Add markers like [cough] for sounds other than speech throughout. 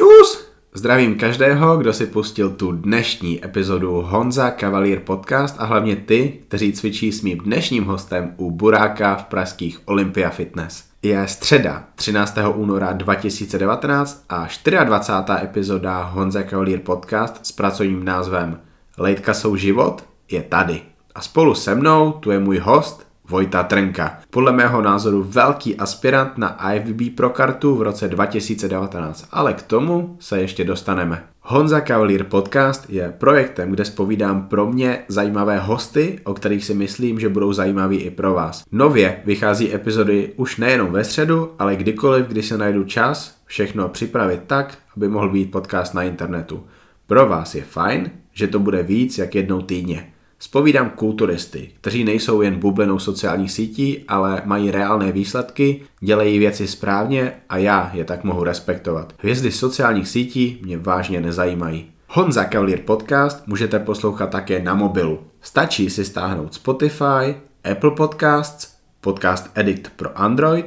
Čus! Zdravím každého, kdo si pustil tu dnešní epizodu Honza Cavalier Podcast a hlavně ty, kteří cvičí s mým dnešním hostem u Buráka v pražských Olympia Fitness. Je středa 13. února 2019 a 24. epizoda Honza Cavalier Podcast s pracovním názvem Lejtka jsou život je tady. A spolu se mnou tu je můj host Vojta Trnka. Podle mého názoru velký aspirant na IFBB pro kartu v roce 2019, ale k tomu se ještě dostaneme. Honza Cavalier Podcast je projektem, kde spovídám pro mě zajímavé hosty, o kterých si myslím, že budou zajímaví i pro vás. Nově vychází epizody už nejenom ve středu, ale kdykoliv, kdy se najdu čas, všechno připravit tak, aby mohl být podcast na internetu. Pro vás je fajn, že to bude víc jak jednou týdně. Spovídám kulturisty, kteří nejsou jen bublenou sociálních sítí, ale mají reálné výsledky, dělají věci správně a já je tak mohu respektovat. Hvězdy sociálních sítí mě vážně nezajímají. Honza Cavalier podcast můžete poslouchat také na mobilu. Stačí si stáhnout Spotify, Apple Podcasts, Podcast Edit pro Android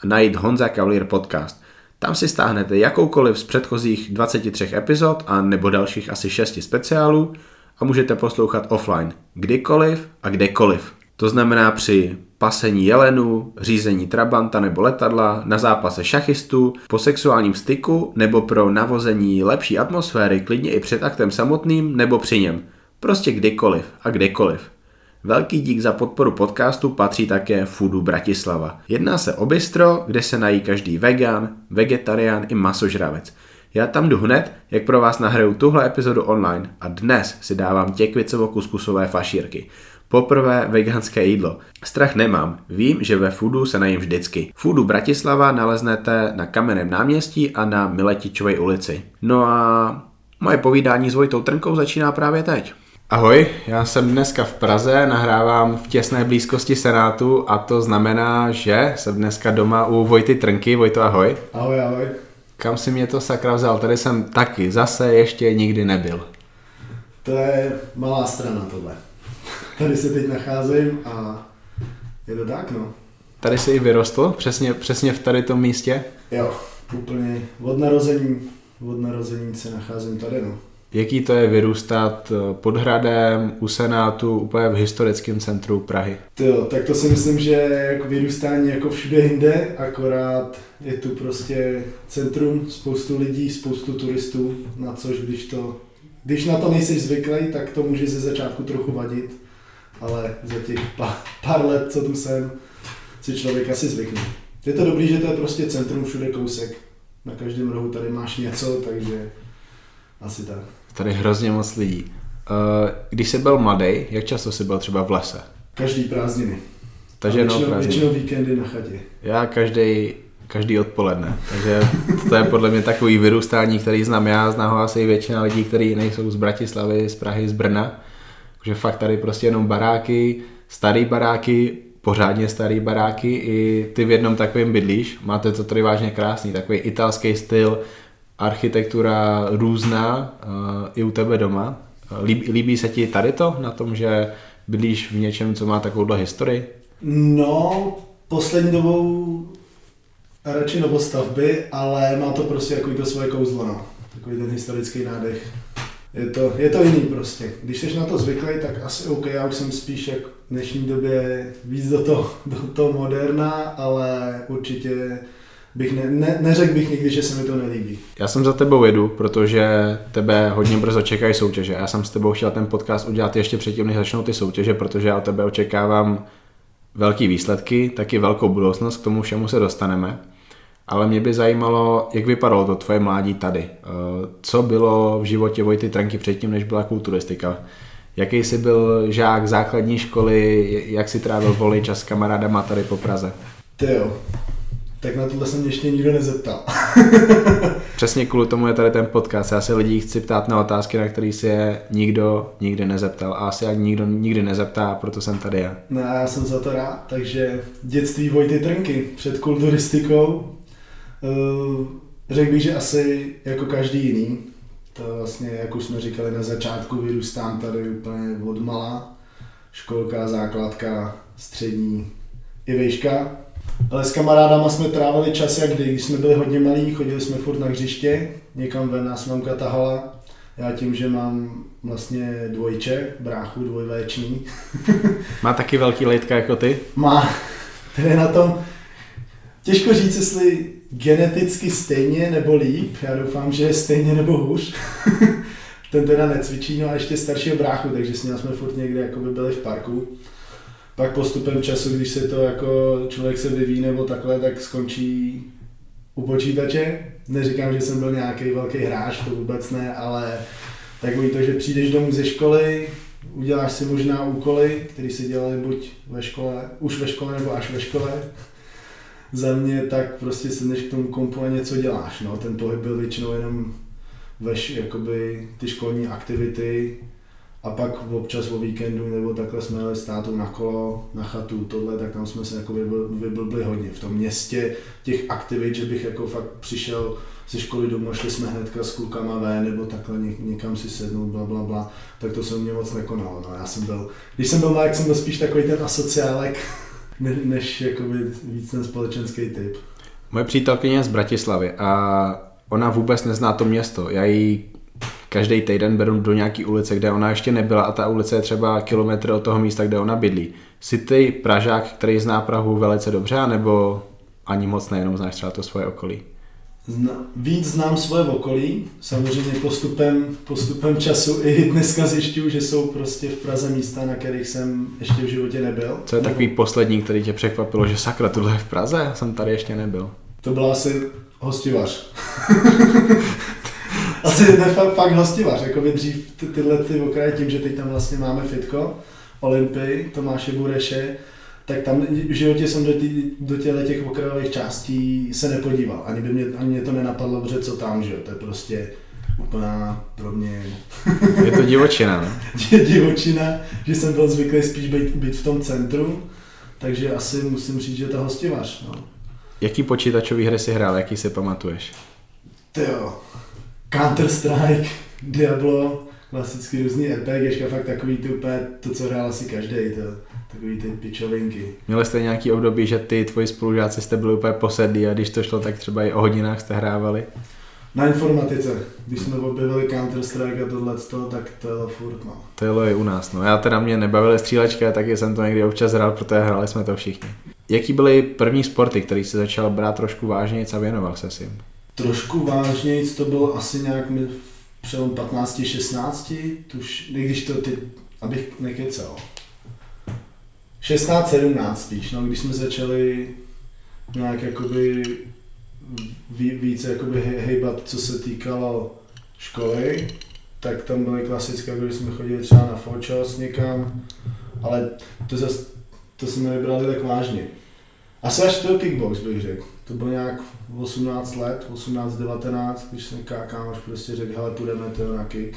a najít Honza Cavalier podcast. Tam si stáhnete jakoukoliv z předchozích 23 epizod a nebo dalších asi 6 speciálů a můžete poslouchat offline kdykoliv a kdekoliv. To znamená při pasení jelenu, řízení trabanta nebo letadla, na zápase šachistů, po sexuálním styku nebo pro navození lepší atmosféry klidně i před aktem samotným nebo při něm. Prostě kdykoliv a kdekoliv. Velký dík za podporu podcastu patří také Foodu Bratislava. Jedná se o bistro, kde se nají každý vegan, vegetarián i masožravec. Já tam jdu hned, jak pro vás nahraju tuhle epizodu online a dnes si dávám těkvicovo-kuskusové fašírky. Poprvé veganské jídlo. Strach nemám, vím, že ve Foodu se najím vždycky. Foodu Bratislava naleznete na Kamenném náměstí a na Miletičové ulici. No a moje povídání s Vojtou Trnkou začíná právě teď. Ahoj, já jsem dneska v Praze, nahrávám v těsné blízkosti Senátu a to znamená, že jsem dneska doma u Vojty Trnky. Vojto, ahoj. Ahoj, ahoj. Kam si mě to sakra vzal? Tady jsem taky zase ještě nikdy nebyl. To je malá strana tohle. Tady se teď nacházím a je to tak, no. Tady jsi i vyrostl? Přesně, přesně v tady tom místě? Jo, úplně od narození, od narození se nacházím tady, no. Jaký to je vyrůstat eh, pod hradem, u Senátu, úplně v historickém centru Prahy? Jo, tak to si myslím, že jako vyrůstání jako všude jinde, akorát je tu prostě centrum, spoustu lidí, spoustu turistů, na což když to, když na to nejsi zvyklý, tak to může ze začátku trochu vadit, ale za těch pár, pár let, co tu jsem, si člověk asi zvykne. Je to dobrý, že to je prostě centrum všude kousek. Na každém rohu tady máš něco, takže asi tak. Tady hrozně moc lidí. Eh, když jsi byl mladý, jak často jsi byl třeba v lese? Každý prázdniny. Takže většinou, no, prázdniny. většinou víkendy na chatě. Já každý každý odpoledne. Takže to je podle mě takový vyrůstání, který znám já, zná ho asi většina lidí, kteří nejsou z Bratislavy, z Prahy, z Brna. Takže fakt tady prostě jenom baráky, starý baráky, pořádně starý baráky, i ty v jednom takovém bydlíš. Máte to tady vážně krásný, takový italský styl, architektura různá, uh, i u tebe doma. Líbí, líbí se ti tady to, na tom, že bydlíš v něčem, co má takovouhle historii? No, poslední dobou radši novostavby, ale má to prostě jako to svoje kouzlo, no. Takový ten historický nádech. Je to, je to jiný prostě. Když jsi na to zvyklý, tak asi OK, já už jsem spíš jak v dnešní době víc do toho, do toho moderna, ale určitě bych ne, ne, neřekl bych nikdy, že se mi to nelíbí. Já jsem za tebou jedu, protože tebe hodně brzo čekají soutěže. Já jsem s tebou chtěl ten podcast udělat ještě předtím, než začnou ty soutěže, protože já od tebe očekávám velký výsledky, taky velkou budoucnost, k tomu všemu se dostaneme. Ale mě by zajímalo, jak vypadalo to tvoje mládí tady. Eh, co bylo v životě Vojty Tranky předtím, než byla kulturistika? Jaký jsi byl žák základní školy, jak si trávil volný čas s kamarádama tady po Praze? Ty jo, tak na tohle se mě ještě nikdo nezeptal. [laughs] Přesně kvůli tomu je tady ten podcast. Já se lidí chci ptát na otázky, na které si je nikdo nikdy nezeptal. A asi jak nikdo nikdy nezeptá, proto jsem tady já. No a já jsem za to rád. Takže dětství Vojty Trnky před kulturistikou Uh, řekl bych, že asi jako každý jiný. To vlastně, jak už jsme říkali na začátku, vyrůstám tady úplně od mala. Školka, základka, střední i výška. Ale s kamarádama jsme trávili čas jak kdy, když jsme byli hodně malí, chodili jsme furt na hřiště, někam ven nás mamka tahala. Já tím, že mám vlastně dvojče, bráchu dvojvéční. [laughs] Má taky velký lejtka jako ty? Má, tedy na tom, těžko říct, jestli geneticky stejně nebo líp, já doufám, že je stejně nebo hůř. [laughs] Ten teda necvičí, no a ještě staršího bráchu, takže s ním jsme furt někde jako by byli v parku. Pak postupem času, když se to jako člověk se vyvíjí nebo takhle, tak skončí u počítače. Neříkám, že jsem byl nějaký velký hráč, to vůbec ne, ale takový to, že přijdeš domů ze školy, uděláš si možná úkoly, které si dělali buď ve škole, už ve škole nebo až ve škole. Za mě tak prostě sedneš k tomu kompu a něco děláš. No. Ten pohyb byl většinou jenom veš, jakoby ty školní aktivity, a pak občas o víkendu nebo takhle jsme jeli s tátou na kolo, na chatu, tohle, tak tam jsme se jako vyblbli hodně. V tom městě těch aktivit, že bych jako fakt přišel ze školy domů, šli jsme hnedka s klukama ven, nebo takhle někam si sednout, bla, bla, bla, tak to se mě moc nekonalo. No, já jsem byl, když jsem byl mladý, jsem byl spíš takový ten asociálek, [laughs] ne, než jakoby víc ten společenský typ. Moje přítelkyně je z Bratislavy a ona vůbec nezná to město. Já jí každý týden beru do nějaký ulice, kde ona ještě nebyla a ta ulice je třeba kilometr od toho místa, kde ona bydlí. Jsi ty Pražák, který zná Prahu velice dobře, nebo ani moc nejenom znáš třeba to svoje okolí? Zna, víc znám svoje okolí, samozřejmě postupem, postupem času i [laughs] dneska zjišťuju, že jsou prostě v Praze místa, na kterých jsem ještě v životě nebyl. Co je takový poslední, který tě překvapilo, že sakra, tohle je v Praze, já jsem tady ještě nebyl. To byla asi hostivař. [laughs] asi ne, fakt, fakt hostivař, jako by dřív ty, tyhle ty okraje tím, že teď tam vlastně máme fitko, Olympii, Tomáše Bureše, tak tam v životě jsem do, tý, do těchto těch okrajových částí se nepodíval. Ani by mě, ani mě to nenapadlo, že co tam, že to je prostě úplná pro mě... je to divočina, [laughs] ne? divočina, že jsem byl zvyklý spíš být, být v tom centru, takže asi musím říct, že to hostivař, no. Jaký počítačový hry si hrál, jaký si pamatuješ? Ty jo, Counter-Strike, Diablo, klasicky různý RPGčka, fakt takový ty úplně to, co hrál asi každý, to, takový ty pičovinky. Měli jste nějaký období, že ty tvoji spolužáci jste byli úplně posedlí a když to šlo, tak třeba i o hodinách jste hrávali? Na informatice, když jsme objevili Counter-Strike a tohle, tak to je furt, no. To je i u nás, no. Já teda mě nebavili střílečka, taky jsem to někdy občas hrál, protože hráli jsme to všichni. Jaký byly první sporty, který jsi začal brát trošku vážně a věnoval se si? Trošku vážněji to bylo asi nějak mi přelom 15-16, tuž, i když to ty, abych nekecal. 16-17 spíš, no, když jsme začali nějak jakoby více jakoby hejbat, co se týkalo školy, tak tam byly klasické, když jsme chodili třeba na fočos někam, ale to, zase, to jsme nebrali tak vážně. Asi až to kickbox bych řekl. To bylo nějak 18 let, 18-19, když jsem kámoš prostě řekl, hele, půjdeme to na kick.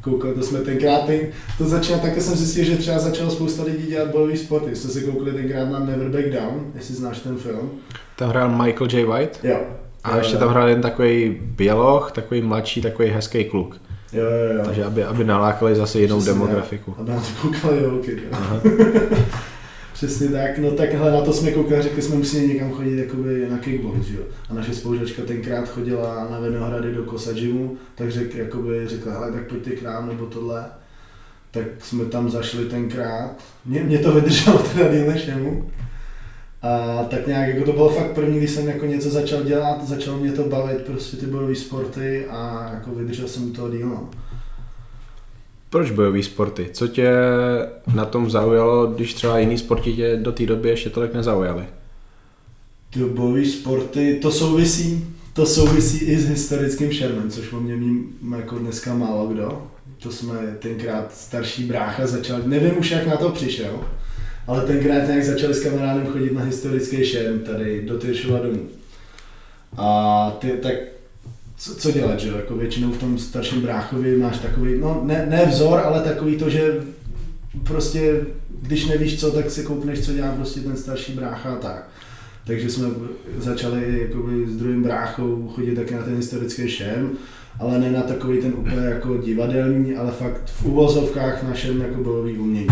Koukali, to jsme tenkrát, ten, to začal, také jsem zjistil, že třeba začalo spousta lidí dělat bojový sporty. Jste si koukali tenkrát na Never Back Down, jestli znáš ten film. Tam hrál Michael J. White? Jo. A ještě tam hrál jen takový běloch, takový mladší, takový hezký kluk. Jo, jo, jo. Takže aby, aby nalákali zase jinou Přesně, demografiku. Aby na to koukali holky. [laughs] Přesně tak, no takhle na to jsme koukali, řekli jsme musíme někam chodit jakoby na kickbox, jo. A naše spolužačka tenkrát chodila na Vinohrady do Kosa Gymu, tak řek, jakoby řekla, hele, tak pojďte k nám nebo tohle. Tak jsme tam zašli tenkrát. Mě, mě to vydrželo teda díl než jemu. A tak nějak, jako to bylo fakt první, když jsem jako něco začal dělat, začalo mě to bavit, prostě ty bojové sporty a jako vydržel jsem toho díl, no. Proč bojové sporty? Co tě na tom zaujalo, když třeba jiný sporty tě do té doby ještě tolik nezaujaly? Ty bojové sporty, to souvisí, to souvisí i s historickým šermem, což o mě mím jako dneska málo kdo. To jsme tenkrát starší brácha začal, nevím už jak na to přišel, ale tenkrát nějak začali s kamarádem chodit na historický šerm tady do Tyršova domu. A ty, tak co, co dělat, že jako většinou v tom starším bráchovi máš takový, no ne, ne vzor, ale takový to, že prostě když nevíš co, tak si koupneš, co dělá prostě ten starší brácha a tak. Takže jsme začali jakoby s druhým bráchou chodit taky na ten historický šem, ale ne na takový ten úplně jako divadelní, ale fakt v uvozovkách na šem jako bojový umění.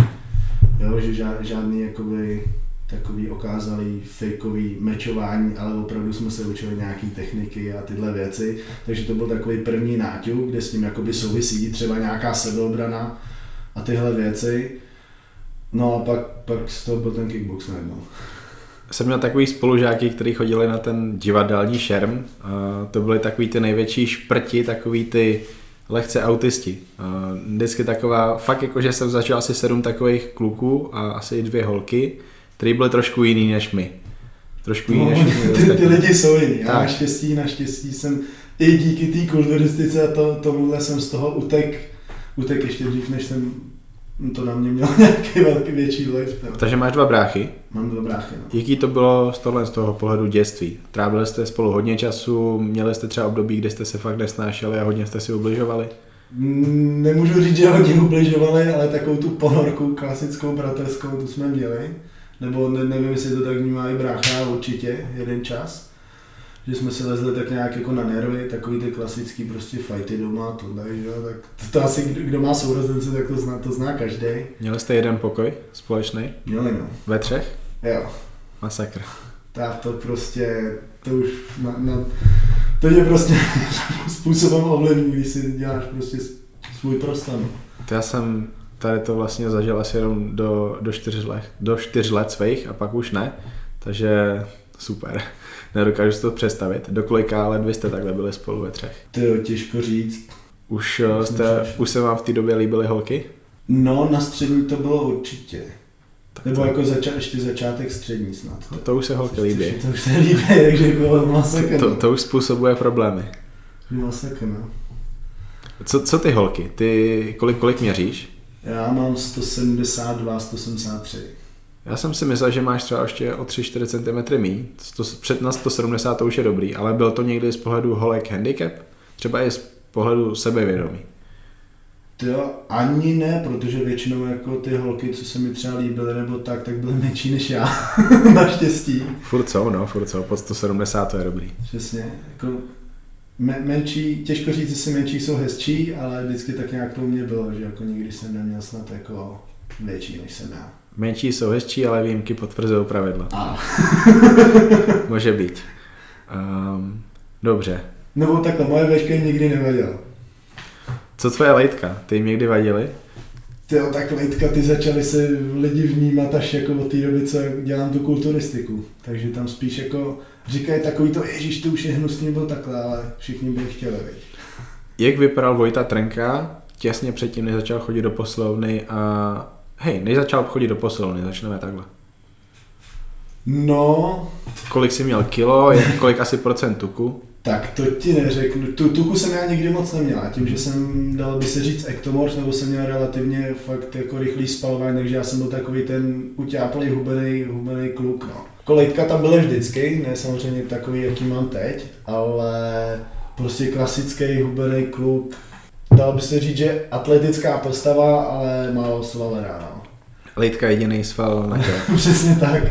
Jo, že žádný jakoby takový okázalý fakeový mečování, ale opravdu jsme se učili nějaký techniky a tyhle věci. Takže to byl takový první náťuk, kde s tím jakoby souvisí třeba nějaká sebeobrana a tyhle věci. No a pak, pak z toho byl ten kickbox najednou. Jsem měl takový spolužáky, kteří chodili na ten divadelní šerm. To byly takový ty největší šprti, takový ty lehce autisti. Vždycky taková, fakt jako, že jsem začal asi sedm takových kluků a asi dvě holky, který byly trošku jiný než my. Trošku jiný no, než my. ty, ty lidi jsou jiný. Já Tak. naštěstí, naštěstí jsem i díky té kulturistice a to, tomuhle jsem z toho utek, utek ještě dřív, než jsem to na mě měl [laughs] nějaký velký větší vliv. Takže máš dva bráchy. Mám dva bráchy. No. Jaký to bylo z tohle z toho pohledu dětství? Trávili jste spolu hodně času, měli jste třeba období, kdy jste se fakt nesnášeli a hodně jste si ubližovali? Nemůžu říct, že hodně ubližovali, ale takovou tu ponorku klasickou bratrskou tu jsme měli. Nebo ne, nevím, jestli to tak vnímá i brácha, určitě, jeden čas. Že jsme si lezli tak nějak jako na nervy, takový ty klasický prostě fighty doma, tohle, že jo, tak to, to asi kdo, kdo má sourozence, tak to zná, to zná každý. Měli jste jeden pokoj společný? Měli no, Ve třech? jo. Masakr. Tak to prostě, to už na, na to tě prostě [laughs] způsobem ovlivní, když si děláš prostě svůj prostor. no. To já jsem tady to vlastně zažil asi jenom do, do, čtyř let, do čtyř let svých a pak už ne, takže super. [laughs] Nedokážu si to představit. Do kolika let vy jste takhle byli spolu ve třech? To je těžko říct. Už, eh, jste, už se vám v té době líbily holky? No, na střední to bylo určitě. Tak Nebo to, jako zača- ještě začátek střední snad. to, to už se holky líbí. To už se líbí, [laughs] takže jako masakr. To, to už způsobuje problémy. Masakr, no. Co, co ty holky? Ty kolik, kolik měříš? Já mám 172, 173. Já jsem si myslel, že máš třeba ještě o 3-4 cm. To, před na 170 to už je dobrý, ale byl to někdy z pohledu holek handicap? Třeba i z pohledu sebevědomí. To jo, ani ne, protože většinou jako ty holky, co se mi třeba líbily nebo tak, tak byly menší než já. [laughs] Naštěstí. Furt jsou, no, furt jsou, pod 170 to je dobrý. Přesně. Jako me- menší, těžko říct, jestli menší jsou hezčí, ale vždycky tak nějak to u mě bylo, že jako nikdy jsem neměl snad jako větší, než jsem já. Menší jsou hezčí, ale výjimky potvrzují pravidla. A. [laughs] Může být. Um, dobře. Nebo takhle, moje veška jim nikdy nevadila. Co tvoje lejtka? Ty jim někdy vadili? Ty jo, tak Lejtka, ty začali se lidi vnímat až jako od té doby, co dělám tu kulturistiku. Takže tam spíš jako říkají takový to, ježíš, to už je hnusný, byl takhle, ale všichni by chtěli, viď. Jak vypadal Vojta Trenka těsně předtím, než začal chodit do poslovny a... Hej, než začal chodit do poslovny, začneme takhle. No, Kolik jsi měl kilo, kolik asi procent tuku? Tak to ti neřeknu. Tu tuku jsem já nikdy moc neměl. Tím, že jsem, dalo by se říct, ektomorf, nebo jsem měl relativně fakt jako rychlý spalování, takže já jsem byl takový ten utáplý hubený, hubený kluk, no. Kolejtka tam byly vždycky, ne samozřejmě takový, jaký mám teď, ale prostě klasický hubený kluk. Dalo by se říct, že atletická postava, ale málo svalera, no. Lejtka jediný sval na těle. [laughs] Přesně tak.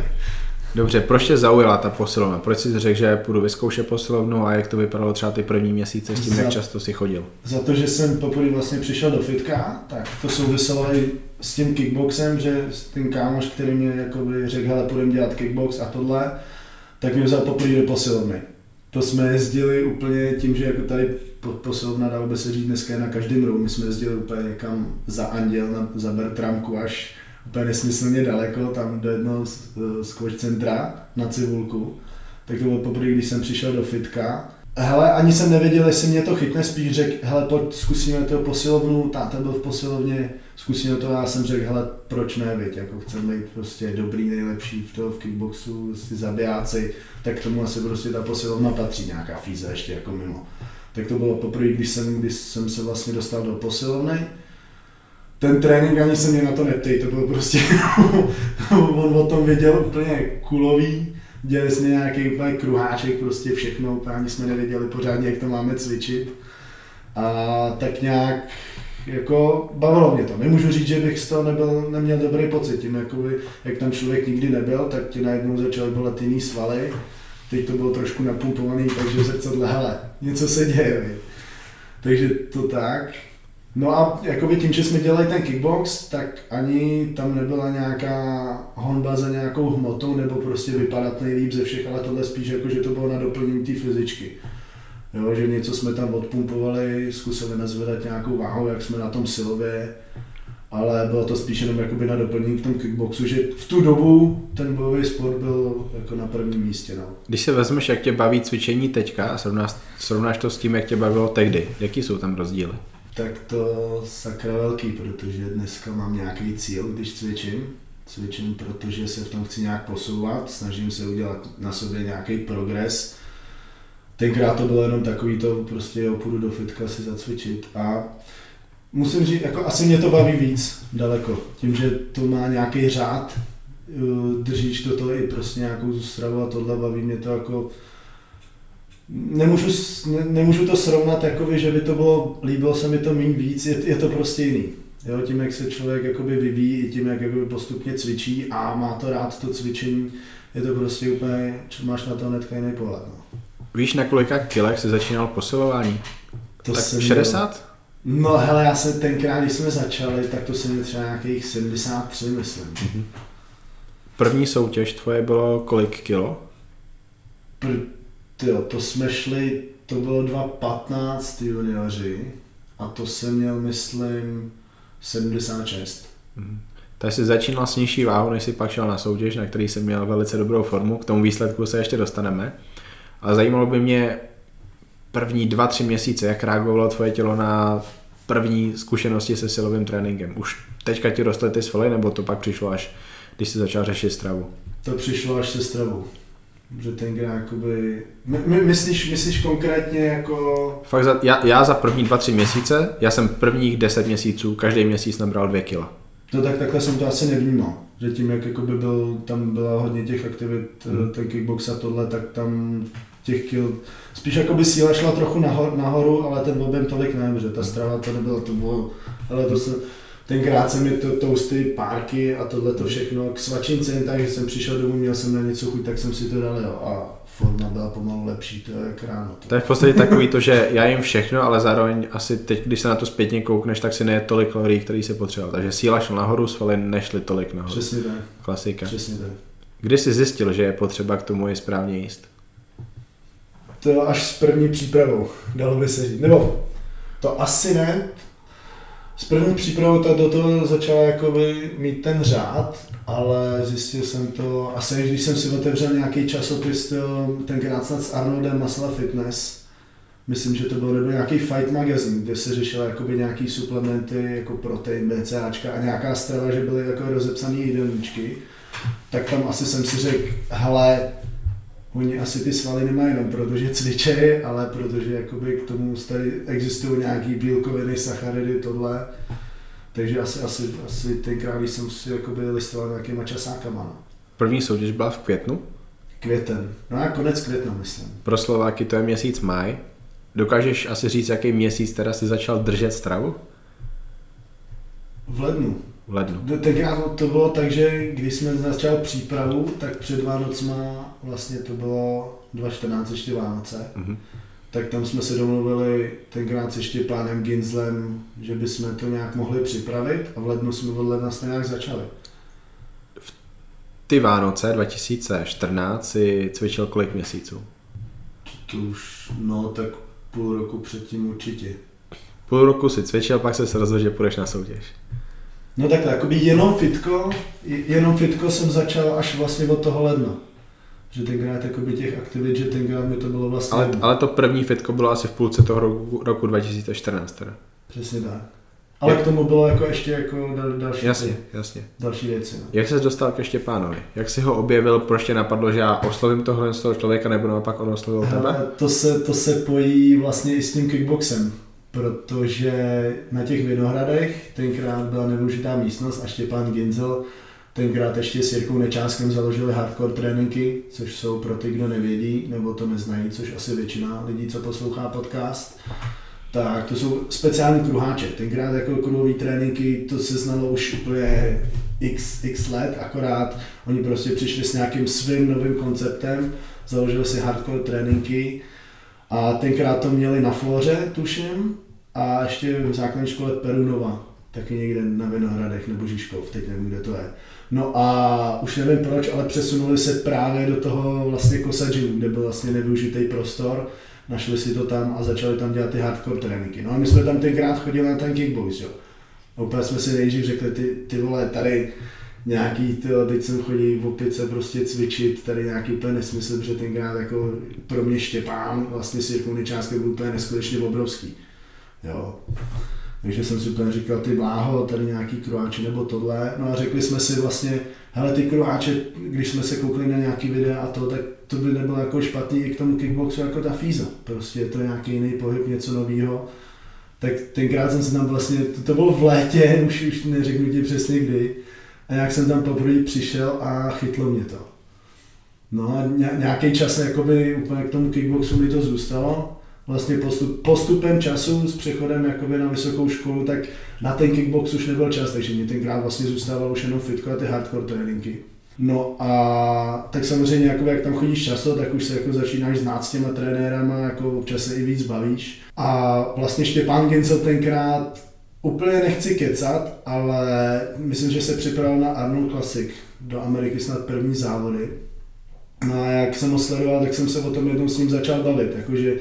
Dobře, proč tě zaujala ta posilovna? Proč jsi řekl, že půjdu vyzkoušet posilovnu a jak to vypadalo třeba ty první měsíce s tím, jak Za- často si chodil? Za to, že jsem poprvé vlastně přišel do fitka, tak to souviselo i s tím kickboxem, že ten kámoš, který mě jakoby řekl, hele, půjdeme dělat kickbox a tohle, tak mě vzal poprvé do posilovny. To jsme jezdili úplně tím, že jako tady po- posilovna, dalo by se říct, dneska je na každém rohu. My jsme jezdili úplně někam za Anděl, na, za Bertramku až úplně nesmyslně daleko, tam do jednoho z, z coach centra na Civulku. Tak to bylo poprvé, když jsem přišel do fitka. Hele, ani jsem nevěděl, jestli mě to chytne, spíš řekl, hele, pojď, zkusíme to posilovnu, táta byl v posilovně, zkusíme to, já jsem řekl, hele, proč ne, viď, jako chceme být prostě dobrý, nejlepší v toho v kickboxu, prostě zabijáci, tak k tomu asi prostě ta posilovna patří, nějaká fíze ještě jako mimo. Tak to bylo poprvé, když jsem, když jsem se vlastně dostal do posilovny. Ten trénink ani se mě na to neptej, to bylo prostě, [laughs] on o tom věděl úplně kulový, dělali jsme nějaký úplně kruháček, prostě všechno, úplně ani jsme nevěděli pořádně, jak to máme cvičit. A tak nějak jako bavilo mě to. Nemůžu říct, že bych z toho nebyl, neměl dobrý pocit. Tím, jakoby, jak tam člověk nikdy nebyl, tak ti najednou začaly bolet jiný svaly. Teď to bylo trošku napumpovaný, takže zrcadle, hele, něco se děje. Takže to tak. No a jakoby tím, že jsme dělali ten kickbox, tak ani tam nebyla nějaká honba za nějakou hmotou nebo prostě vypadat nejlíp ze všech, ale tohle spíš jako, že to bylo na doplnění té fyzičky. Jo, že něco jsme tam odpumpovali, zkusili nazvedat nějakou váhu, jak jsme na tom silově, ale bylo to spíš jenom jakoby na doplnění k tomu kickboxu, že v tu dobu ten bojový sport byl jako na prvním místě. No. Když se vezmeš, jak tě baví cvičení teďka a srovnáš, srovnáš to s tím, jak tě bavilo tehdy, jaký jsou tam rozdíly? Tak to sakra velký, protože dneska mám nějaký cíl, když cvičím. Cvičím, protože se v tom chci nějak posouvat, snažím se udělat na sobě nějaký progres. Tenkrát to bylo jenom takový to, prostě jo, půjdu do fitka si zacvičit a musím říct, jako asi mě to baví víc daleko, tím, že to má nějaký řád, eh, držíš do toho i prostě nějakou stravu a tohle baví mě to jako nemůžu, ne, nemůžu to srovnat, jakoby, že by to bylo, líbilo se mi to méně víc, je, je to prostě jiný. Jo, tím, jak se člověk jakoby vyvíjí, i tím, jak jakoby postupně cvičí a má to rád to cvičení, je to prostě úplně, máš na to hnedka jiný pohled. No. Víš, na kolika kilech jsi začínal posilování? To tak jsem 60? No hele, já se tenkrát, když jsme začali, tak to jsem měl třeba nějakých 73, myslím. Mhm. První soutěž tvoje bylo kolik kilo? Pr- tyjo, to jsme šli, to bylo 2.15 junioři a to jsem měl, myslím, 76. Mhm. Takže jsi začínal s nižší váhou, než si pak šel na soutěž, na který jsem měl velice dobrou formu. K tomu výsledku se ještě dostaneme. Ale zajímalo by mě první dva, tři měsíce, jak reagovalo tvoje tělo na první zkušenosti se silovým tréninkem. Už teďka ti rostly ty svaly, nebo to pak přišlo až, když jsi začal řešit stravu? To přišlo až se stravou. Že tenkrát jakoby... My, my, myslíš, myslíš konkrétně jako... Fakt za, já, já, za první dva, tři měsíce, já jsem prvních deset měsíců, každý měsíc nabral dvě kila. No tak takhle jsem to asi nevnímal. Že tím, jak jakoby byl, tam byla hodně těch aktivit, hmm. ten kickbox a tohle, tak tam těch kil, spíš jako by síla šla trochu nahor, nahoru, ale ten objem tolik ne, že ta strava to nebylo, to bylo, ale to se, tenkrát jsem mi to, toasty, párky a tohle to všechno k svačince, jen tak, že jsem přišel domů, měl jsem na něco chuť, tak jsem si to dal jo, a forma byla pomalu lepší, to je kráno. To. to je v podstatě takový to, že já jim všechno, ale zároveň asi teď, když se na to zpětně koukneš, tak si neje tolik kalorií, který se potřeboval. Takže síla šla nahoru, svaly nešly tolik nahoru. Přesně tak. Klasika. Přesně tak. Kdy jsi zjistil, že je potřeba k tomu je správně jíst? To až s první přípravou, dalo by se říct. Nebo to asi ne. S první přípravou to do toho začala jakoby mít ten řád, ale zjistil jsem to, asi když jsem si otevřel nějaký časopis, to, tenkrát snad s Arnoldem Muscle Fitness, myslím, že to byl nebo nějaký Fight Magazine, kde se řešila jakoby nějaký suplementy jako protein, BCAčka a nějaká strava, že byly jako rozepsané jídelníčky, tak tam asi jsem si řekl, hele, Oni asi ty svaly nemají jenom protože cvičejí, ale protože jakoby k tomu tady existují nějaký bílkoviny, sacharidy, tohle. Takže asi, asi, asi tenkrát, když jsem si jakoby listoval nějakýma časákama. No. První soutěž byla v květnu? Květen. No a konec května, myslím. Pro Slováky to je měsíc maj. Dokážeš asi říct, jaký měsíc teda si začal držet stravu? V lednu v lednu. Tenkrát to bylo tak, že když jsme začali přípravu, tak před Vánocma vlastně to bylo 2014 ještě Vánoce. Mm-hmm. Tak tam jsme se domluvili tenkrát ještě pánem Ginzlem, že bychom to nějak mohli připravit a v lednu jsme od ledna nějak začali. V ty Vánoce 2014 si cvičil kolik měsíců? To už, no tak půl roku předtím určitě. Půl roku si cvičil, pak se rozhodl, že půjdeš na soutěž. No tak jakoby jenom fitko, jenom fitko jsem začal až vlastně od toho ledna. Že tenkrát jakoby těch aktivit, že tenkrát mi to bylo vlastně... Ale, ale to první fitko bylo asi v půlce toho roku, roku 2014 teda. Přesně tak. Ale Jak? k tomu bylo jako ještě jako dal, další, jasně, jasně. další věci. No. Jak jsi dostal ke Štěpánovi? Jak jsi ho objevil, proč tě napadlo, že já oslovím tohle z toho člověka, nebo naopak on oslovil Hele, tebe? To se, to se pojí vlastně i s tím kickboxem protože na těch Vinohradech tenkrát byla nevyužitá místnost a Štěpán Ginzel tenkrát ještě s Jirkou Nečáskem založili hardcore tréninky, což jsou pro ty, kdo nevědí nebo to neznají, což asi většina lidí, co poslouchá podcast, tak to jsou speciální kruháče. Tenkrát jako kruhový tréninky, to se znalo už úplně x, x let, akorát oni prostě přišli s nějakým svým novým konceptem, založili si hardcore tréninky, a tenkrát to měli na Floře, tuším, a ještě v základní škole Perunova, taky někde na Vinohradech nebo Žižkov, teď nevím, kde to je. No a už nevím proč, ale přesunuli se právě do toho vlastně Kosadžinu, kde byl vlastně nevyužitý prostor, našli si to tam a začali tam dělat ty hardcore tréninky. No a my jsme tam tenkrát chodili na ten kickbox, jo. A úplně jsme si nejdřív řekli, ty, ty vole, tady nějaký, tyjo, teď jsem chodí v opice prostě cvičit, tady nějaký úplně nesmysl, protože tenkrát jako pro mě Štěpán, vlastně si jako byl úplně neskutečně obrovský. Jo. Takže jsem si úplně říkal, ty bláho, tady nějaký kruáče nebo tohle. No a řekli jsme si vlastně, hele ty kruáče, když jsme se koukli na nějaký videa a to, tak to by nebylo jako špatný i k tomu kickboxu jako ta fíza. Prostě je to nějaký jiný pohyb, něco nového. Tak tenkrát jsem se tam vlastně, to, to bylo v létě, [laughs] už, už neřeknu ti přesně kdy, a jak jsem tam poprvé přišel a chytlo mě to. No a nějaký čas jakoby úplně k tomu kickboxu mi to zůstalo. Vlastně postup, postupem času s přechodem jakoby na vysokou školu, tak na ten kickbox už nebyl čas, takže mě tenkrát vlastně zůstával už jenom fitko a ty hardcore tréninky. No a tak samozřejmě, jako jak tam chodíš často, tak už se jako začínáš znát s těma trenérama, jako občas se i víc bavíš. A vlastně Štěpán Gincel tenkrát Úplně nechci kecat, ale myslím, že se připravil na Arnold Classic do Ameriky snad první závody. No a jak jsem ho sledoval, tak jsem se o tom jednou s ním začal bavit, jakože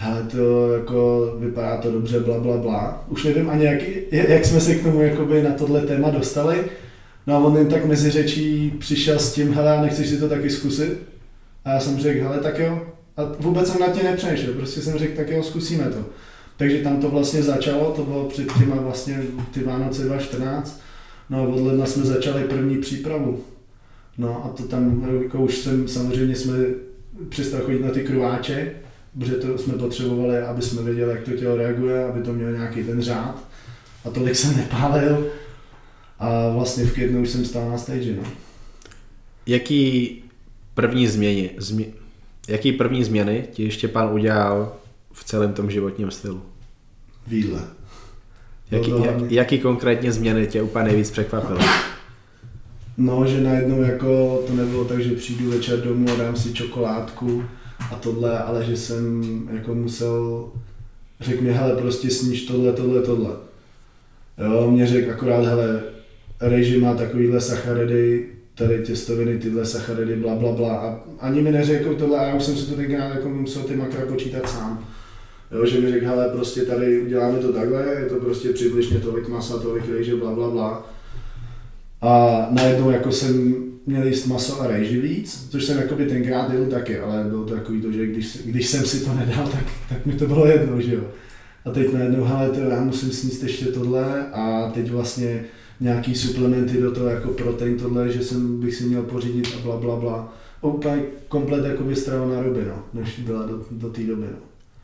hele, to jako vypadá to dobře, bla, bla, bla. Už nevím ani, jak, jak jsme se k tomu jakoby na tohle téma dostali. No a on jen tak mezi řečí přišel s tím, hele, nechceš si to taky zkusit? A já jsem řekl, hele, tak jo. A vůbec jsem na tě nepřemýšlel, prostě jsem řekl, tak jo, zkusíme to. Takže tam to vlastně začalo, to bylo před těma vlastně ty Vánoce 2014. No a od ledna jsme začali první přípravu. No a to tam, jako už jsem, samozřejmě jsme přestali chodit na ty kruváče, protože to jsme potřebovali, aby jsme věděli, jak to tělo reaguje, aby to mělo nějaký ten řád. A tolik jsem nepálil. A vlastně v květnu už jsem stál na stage, no. Jaký první změny, změ, jaký první změny ti ještě pán udělal v celém tom životním stylu? Výdle. Jaký, jak, jaký konkrétně změny tě úplně nejvíc překvapily? No, že najednou jako to nebylo tak, že přijdu večer domů a dám si čokoládku a tohle, ale že jsem jako musel, řekl mi, hele, prostě sníš tohle, tohle, tohle. Jo, mě řekl akorát, hele, režim má takovýhle sacharidy, tady těstoviny, tyhle sacharidy, bla, bla, bla. A ani mi neřekl tohle, a já už jsem si to tenkrát jako musel ty makra počítat sám. Jo, že mi řekl, hele, prostě tady uděláme to takhle, je to prostě přibližně tolik masa, tolik rejže, bla, bla, bla. A najednou jako jsem měl jíst maso a rejži víc, což jsem jako by tenkrát jel taky, ale bylo to takový to, že když, když jsem si to nedal, tak, tak mi to bylo jedno, že jo. A teď najednou, hele, to já musím sníst ještě tohle a teď vlastně nějaký suplementy do toho jako protein tohle, že jsem bych si měl pořídit a bla, bla, bla. Úplně komplet jako strava na ruby, no, než byla do, do té doby, no.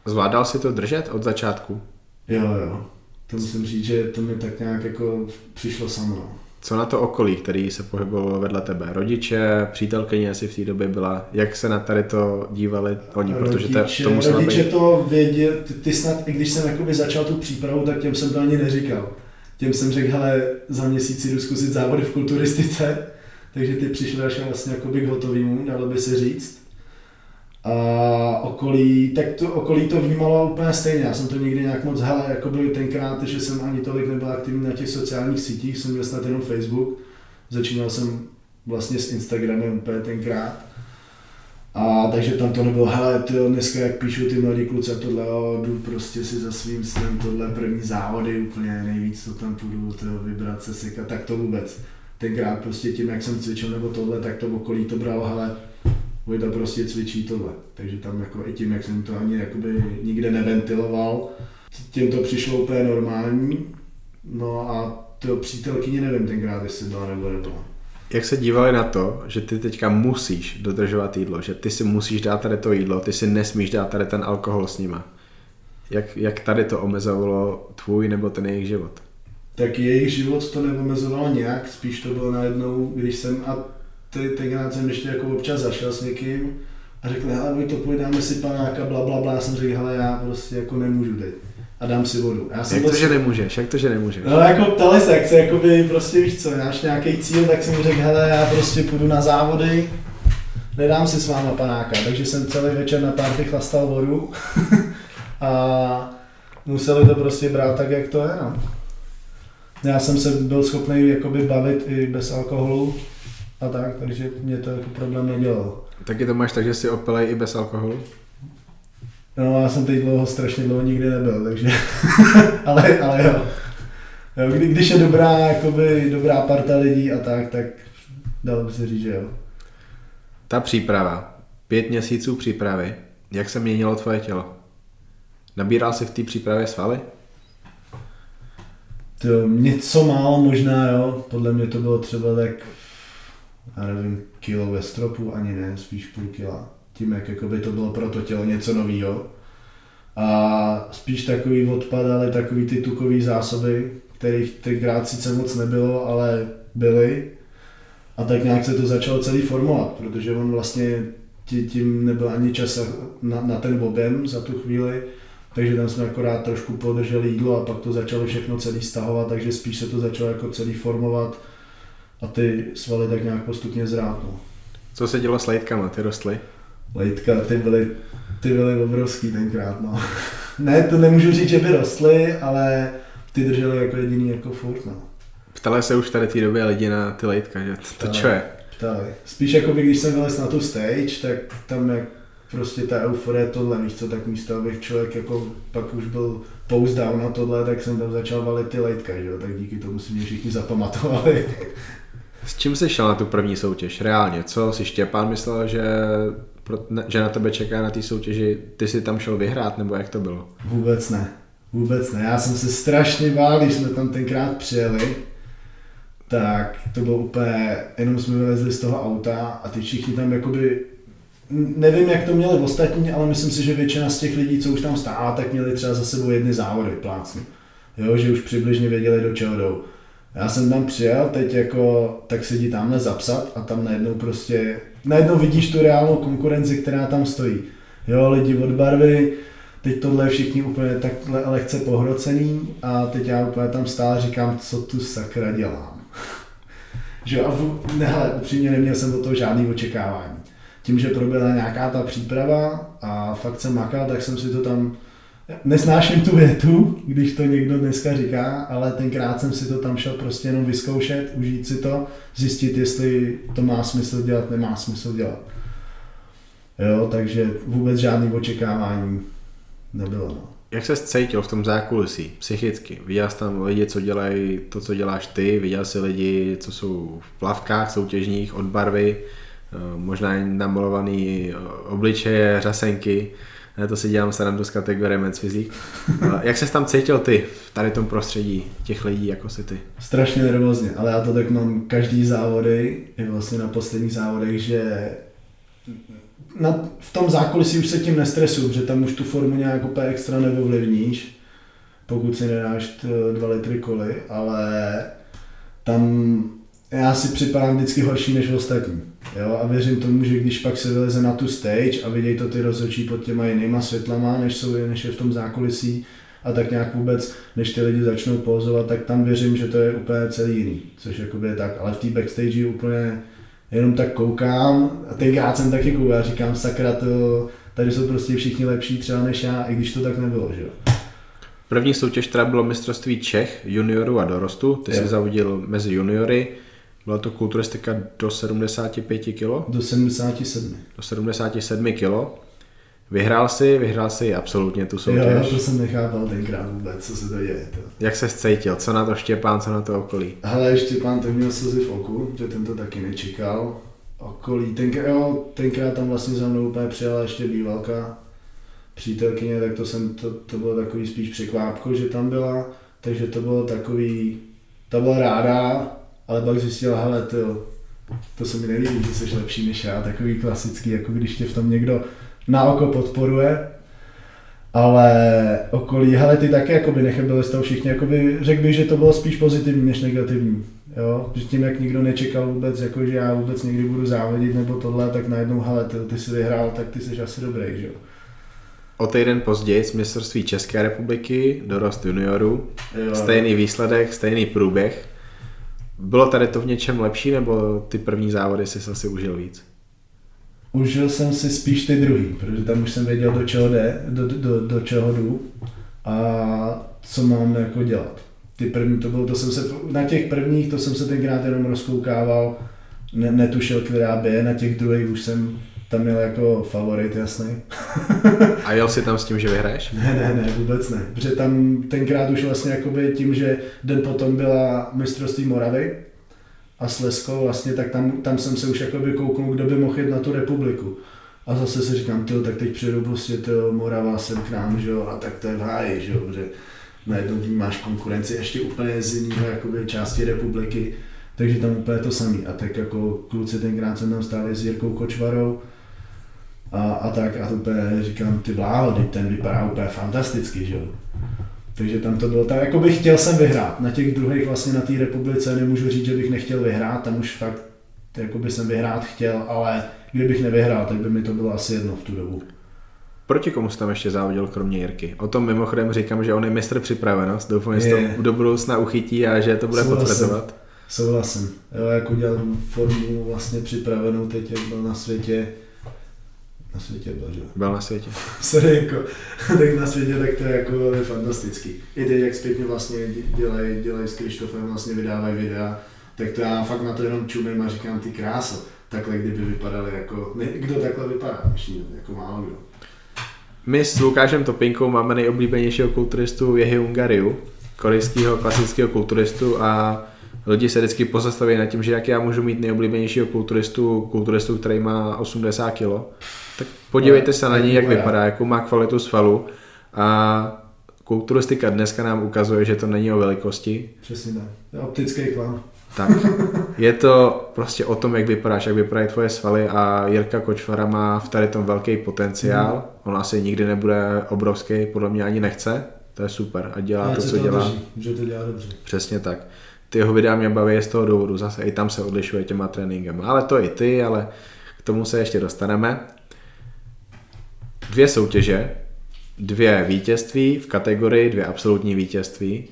Zvládal si to držet od začátku? Jo, jo. To musím říct, že to mi tak nějak jako přišlo samo. No. Co na to okolí, který se pohybovalo vedle tebe? Rodiče, přítelkyně asi v té době byla. Jak se na tady to dívali oni, protože to, to muselo Rodiče být... to věděli, ty, ty snad, i když jsem jakoby začal tu přípravu, tak těm jsem to ani neříkal. Těm jsem řekl, hele, za měsíc jdu zkusit závody v kulturistice, takže ty přišly až vlastně jakoby k hotovýmu, dalo by se říct a okolí, tak to okolí to vnímalo úplně stejně. Já jsem to nikdy nějak moc, hele, jako byl tenkrát, že jsem ani tolik nebyl aktivní na těch sociálních sítích, jsem měl snad jenom Facebook. Začínal jsem vlastně s Instagramem úplně tenkrát. A takže tam to nebylo, hele, ty dneska jak píšu ty mladí kluci a tohle, o, jdu prostě si za svým snem tohle první závody, úplně nejvíc to tam půjdu, to vybrat se sika, tak to vůbec. Tenkrát prostě tím, jak jsem cvičil nebo tohle, tak to okolí to bralo, hele, Vojta prostě cvičí tohle. Takže tam jako i tím, jak jsem to ani jakoby nikde neventiloval, tím to přišlo úplně normální. No a to přítelkyně nevím tenkrát, jestli byla nebo nebyla. Jak se dívali na to, že ty teďka musíš dodržovat jídlo, že ty si musíš dát tady to jídlo, ty si nesmíš dát tady ten alkohol s nima. Jak, jak tady to omezovalo tvůj nebo ten jejich život? Tak jejich život to neomezovalo nějak, spíš to bylo najednou, když jsem, a ty, tenkrát jsem ještě jako občas zašel s někým a řekl, hele, to půjde, dáme si panáka, bla, bla, bla. Já jsem řekl, hele, já prostě jako nemůžu teď a dám si vodu. Já jsem jak to, to, že nemůžeš? Jak to, že nemůžeš? No jako ptali se, jak se jakoby prostě víš co, máš nějaký cíl, tak jsem řekl, hele, já prostě půjdu na závody, nedám si s váma panáka, takže jsem celý večer na párty chlastal vodu [laughs] a museli to prostě brát tak, jak to je, no. Já jsem se byl schopný jakoby bavit i bez alkoholu a tak, takže mě to jako problém nedělalo. Taky to máš tak, že si opilej i bez alkoholu? No já jsem teď dlouho, strašně dlouho nikdy nebyl, takže, [laughs] ale, ale jo. jo kdy, když je dobrá, jakoby, dobrá parta lidí a tak, tak dalo by se říct, že jo. Ta příprava, pět měsíců přípravy, jak se měnilo tvoje tělo? Nabíral jsi v té přípravě svaly? To něco málo možná, jo. Podle mě to bylo třeba tak, já nevím, kilo ve stropu, ani ne, spíš půl kila. Tím, jak jakoby to bylo pro to tělo něco novýho. A spíš takový odpadaly takový ty tukové zásoby, kterých tenkrát sice moc nebylo, ale byly. A tak nějak se to začalo celý formovat, protože on vlastně tím nebyl ani čas na, na ten objem za tu chvíli takže tam jsme akorát trošku podrželi jídlo a pak to začalo všechno celý stahovat, takže spíš se to začalo jako celý formovat a ty svaly tak nějak postupně zrát. No. Co se dělo s lejtkama, ty rostly? Lejtka, ty byly, ty byly obrovský tenkrát, no. [laughs] ne, to nemůžu říct, že by rostly, ale ty držely jako jediný jako furt, no. Ptali se už tady té době lidi na ty lejtka, že to, to čo je? Ptali. Spíš jako by, když jsem vylez na tu stage, tak tam jak prostě ta euforie tohle, víš co, tak místo, abych člověk jako pak už byl down na tohle, tak jsem tam začal valit ty lejtka, že jo, tak díky tomu si mě všichni zapamatovali. S čím jsi šel na tu první soutěž? Reálně, co si Štěpán myslel, že, že na tebe čeká na té soutěži, ty si tam šel vyhrát, nebo jak to bylo? Vůbec ne. Vůbec ne. Já jsem se strašně bál, když jsme tam tenkrát přijeli, tak to bylo úplně, jenom jsme vylezli z toho auta a ty všichni tam jakoby nevím, jak to měli ostatní, ale myslím si, že většina z těch lidí, co už tam stála, tak měli třeba za sebou jedny závody plácnu. Jo, že už přibližně věděli, do čeho jdou. Já jsem tam přijel, teď jako, tak se jdi tamhle zapsat a tam najednou prostě, najednou vidíš tu reálnou konkurenci, která tam stojí. Jo, lidi od barvy, teď tohle všichni úplně takhle lehce pohrocený a teď já úplně tam stál říkám, co tu sakra dělám. [laughs] že a ne, hele, upřímně neměl jsem od toho žádný očekávání tím, že proběhla nějaká ta příprava a fakt jsem makal, tak jsem si to tam, nesnáším tu větu, když to někdo dneska říká, ale tenkrát jsem si to tam šel prostě jenom vyzkoušet, užít si to, zjistit, jestli to má smysl dělat, nemá smysl dělat. Jo, takže vůbec žádný očekávání nebylo. No. Jak se cítil v tom zákulisí, psychicky? Viděl jsi tam lidi, co dělají to, co děláš ty? Viděl jsi lidi, co jsou v plavkách soutěžních od barvy? Eh, možná namalovaný eh, obličeje, řasenky, ne, to si dělám srandu z kategorie Men's. Eh, jak se tam cítil ty v tady tom prostředí těch lidí, jako si ty? Strašně nervózně, ale já to tak mám každý závody, i vlastně na posledních závodech, že na, v tom zákulisí už se tím nestresuju, že tam už tu formu nějak úplně extra neovlivníš, pokud si nedáš dva litry koly, ale tam já si připadám vždycky horší než ostatní. Jo? A věřím tomu, že když pak se vyleze na tu stage a vidějí to ty rozhodčí pod těma jinýma světlama, než, jsou, než je v tom zákulisí, a tak nějak vůbec, než ty lidi začnou pozovat, tak tam věřím, že to je úplně celý jiný, což jakoby je tak, ale v té backstage úplně jenom tak koukám a tenkrát jsem taky koukal, říkám sakra to, tady jsou prostě všichni lepší třeba než já, i když to tak nebylo, že jo. První soutěž teda bylo mistrovství Čech, juniorů a dorostu, ty jo. jsi zavodil mezi juniory, byla to kulturistika do 75 kg? Do 77. Do 77 kg. Vyhrál si, vyhrál si absolutně tu soutěž. Jo, to jsem nechápal tenkrát vůbec, co se to děje. To. Jak se cítil? Co na to Štěpán, co na to okolí? Hele, Štěpán ten měl slzy v oku, že ten to taky nečekal. Okolí, tenkrát, jo, tenkrát tam vlastně za mnou úplně přijela ještě bývalka přítelkyně, tak to, jsem, to, to bylo takový spíš překvápko, že tam byla, takže to bylo takový, ta byla ráda, ale pak zjistila, hele, to, to se mi nelíbí, že jsi lepší než já, takový klasický, jako když tě v tom někdo na oko podporuje, ale okolí, hele, ty taky jakoby byli z toho všichni, jakoby, řekl bych, že to bylo spíš pozitivní než negativní. Jo? Že tím, jak nikdo nečekal vůbec, jako, že já vůbec někdy budu závodit nebo tohle, tak najednou, hele, ty, ty jsi vyhrál, tak ty jsi asi dobrý, že jo. O týden později z mistrovství České republiky, dorost juniorů, stejný výsledek, stejný průběh. Bylo tady to v něčem lepší, nebo ty první závody si asi užil víc? Užil jsem si spíš ty druhý, protože tam už jsem věděl, do čeho jde, do, do, do čeho jdu. a co mám jako dělat. Ty první to bylo, to jsem se, na těch prvních to jsem se tenkrát jenom rozkoukával, ne, netušil, která je, na těch druhých už jsem tam měl jako favorit, jasný. A jel si tam s tím, že vyhraješ? [laughs] Ne, ne, ne, vůbec ne. Protože tam tenkrát už vlastně jakoby tím, že den potom byla mistrovství Moravy a Slesko vlastně, tak tam, tam jsem se už jakoby kouknul, kdo by mohl jít na tu republiku. A zase si říkám, tyjo, tak teď přijedu prostě to Morava sem k nám, že jo, a tak to je v háji, že jo, že najednou vnímáš konkurenci ještě úplně z jiného jakoby, části republiky, takže tam úplně to samý. A tak jako kluci tenkrát jsem tam stáli s Jirkou Kočvarou, a, a tak a to úplně říkám, ty bláho, teď ten vypadá úplně fantasticky, že jo. Takže tam to bylo tak, jako bych chtěl jsem vyhrát. Na těch druhých vlastně na té republice nemůžu říct, že bych nechtěl vyhrát, tam už fakt jako by jsem vyhrát chtěl, ale kdybych nevyhrál, tak by mi to bylo asi jedno v tu dobu. Proti komu jsi tam ještě závodil, kromě Jirky? O tom mimochodem říkám, že on je mistr připravenost. Doufám, že to do budoucna uchytí a že to bude Souhlasím. potvrzovat. Souhlasím. Jo, jako dělal formu vlastně připravenou teď, jak byl na světě, na světě byl, že? Byl na světě. [laughs] Sorry, jako, [laughs] tak na světě, tak to je jako je fantastický. I teď, jak zpětně vlastně dělají, dělají s Krištofem, vlastně vydávají videa, tak to já fakt na to jenom čumím a říkám ty krása. Takhle kdyby vypadaly jako, ne, kdo takhle vypadá, jako málo kdo. My s Lukášem Topinkou máme nejoblíbenějšího kulturistu Jehy Ungariu, korejského klasického kulturistu a lidi se vždycky pozastaví nad tím, že jak já můžu mít nejoblíbenějšího kulturistu, kulturistu, který má 80 kg. Tak podívejte se na něj, jak vypadá, jakou má kvalitu svalu a kulturistika dneska nám ukazuje, že to není o velikosti. Přesně tak. Je optický klam. Tak. Je to prostě o tom, jak vypadáš, jak vypadají tvoje svaly a Jirka Kočvara má v tady tom velký potenciál. Mm. On asi nikdy nebude obrovský, podle mě ani nechce. To je super a dělá to, co to dělá. Drží, že to dělá dobře. Přesně tak. Ty jeho videa mě baví z toho důvodu, zase i tam se odlišuje těma tréninkama. Ale to i ty, ale k tomu se ještě dostaneme. Dvě soutěže, dvě vítězství v kategorii, dvě absolutní vítězství.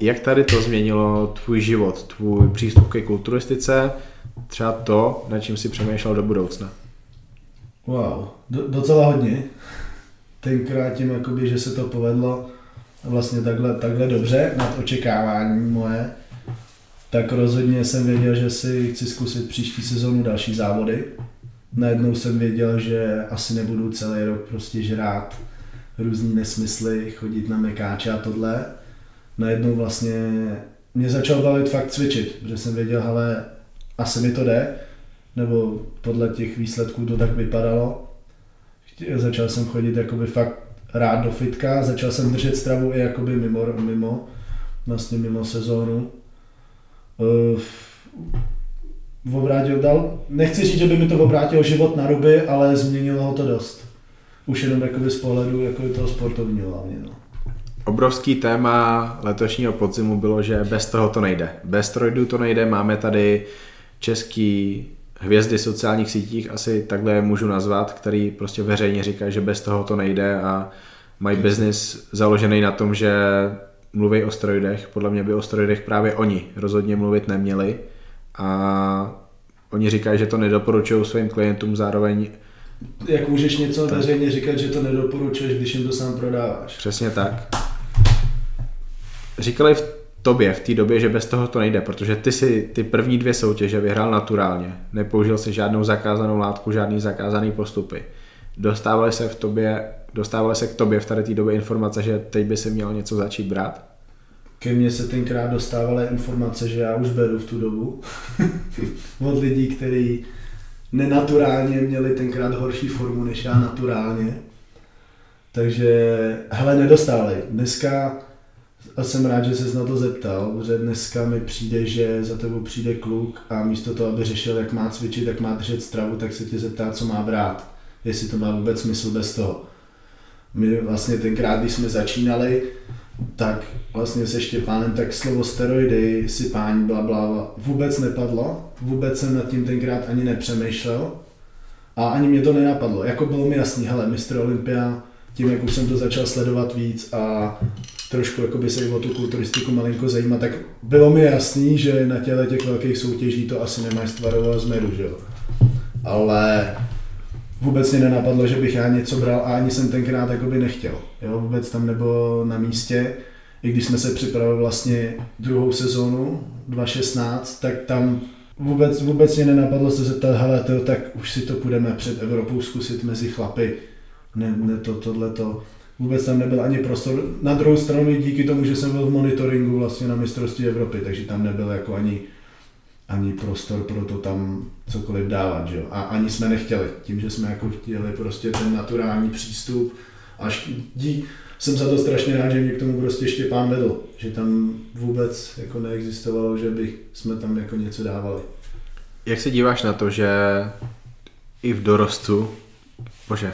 Jak tady to změnilo tvůj život, tvůj přístup ke kulturistice, třeba to, na čím si přemýšlel do budoucna? Wow, do, docela hodně. Tenkrát tím, jakoby, že se to povedlo vlastně takhle, takhle dobře nad očekávání moje, tak rozhodně jsem věděl, že si chci zkusit příští sezónu další závody. Najednou jsem věděl, že asi nebudu celý rok prostě žrát různý nesmysly, chodit na mekáče a tohle najednou vlastně mě začal bavit fakt cvičit, protože jsem věděl, ale asi mi to jde, nebo podle těch výsledků to tak vypadalo. Začal jsem chodit jakoby fakt rád do fitka, začal jsem držet stravu i jakoby mimo, mimo vlastně mimo sezónu. V obrátil dal, nechci říct, že by mi to obrátilo život na ruby, ale změnilo ho to dost. Už jenom jakoby z pohledu jako toho sportovního hlavně. No. Obrovský téma letošního podzimu bylo, že bez toho to nejde. Bez strojdu to nejde, máme tady český hvězdy sociálních sítích, asi takhle je můžu nazvat, který prostě veřejně říkají, že bez toho to nejde a mají biznis založený na tom, že mluví o strojdech. Podle mě by o strojdech právě oni rozhodně mluvit neměli a oni říkají, že to nedoporučují svým klientům, zároveň jak můžeš něco tak. veřejně říkat, že to nedoporučuješ, když jim to sám prodáváš. Přesně tak říkali v tobě v té době, že bez toho to nejde, protože ty si ty první dvě soutěže vyhrál naturálně, nepoužil si žádnou zakázanou látku, žádný zakázaný postupy. Dostávaly se v tobě, dostávaly se k tobě v tady té době informace, že teď by si měl něco začít brát? Ke mně se tenkrát dostávaly informace, že já už beru v tu dobu [laughs] od lidí, kteří nenaturálně měli tenkrát horší formu než já naturálně. Takže, hele, nedostávali. Dneska a jsem rád, že ses na to zeptal, protože dneska mi přijde, že za tebou přijde kluk a místo toho, aby řešil, jak má cvičit, jak má držet stravu, tak se tě zeptá, co má brát. Jestli to má vůbec smysl bez toho. My vlastně tenkrát, když jsme začínali, tak vlastně se Štěpánem tak slovo steroidy, sypání, bla, bla, vůbec nepadlo. Vůbec jsem nad tím tenkrát ani nepřemýšlel. A ani mě to nenapadlo. Jako bylo mi jasný, hele, mistr Olympia, tím, jak už jsem to začal sledovat víc a trošku jakoby se o tu kulturistiku malinko zajímat, tak bylo mi jasný, že na těle těch velkých soutěží to asi nemáš z tvarovo zmeru, že jo. Ale vůbec mě nenapadlo, že bych já něco bral a ani jsem tenkrát jakoby nechtěl. Jo, vůbec tam nebylo na místě. I když jsme se připravili vlastně druhou sezónu 2016, tak tam vůbec, vůbec mě nenapadlo se zeptat, hele, tak už si to půjdeme před Evropou zkusit mezi chlapy. Ne, ne to, tohle to. Vůbec tam nebyl ani prostor. Na druhou stranu díky tomu, že jsem byl v monitoringu vlastně na mistrovství Evropy, takže tam nebyl jako ani ani prostor pro to tam cokoliv dávat, že jo? A ani jsme nechtěli, tím, že jsme jako chtěli prostě ten naturální přístup, až dí, jsem za to strašně rád, že mě k tomu prostě Štěpán vedl, že tam vůbec jako neexistovalo, že bych jsme tam jako něco dávali. Jak se díváš na to, že i v dorostu, bože,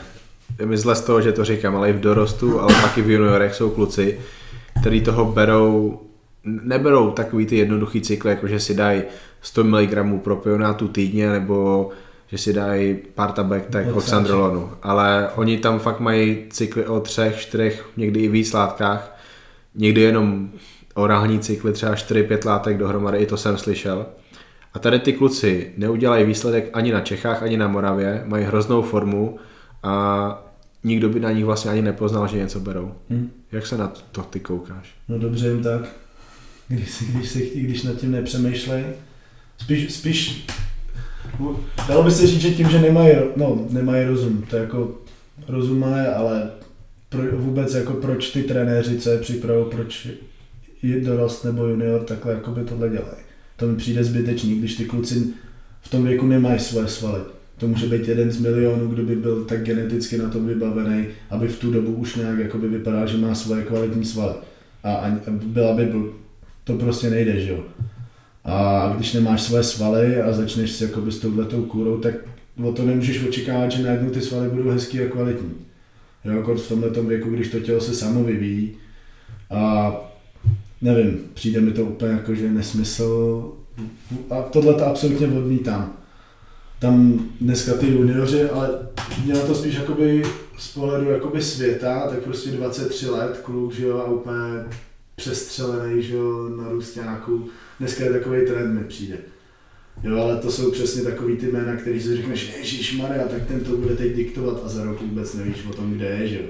je mi zle z toho, že to říkám, ale i v dorostu, ale taky v juniorech jsou kluci, který toho berou, neberou takový ty jednoduchý cykly, jako že si dají 100 mg propionátu týdně, nebo že si dají pár tabek tak oxandrolonu. Ale oni tam fakt mají cykly o třech, čtyřech, někdy i víc látkách. Někdy jenom orální cykly, třeba 4-5 látek dohromady, i to jsem slyšel. A tady ty kluci neudělají výsledek ani na Čechách, ani na Moravě, mají hroznou formu a nikdo by na nich vlastně ani nepoznal, že něco berou. Hmm. Jak se na to ty koukáš? No dobře jim tak. Když, si, když, si, když nad tím nepřemýšlej, spíš, spíš dalo by se říct, že tím, že nemají, no, nemají rozum, to jako rozum má, ale pro, vůbec jako proč ty trenéři, co je připravují, proč je dorost nebo junior, takhle jako by tohle dělají. To mi přijde zbytečný, když ty kluci v tom věku nemají svoje svaly. To může být jeden z milionů, kdo by byl tak geneticky na to vybavený, aby v tu dobu už nějak jako by vypadal, že má svoje kvalitní svaly. A, a byla by, to prostě nejde, že jo. A když nemáš své svaly a začneš si jakoby s touhletou kůrou, tak o to nemůžeš očekávat, že najednou ty svaly budou hezký a kvalitní. Jo, jako v tomhle věku, když to tělo se samo vyvíjí a nevím, přijde mi to úplně jako, že nesmysl a tohle to absolutně odmítám. Tam dneska ty junioři, ale mělo to spíš jakoby z pohledu jakoby světa, tak prostě 23 let, kluk, že jo, a úplně přestřelený, že jo, na růstáku. Dneska je takový trend, mi přijde. Jo, ale to jsou přesně takový ty jména, který si řekneš, Ježíš Maria, tak ten to bude teď diktovat a za rok vůbec nevíš o tom, kde je, že jo.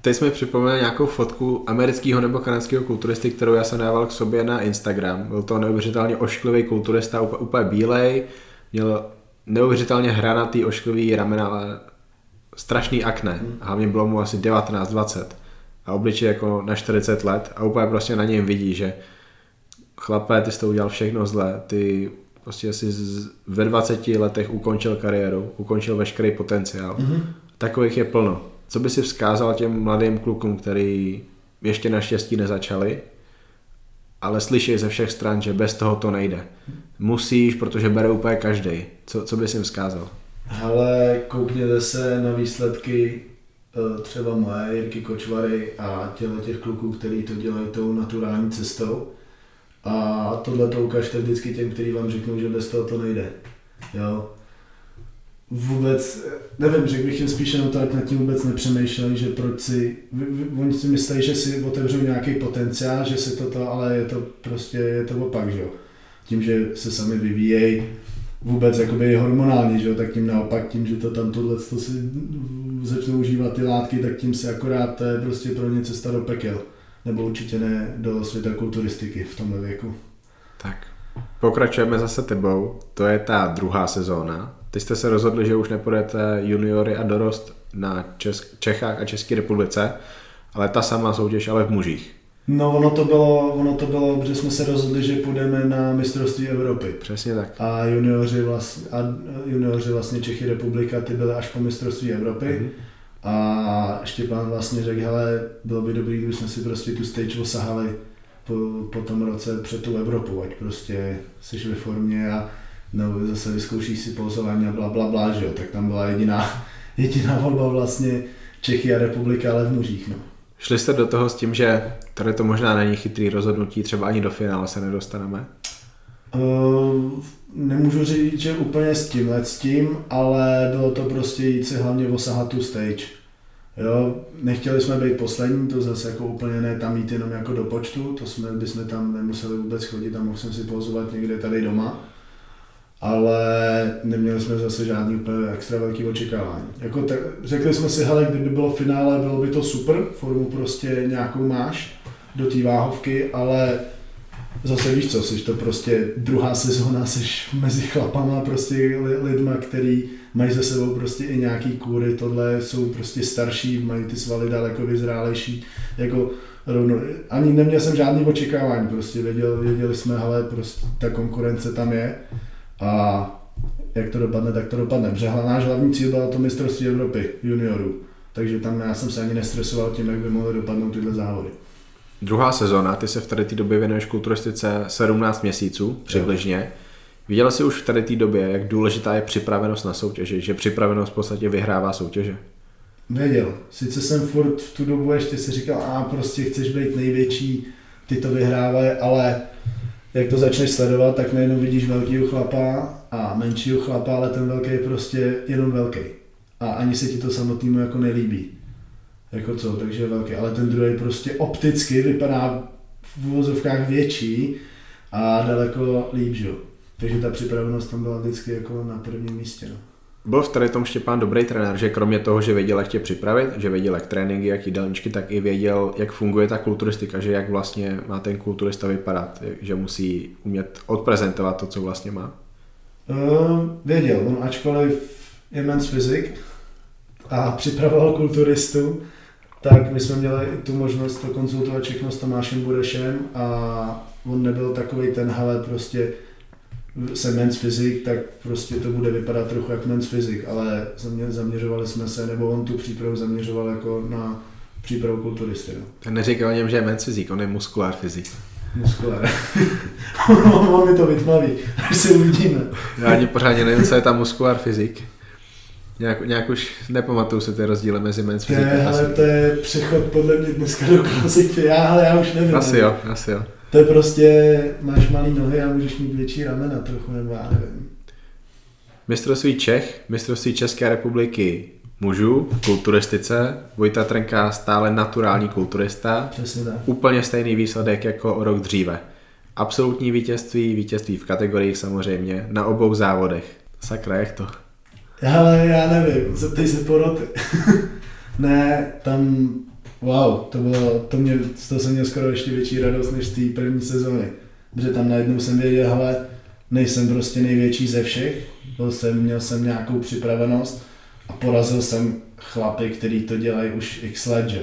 Teď jsme připomněli nějakou fotku amerického nebo kanadského kulturisty, kterou já jsem dával k sobě na Instagram. Byl to neuvěřitelně ošklivý kulturista, úplně, úplně bílej, měl neuvěřitelně hranatý, ošklivý ramena, ale strašný akne. Hmm. Hlavně bylo mu asi 19-20 a obličej jako na 40 let a úplně prostě na něm vidí, že chlape, ty jsi to udělal všechno zle, ty prostě asi ve 20 letech ukončil kariéru, ukončil veškerý potenciál. Mm-hmm. Takových je plno. Co by si vzkázal těm mladým klukům, který ještě naštěstí nezačali, ale slyší ze všech stran, že bez toho to nejde. Musíš, protože bere úplně každý. Co, co bys jim vzkázal? Ale koukněte se na výsledky e, třeba moje Jirky Kočvary a těle těch kluků, kteří to dělají tou naturální cestou a tohle to ukážte vždycky těm, kteří vám řeknou, že bez toho to nejde. Jo? Vůbec, nevím, řekl bych jim spíš jenom tak nad tím vůbec nepřemýšleli, že proč si, oni si myslí, že si otevřou nějaký potenciál, že si toto, ale je to prostě, je to opak, že jo. Tím, že se sami vyvíjejí, vůbec jakoby hormonálně, že jo, tak tím naopak, tím, že to tam tohle to si začnou užívat ty látky, tak tím se akorát to je prostě pro ně cesta do pekel nebo určitě ne do světa kulturistiky v tomhle věku. Tak, pokračujeme zase tebou, to je ta druhá sezóna. Ty jste se rozhodli, že už nepůjdete juniory a dorost na Česk- Čechách a České republice, ale ta sama soutěž ale v mužích. No ono to bylo, ono to bylo, že jsme se rozhodli, že půjdeme na mistrovství Evropy. Přesně tak. A junioři vlastně, a junioři vlastně Čechy republika, ty byly až po mistrovství Evropy. Mm-hmm a Štěpán vlastně řekl, hele, bylo by dobrý, kdyby jsme si prostě tu stage osahali po, po tom roce před tu Evropu, ať prostě jsi ve formě a no, zase vyzkoušíš si pozování a bla, bla, bla, že jo. Tak tam byla jediná, [laughs] jediná volba vlastně Čechy a republika, ale v mužích, no. Šli jste do toho s tím, že tady to možná není chytrý rozhodnutí, třeba ani do finále se nedostaneme? Uh, nemůžu říct, že úplně s tímhle s tím, ale bylo to prostě jít si hlavně osahat tu stage. Jo, nechtěli jsme být poslední, to zase jako úplně ne tam jít jenom jako do počtu, to jsme, bychom tam nemuseli vůbec chodit a mohl jsem si pozovat někde tady doma. Ale neměli jsme zase žádný úplně extra velký očekávání. Jako tak, řekli jsme si, hele, kdyby bylo finále, bylo by to super, formu prostě nějakou máš do té váhovky, ale zase víš co, jsi to prostě druhá sezóna, jsi mezi chlapama, prostě lidma, který mají za sebou prostě i nějaký kůry, tohle jsou prostě starší, mají ty svaly daleko vyzrálejší, jako rovno, ani neměl jsem žádný očekávání, prostě věděl, věděli jsme, ale prostě ta konkurence tam je a jak to dopadne, tak to dopadne. Protože náš hlavní cíl byla to mistrovství Evropy juniorů, takže tam já jsem se ani nestresoval tím, jak by mohly dopadnout tyhle závody. Druhá sezóna, ty se v tady té době věnuješ kulturistice 17 měsíců přibližně. Jo. Viděla jsi už v tady té době, jak důležitá je připravenost na soutěže, že připravenost v podstatě vyhrává soutěže? Věděl. Sice jsem furt v tu dobu ještě si říkal, a prostě chceš být největší, ty to vyhrávají, ale jak to začneš sledovat, tak najednou vidíš velkýho chlapa a menšího chlapa, ale ten velký je prostě jenom velký. A ani se ti to samotnému jako nelíbí. Jako co, takže je velký. Ale ten druhý prostě opticky vypadá v uvozovkách větší a daleko líp, že? Takže ta připravenost tam byla vždycky jako na prvním místě. No. Byl v tady tom Štěpán dobrý trenér, že kromě toho, že věděl, jak tě připravit, že věděl, jak tréninky, jak jídelníčky, tak i věděl, jak funguje ta kulturistika, že jak vlastně má ten kulturista vypadat, že musí umět odprezentovat to, co vlastně má. Uh, věděl, on ačkoliv je men's fyzik a připravoval kulturistu, tak my jsme měli tu možnost to konzultovat všechno s Tomášem Burešem a on nebyl takový ten, hele, prostě se men's fyzik, tak prostě to bude vypadat trochu jak men's fyzik, ale zaměřovali jsme se, nebo on tu přípravu zaměřoval jako na přípravu kulturisty. No. Ten neříká o něm, že je men's fyzik, on je muskulár fyzik. Muskulár. [laughs] on mi to vytmaví, až se uvidíme. Já ani pořádně nevím, co je tam muskulár fyzik. Nějak, nějak už nepamatuju se ty rozdíly mezi men's fyzikem. Ale to je přechod podle mě dneska do klasiky, já, ale já už nevím. Asi jo, asi jo. To je prostě, máš malý nohy a můžeš mít větší ramena trochu, nebo já nevím. Mistrovství Čech, mistrovství České republiky mužů v kulturistice. Vojta Trenka stále naturální kulturista. Přesně tak. Úplně stejný výsledek jako o rok dříve. Absolutní vítězství, vítězství v kategoriích samozřejmě, na obou závodech. Sakra, jak to? Ale já nevím, zeptej se poroty. [laughs] ne, tam wow, to bylo, to mě, toho jsem měl skoro ještě větší radost než z té první sezóny. Protože tam najednou jsem věděl, hele, nejsem prostě největší ze všech, byl jsem, měl jsem nějakou připravenost a porazil jsem chlapy, který to dělají už x let, že?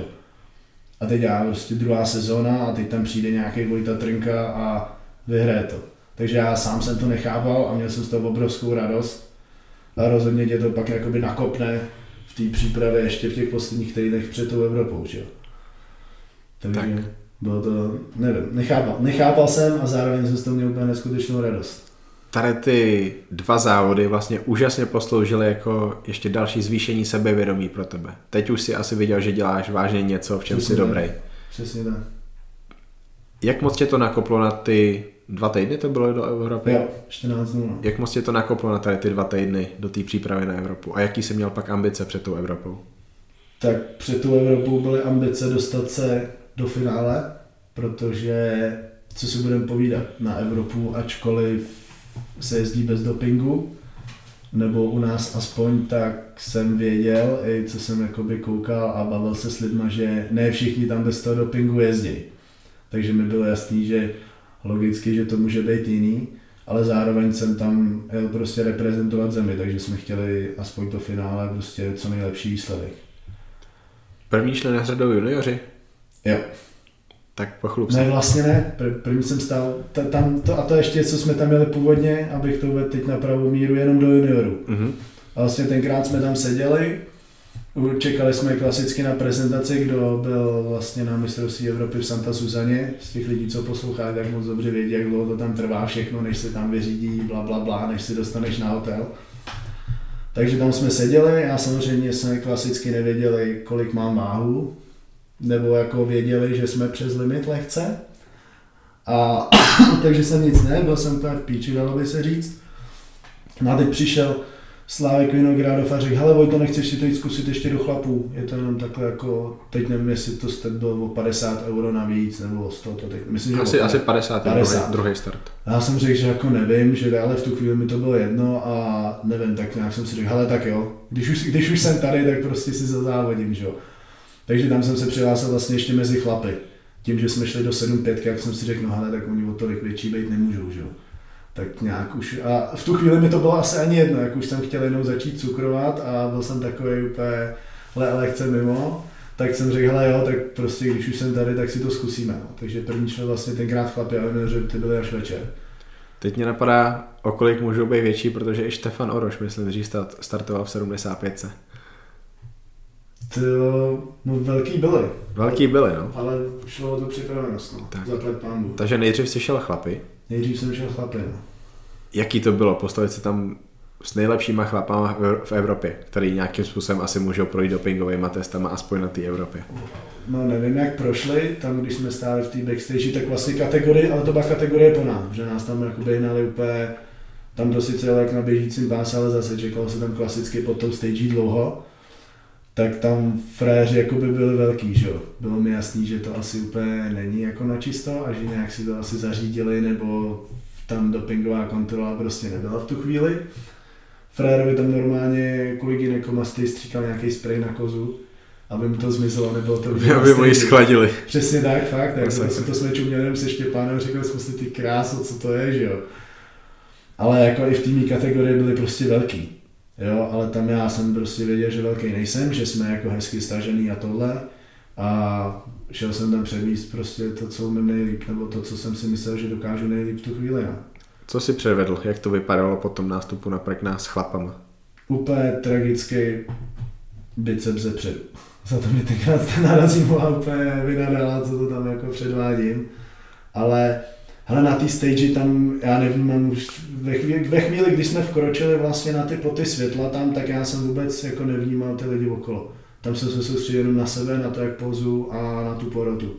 A teď já prostě druhá sezóna a teď tam přijde nějaký Vojta Trnka a vyhraje to. Takže já sám jsem to nechápal a měl jsem z toho obrovskou radost. A rozhodně tě to pak jakoby nakopne v té přípravě ještě v těch posledních týdnech před tou Evropou, že jo. Takže tak. bylo to, nevím, nechápal, nechápal jsem a zároveň jsem z toho měl úplně neskutečnou radost. Tady ty dva závody vlastně úžasně posloužily jako ještě další zvýšení sebevědomí pro tebe. Teď už si asi viděl, že děláš vážně něco, v čem Přesně jsi dobrý. Přesně tak. Jak moc tě to nakoplo na ty dva týdny to bylo do Evropy? Jo, 14 dnů. No. Jak moc tě to nakoplo na tady ty dva týdny do té přípravy na Evropu? A jaký jsi měl pak ambice před tou Evropou? Tak před tou Evropou byly ambice dostat se do finále, protože, co si budeme povídat, na Evropu, ačkoliv se jezdí bez dopingu, nebo u nás aspoň, tak jsem věděl, i co jsem jakoby koukal a bavil se s lidma, že ne všichni tam bez toho dopingu jezdí. Takže mi bylo jasný, že logicky, že to může být jiný, ale zároveň jsem tam jel prostě reprezentovat zemi, takže jsme chtěli aspoň to finále prostě co nejlepší výsledek. První šli na řadou junioři? Jo. Tak pochlup. Ne, vlastně ne. Pr- první jsem stál, ta, tam to, a to ještě, co jsme tam měli původně, abych to uvedl teď na pravou míru, jenom do juniorů. Mm-hmm. A vlastně tenkrát jsme tam seděli, Čekali jsme klasicky na prezentaci, kdo byl vlastně na mistrovství Evropy v Santa Suzaně. Z těch lidí, co poslouchají, tak moc dobře vědí, jak dlouho to tam trvá všechno, než se tam vyřídí, bla, bla, bla, než si dostaneš na hotel. Takže tam jsme seděli, já samozřejmě jsme klasicky nevěděli, kolik mám váhu, nebo jako věděli, že jsme přes limit lehce. A [coughs] takže jsem nic ne, byl jsem úplně v píči, dalo by se říct. No a teď přišel Slávek Vinogradov a řekl, hele Vojto, nechceš si to jít zkusit ještě do chlapů, je to jenom takhle jako, teď nevím, jestli to start bylo o 50 euro navíc, nebo o 100, to teď, myslím, že Asi, asi 50, 50. Druhý, druhý start. Já jsem řekl, že jako nevím, že ale v tu chvíli mi to bylo jedno a nevím, tak nějak jsem si řekl, hele tak jo, když už, když už jsem tady, tak prostě si zazávodím, že jo. Takže tam jsem se přihlásil vlastně ještě mezi chlapy. Tím, že jsme šli do 7-5, jak jsem si řekl, no hele, tak oni o tolik větší být nemůžou, že jo. Tak nějak už, a v tu chvíli mi to bylo asi ani jedno, jak už jsem chtěl jenom začít cukrovat a byl jsem takový úplně le, lehce mimo, tak jsem řekl, hele jo, tak prostě když už jsem tady, tak si to zkusíme. No. Takže první šel vlastně tenkrát chlapi a že ty byly až večer. Teď mě napadá, o kolik můžou být větší, protože i Štefan Oroš, myslím, že start, startoval v 75. To, no velký byly. Velký byly, no. Ale šlo o to připravenost, no. Tak. Takže nejdřív si šel chlapy. Nejdřív jsem šel chlapi, no. Jaký to bylo postavit se tam s nejlepšíma chlapama v- Evropě, který nějakým způsobem asi můžou projít dopingovými testama aspoň na té Evropě. No nevím, jak prošli, tam když jsme stáli v té backstage, tak vlastně kategorie, ale to byla kategorie po nám, že nás tam jakoby hnali úplně, tam to sice jak na běžícím páse, ale zase čekalo se tam klasicky pod tou stage dlouho, tak tam fréři jakoby byli velký, že jo. Bylo mi jasný, že to asi úplně není jako na čisto a že nějak si to asi zařídili, nebo tam dopingová kontrola prostě nebyla v tu chvíli. Frérovi tam normálně kvůli ginekomastý stříkal nějaký sprej na kozu, aby mu to zmizelo, nebylo to na Aby mu ji schladili. Přesně tak, fakt, tak Masakr. to, jsme čuměli se Štěpánem, říkali jsme si ty kráso, co to je, že jo. Ale jako i v té mý kategorii byly prostě velký. Jo, ale tam já jsem prostě věděl, že velký nejsem, že jsme jako hezky stažený a tohle. A šel jsem tam předvíst prostě to, co umím nejlíp, nebo to, co jsem si myslel, že dokážu nejlíp v tu chvíli. No. Co si předvedl? Jak to vypadalo po tom nástupu na prekná s chlapama? Úplně tragický biceps ze předu. [laughs] Za to mě tenkrát [laughs] ta narazímová úplně vynadala, co to tam jako předvádím. Ale hele, na té stage tam já nevnímám už ve chvíli, ve chvíli, kdy jsme vkročili vlastně na ty poty světla tam, tak já jsem vůbec jako nevnímal ty lidi okolo. Tam jsem se soustředil jenom na sebe, na to, jak pozu a na tu porotu.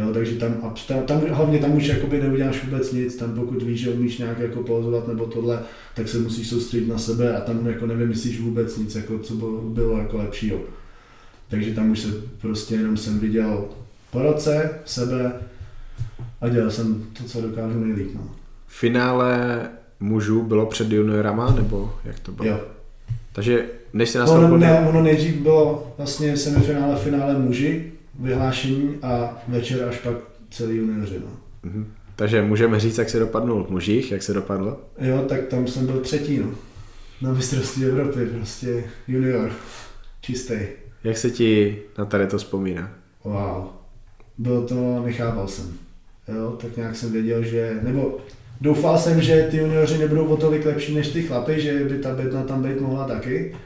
Jo, takže tam, tam, tam, hlavně tam už jakoby neuděláš vůbec nic, tam pokud víš, že umíš nějak jako pozovat nebo tohle, tak se musíš soustředit na sebe a tam jako nevymyslíš vůbec nic, jako co bylo, bylo jako lepšího. Takže tam už se prostě jenom jsem viděl po roce, sebe a dělal jsem to, co dokážu nejlíp. No. Finále mužů bylo před juniorama, nebo jak to bylo? Jo. Takže než Ono, nastoupil... ne, ono nejdřív bylo vlastně semifinále, finále muži, vyhlášení a večer až pak celý junioři. No. Mhm. Takže můžeme říct, jak se dopadnul v mužích, jak se dopadlo? Jo, tak tam jsem byl třetí, no. Na mistrovství Evropy, prostě junior, čistý. Jak se ti na tady to vzpomíná? Wow. Bylo to, nechápal jsem. Jo, tak nějak jsem věděl, že, nebo doufal jsem, že ty junioři nebudou o tolik lepší než ty chlapy, že by ta bedna tam být mohla taky.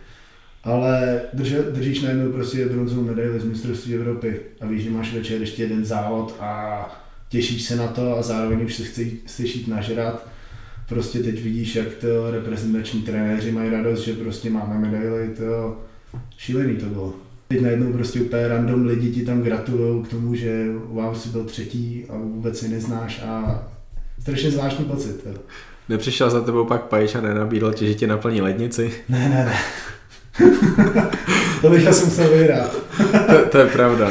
Ale drže, držíš najednou prostě bronzovou medaili z mistrovství Evropy a víš, že máš večer ještě jeden závod a těšíš se na to a zároveň už se chceš jít nažrat. Prostě teď vidíš, jak to reprezentační trenéři mají radost, že prostě máme medaily, to šílený to bylo. Teď najednou prostě úplně random lidi ti tam gratulují k tomu, že wow, jsi byl třetí a vůbec si neznáš a strašně zvláštní pocit. Jo. Nepřišel za tebou pak Pajč a nenabídl ti, že ti naplní lednici? Ne, ne, ne. [laughs] to bych asi musel vyhrát. to, to je pravda.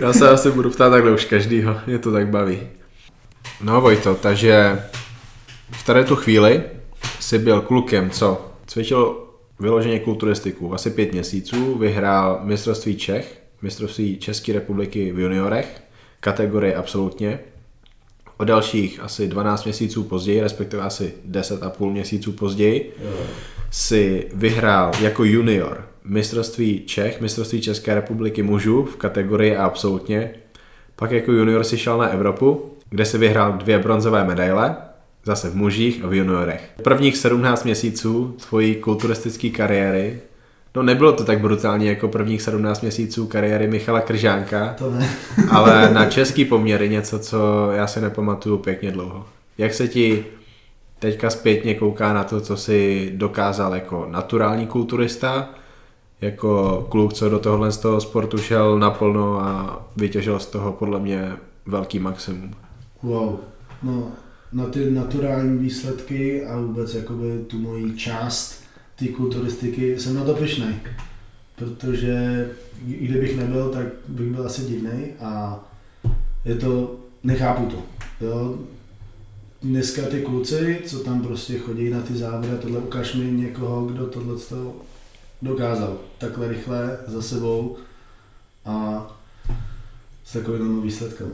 Já se asi budu ptát takhle už každýho, mě to tak baví. No Vojto, takže v tady tu chvíli jsi byl klukem, co? Cvičil vyloženě kulturistiku asi pět měsíců, vyhrál mistrovství Čech, mistrovství České republiky v juniorech, kategorie absolutně. O dalších asi 12 měsíců později, respektive asi 10 a půl měsíců později, si vyhrál jako junior mistrovství Čech, mistrovství České republiky mužů v kategorii A absolutně. Pak jako junior si šel na Evropu, kde si vyhrál dvě bronzové medaile, zase v mužích a v juniorech. Prvních 17 měsíců tvojí kulturistické kariéry, no nebylo to tak brutálně jako prvních 17 měsíců kariéry Michala Kržánka, To ne. [laughs] ale na český poměry něco, co já si nepamatuju pěkně dlouho. Jak se ti teďka zpětně kouká na to, co si dokázal jako naturální kulturista, jako kluk, co do tohohle z toho sportu šel naplno a vytěžil z toho podle mě velký maximum. Wow. No, na ty naturální výsledky a vůbec jakoby tu moji část té kulturistiky jsem na to pyšnej. Protože kdybych nebyl, tak bych byl asi divný a je to, nechápu to. Jo? Dneska ty kluci, co tam prostě chodí na ty závěry, tohle ukáž mi někoho, kdo tohle dokázal takhle rychle za sebou a s takovými výsledkami.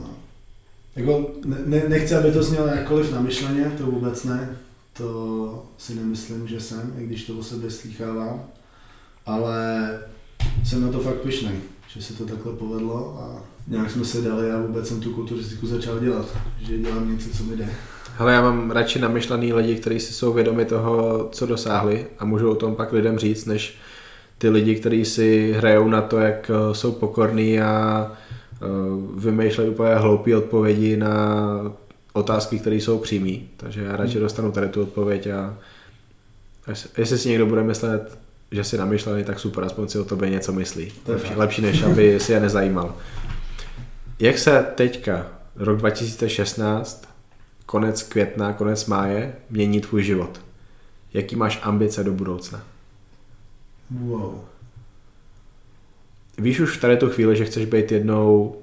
Jako, ne, nechci, aby to znělo jakkoliv namyšleně, to vůbec ne. To si nemyslím, že jsem, i když to o sebe slýchávám. Ale jsem na to fakt pišnej, že se to takhle povedlo a nějak jsme se dali a vůbec jsem tu kulturistiku začal dělat, že dělám něco, co mi jde. Ale já mám radši namyšlený lidi, kteří si jsou vědomi toho, co dosáhli a můžou o tom pak lidem říct, než ty lidi, kteří si hrajou na to, jak eh, jsou pokorní a vymýšlejí úplně hloupé odpovědi na otázky, které jsou přímý. Takže já radši hmm. dostanu tady tu odpověď a jestli si někdo bude myslet, že si namyšlený, tak super, aspoň si o tobě něco myslí. To lepší, lepší, než aby si je nezajímal. Jak se teďka, rok 2016, konec května, konec máje, mění tvůj život? Jaký máš ambice do budoucna? Wow. Víš už v tady tu chvíli, že chceš být jednou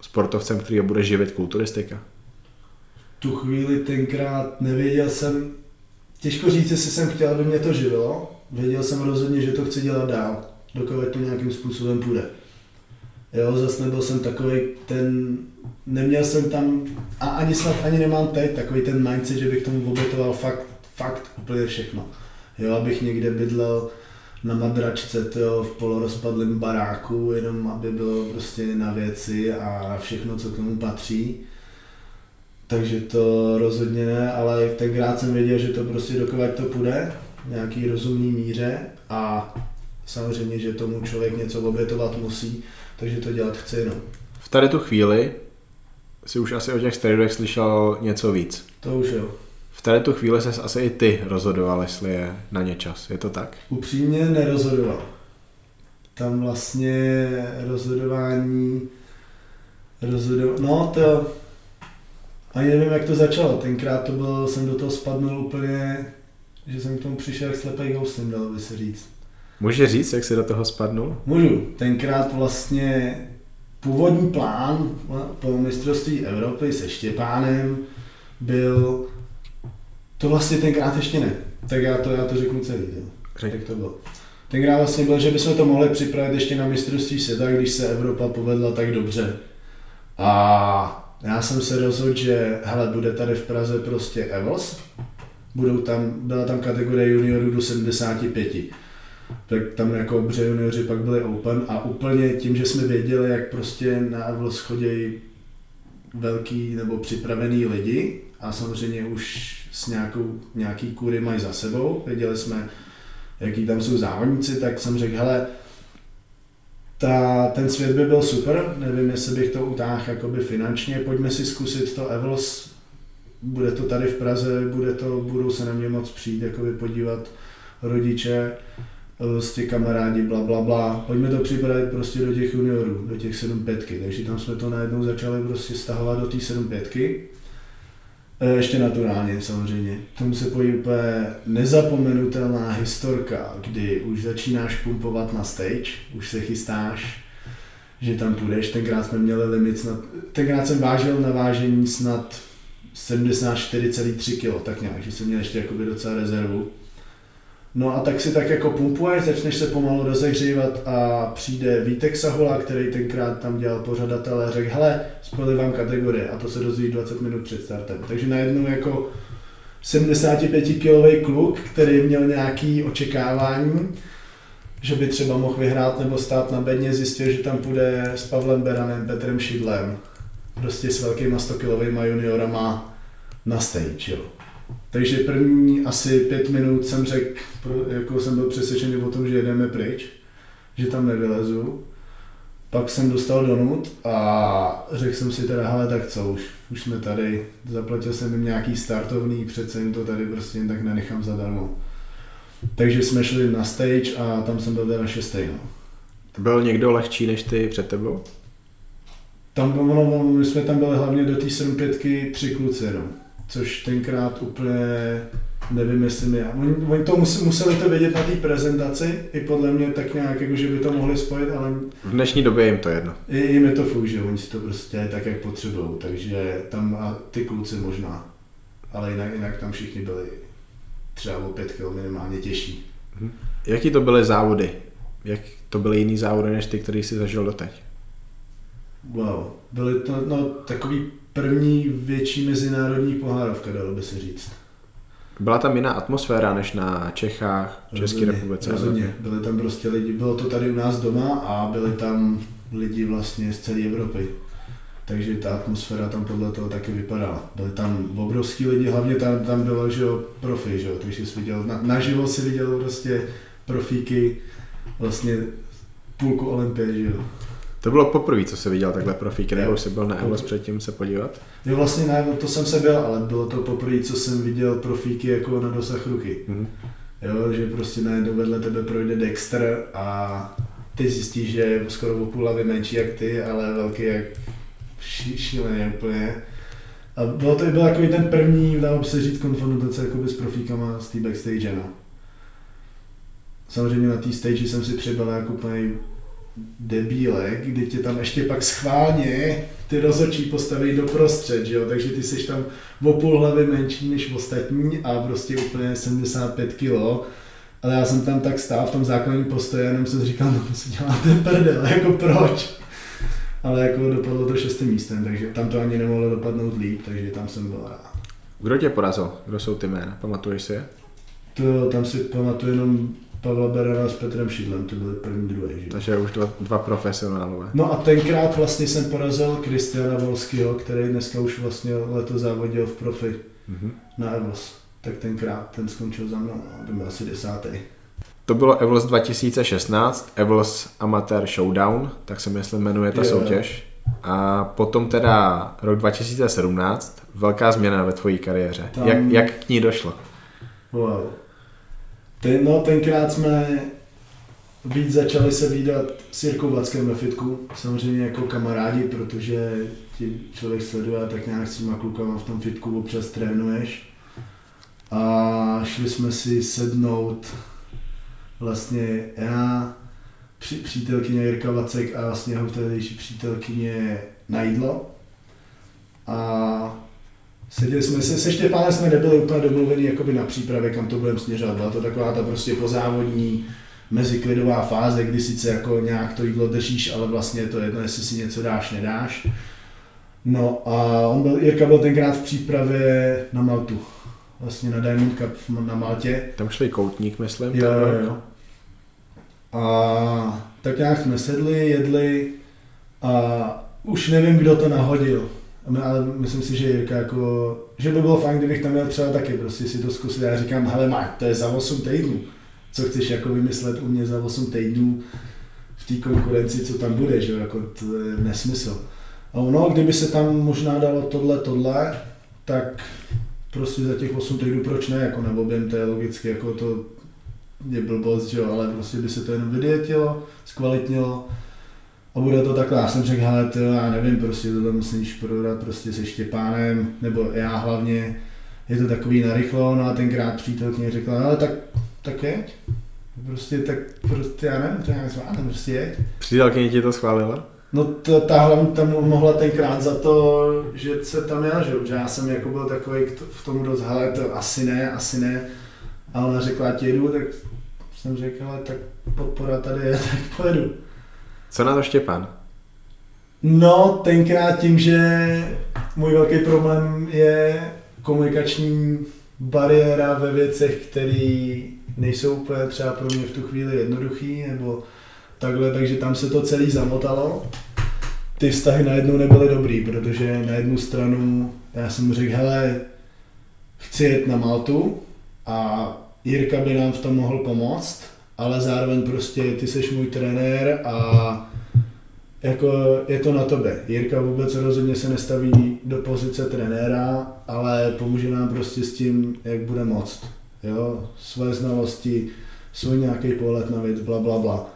sportovcem, který bude živit kulturistika? Tu chvíli tenkrát nevěděl jsem, těžko říct, jestli jsem chtěl, aby mě to živilo. Věděl jsem rozhodně, že to chci dělat dál, dokud to nějakým způsobem půjde. Jo, zase nebyl jsem takový ten, neměl jsem tam, a ani snad ani nemám teď, takový ten mindset, že bych tomu obětoval fakt, fakt úplně všechno. Jo, abych někde bydlel na madračce to v polorozpadlém baráku, jenom aby bylo prostě na věci a na všechno, co k tomu patří. Takže to rozhodně ne, ale tenkrát jsem věděl, že to prostě dokovat to půjde, nějaký rozumný míře a samozřejmě, že tomu člověk něco obětovat musí, takže to dělat chce jenom. V tady tu chvíli si už asi o těch steroidech slyšel něco víc. To už jo. V tady tu chvíli ses asi i ty rozhodoval, jestli je na ně čas. Je to tak? Upřímně nerozhodoval. Tam vlastně rozhodování rozhodoval, no to ani nevím, jak to začalo. Tenkrát to bylo, jsem do toho spadnul úplně, že jsem k tomu přišel jak slepej ghostem, dalo by se říct. Může říct, jak se do toho spadnul? Můžu. Tenkrát vlastně původní plán po mistrovství Evropy se Štěpánem byl to vlastně tenkrát ještě ne. Tak já to, já to řeknu celý. Jo. Řek. Jak to bylo. Tenkrát vlastně byl, že bychom to mohli připravit ještě na mistrovství světa, když se Evropa povedla tak dobře. A já jsem se rozhodl, že hele, bude tady v Praze prostě Evos, budou tam, byla tam kategorie juniorů do 75. Tak tam jako obře junioři pak byli open a úplně tím, že jsme věděli, jak prostě na Evos chodí velký nebo připravený lidi a samozřejmě už s nějakou, nějaký kury mají za sebou, věděli jsme, jaký tam jsou závodníci, tak jsem řekl, hele, ta, ten svět by byl super, nevím, jestli bych to utáhl jakoby finančně, pojďme si zkusit to Evels, bude to tady v Praze, bude to, budou se na mě moc přijít jakoby podívat rodiče, eh, ty kamarádi, bla, bla, bla. Pojďme to připravit prostě do těch juniorů, do těch 7 5 Takže tam jsme to najednou začali prostě stahovat do té 7 5 ještě naturálně samozřejmě. Tomu se pojí úplně nezapomenutelná historka, kdy už začínáš pumpovat na stage, už se chystáš, že tam půjdeš. Tenkrát jsme měli limit snad, tenkrát jsem vážil na vážení snad 74,3 kg, tak nějak, že jsem měl ještě jakoby docela rezervu. No a tak si tak jako pumpuješ, začneš se pomalu rozehřívat a přijde Vítek Sahola, který tenkrát tam dělal pořadatele, řekl, hele, spojili vám kategorie a to se dozví 20 minut před startem. Takže najednou jako 75-kilový kluk, který měl nějaký očekávání, že by třeba mohl vyhrát nebo stát na bedně, zjistil, že tam půjde s Pavlem Beranem, Petrem Šidlem, prostě s velkýma 100 kilovými juniorama na stage, jo. Takže první asi pět minut jsem řekl, jako jsem byl přesvědčený o tom, že jedeme pryč, že tam nevylezu. Pak jsem dostal donut a řekl jsem si teda, hele, tak co už, už jsme tady, zaplatil jsem jim nějaký startovný, přece jim to tady prostě jen tak nenechám zadarmo. Takže jsme šli na stage a tam jsem byl teda šestý. No. Byl někdo lehčí než ty před tebou? Tam, no, my jsme tam byli hlavně do té 7 tři kluci jenom. Což tenkrát úplně nevím, jestli já. Oni, oni to museli, museli to vědět na té prezentaci, i podle mě tak nějak, jako, že by to mohli spojit, ale... V dnešní době jim to jedno. I, jim je to fuk, že oni si to prostě tak, jak potřebují, takže tam a ty kluci možná, ale jinak, jinak tam všichni byli třeba o pět kg minimálně těžší. Mhm. Jaký to byly závody? Jak to byly jiný závody, než ty, který jsi zažil doteď? Wow, byly to no, takový první větší mezinárodní pohárovka, dalo by se říct. Byla tam jiná atmosféra než na Čechách, České republice? Rozhodně. Byli tam prostě lidi, bylo to tady u nás doma a byli tam lidi vlastně z celé Evropy. Takže ta atmosféra tam podle toho taky vypadala. Byli tam obrovský lidi, hlavně tam, tam bylo, že jo, profi, že jo, takže jsi viděl, na, naživo si viděl prostě profíky, vlastně půlku olympie, že jo. To bylo poprvé, co jsi viděl takhle profíky, nebo jsi byl na Evos předtím se podívat? Jo, vlastně na to jsem se byl, ale bylo to poprvé, co jsem viděl profíky jako na dosah ruky. Mm-hmm. Jo, že prostě najednou vedle tebe projde Dexter a ty zjistíš, že je skoro o půl hlavy menší jak ty, ale velký jak ší, šíleně úplně. A bylo to byl takový ten první, dalo se říct, konfrontace jakoby s profíkama z té backstage, no. Samozřejmě na té stage jsem si přibal jako úplně debílek, kdy tě tam ještě pak schválně ty rozhodčí postaví do prostřed, že jo? takže ty jsi tam o půl hlavy menší než ostatní a prostě úplně 75 kilo. Ale já jsem tam tak stál v tom základním postoji a jenom jsem říkal, no to si děláte prdel, jako proč? Ale jako dopadlo to šestým místem, takže tam to ani nemohlo dopadnout líp, takže tam jsem byl rád. Kdo tě porazil? Kdo jsou ty jména? Pamatuješ si je? To tam si pamatuju jenom Pavla Berana s Petrem Šidlem, to byly první, druhé. Že? Takže už dva, dva profesionálové. No a tenkrát vlastně jsem porazil Kristiana Volského, který dneska už vlastně letos závodil v profi mm-hmm. na Evos. Tak tenkrát ten skončil za mnou, no, to byl asi desátý. To bylo Evos 2016, Evos Amateur Showdown, tak se myslím jmenuje ta je, soutěž. A potom teda rok 2017, velká změna ve tvojí kariéře. Tam... Jak, jak k ní došlo? Wow. Ten, no, tenkrát jsme víc začali se výdat s Jirkou Vackem ve fitku, samozřejmě jako kamarádi, protože ti člověk sleduje a tak nějak s těma klukama v tom fitku občas trénuješ. A šli jsme si sednout vlastně já, při, přítelkyně Jirka Vacek a vlastně jeho tehdejší přítelkyně na jídlo. A Seděli jsme se, se Štěpánem jsme nebyli úplně domluveni jakoby na přípravě, kam to budeme směřovat. Byla to taková ta prostě pozávodní meziklidová fáze, kdy sice jako nějak to jídlo držíš, ale vlastně je to jedno, jestli si něco dáš, nedáš. No a on byl, Jirka byl tenkrát v přípravě na Maltu. Vlastně na Diamond Cup na Maltě. Tam šli koutník, myslím. Jo, jo, jo. A tak nějak jsme sedli, jedli a už nevím, kdo to nahodil ale myslím si, že Jirka jako, že by bylo fajn, kdybych tam měl třeba taky prostě si to zkusit. Já říkám, hele Mark, to je za 8 týdnů. Co chceš jako vymyslet u mě za 8 týdnů v té konkurenci, co tam bude, že jako to je nesmysl. A ono, kdyby se tam možná dalo tohle, tohle, tak prostě za těch 8 týdnů proč ne, jako na objem, to je logicky, jako to je blbost, že jo, ale prostě by se to jenom vydietilo, zkvalitnilo a bude to takhle, já jsem řekl, hele, to já nevím, prostě tohle musíš prodat prostě se Štěpánem, nebo já hlavně, je to takový narychlo, no a tenkrát přítelkyně řekla, ale tak, tak jeď. Prostě tak, prostě já nevím, to nějak zvládnem, prostě jeď. Přítelkyně ti to schválila? No to, ta hlavně tam mohla tenkrát za to, že se tam jel, že, že já jsem jako byl takový v tom dost, hele, to asi ne, asi ne. A ona řekla, ať jedu, tak jsem řekl, ale tak podpora tady je, [laughs] tak pojedu. Co na to Štěpán? No, tenkrát tím, že můj velký problém je komunikační bariéra ve věcech, které nejsou úplně třeba pro mě v tu chvíli jednoduchý, nebo takhle, takže tam se to celý zamotalo. Ty vztahy najednou nebyly dobrý, protože na jednu stranu já jsem řekl, hele, chci jet na Maltu a Jirka by nám v tom mohl pomoct, ale zároveň prostě ty seš můj trenér a jako je to na tobě. Jirka vůbec rozhodně se nestaví do pozice trenéra, ale pomůže nám prostě s tím, jak bude moct. Jo? Svoje znalosti, svůj nějaký pohled na věc, bla, bla, bla.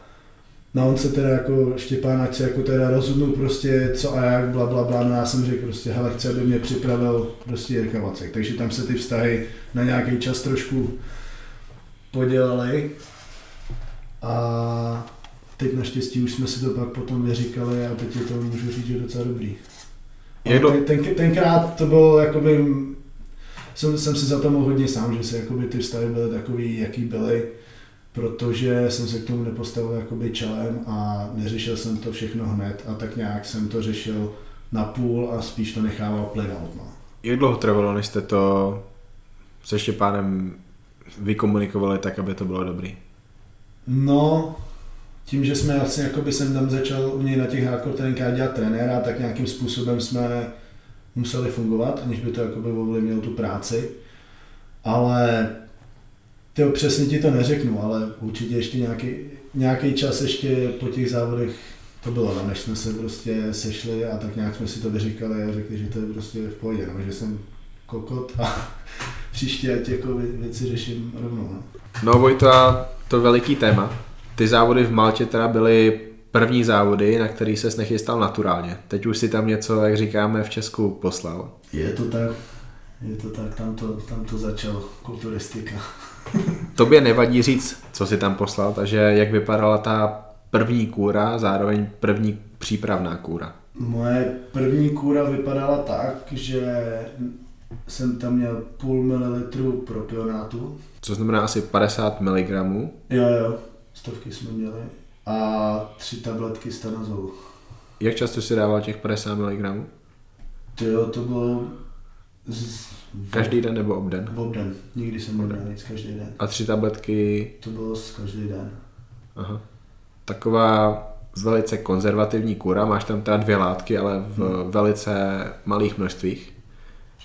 No on se teda jako Štěpán, ať se jako teda rozhodnul prostě co a jak, bla, bla, bla, no já jsem řekl prostě, hele, chci, aby mě připravil prostě Jirka Vacek. Takže tam se ty vztahy na nějaký čas trošku podělaly. A teď naštěstí už jsme si to pak potom vyříkali a teď je to můžu říct, že docela dobrý. Jak dlouho- ten, ten, tenkrát to bylo jakoby, jsem, jsem si za to mohl hodně sám, že se jakoby ty vztahy byly takový, jaký byly, protože jsem se k tomu nepostavil jakoby čelem a neřešil jsem to všechno hned a tak nějak jsem to řešil na půl a spíš to nechával plynout. No. Jak dlouho trvalo, než jste to se Štěpánem vykomunikovali tak, aby to bylo dobrý? No, tím, že jsme vlastně jakoby jsem tam začal u něj na těch hardcore tréninkách dělat trenéra, tak nějakým způsobem jsme museli fungovat, aniž by to jakoby ovlivnilo tu práci. Ale tyjo, přesně ti to neřeknu, ale určitě ještě nějaký, nějaký čas ještě po těch závodech to bylo, no, než jsme se prostě sešli a tak nějak jsme si to vyříkali a řekli, že to je prostě v pohodě, no, že jsem kokot a [laughs] příště ať jako vě- věci řeším rovnou. No. No Vojto, a to veliký téma. Ty závody v Maltě teda byly první závody, na který se nechystal naturálně. Teď už si tam něco, jak říkáme v Česku, poslal. Je to tak, je to tak, tam to, tam to začalo, kulturistika. [laughs] Tobě nevadí říct, co si tam poslal, takže jak vypadala ta první kůra, zároveň první přípravná kůra. Moje první kůra vypadala tak, že jsem tam měl půl mililitru propionátu. Co znamená asi 50 mg. Jo, jo, stovky jsme měli. A tři tabletky stanozolu. Jak často si dával těch 50 mg? Jo, to bylo z... Každý den nebo obden? obden. Nikdy jsem neměl nic každý den. A tři tabletky, To bylo z každý den. aha. Taková velice konzervativní kůra, máš tam teda dvě látky, ale v velice malých množstvích.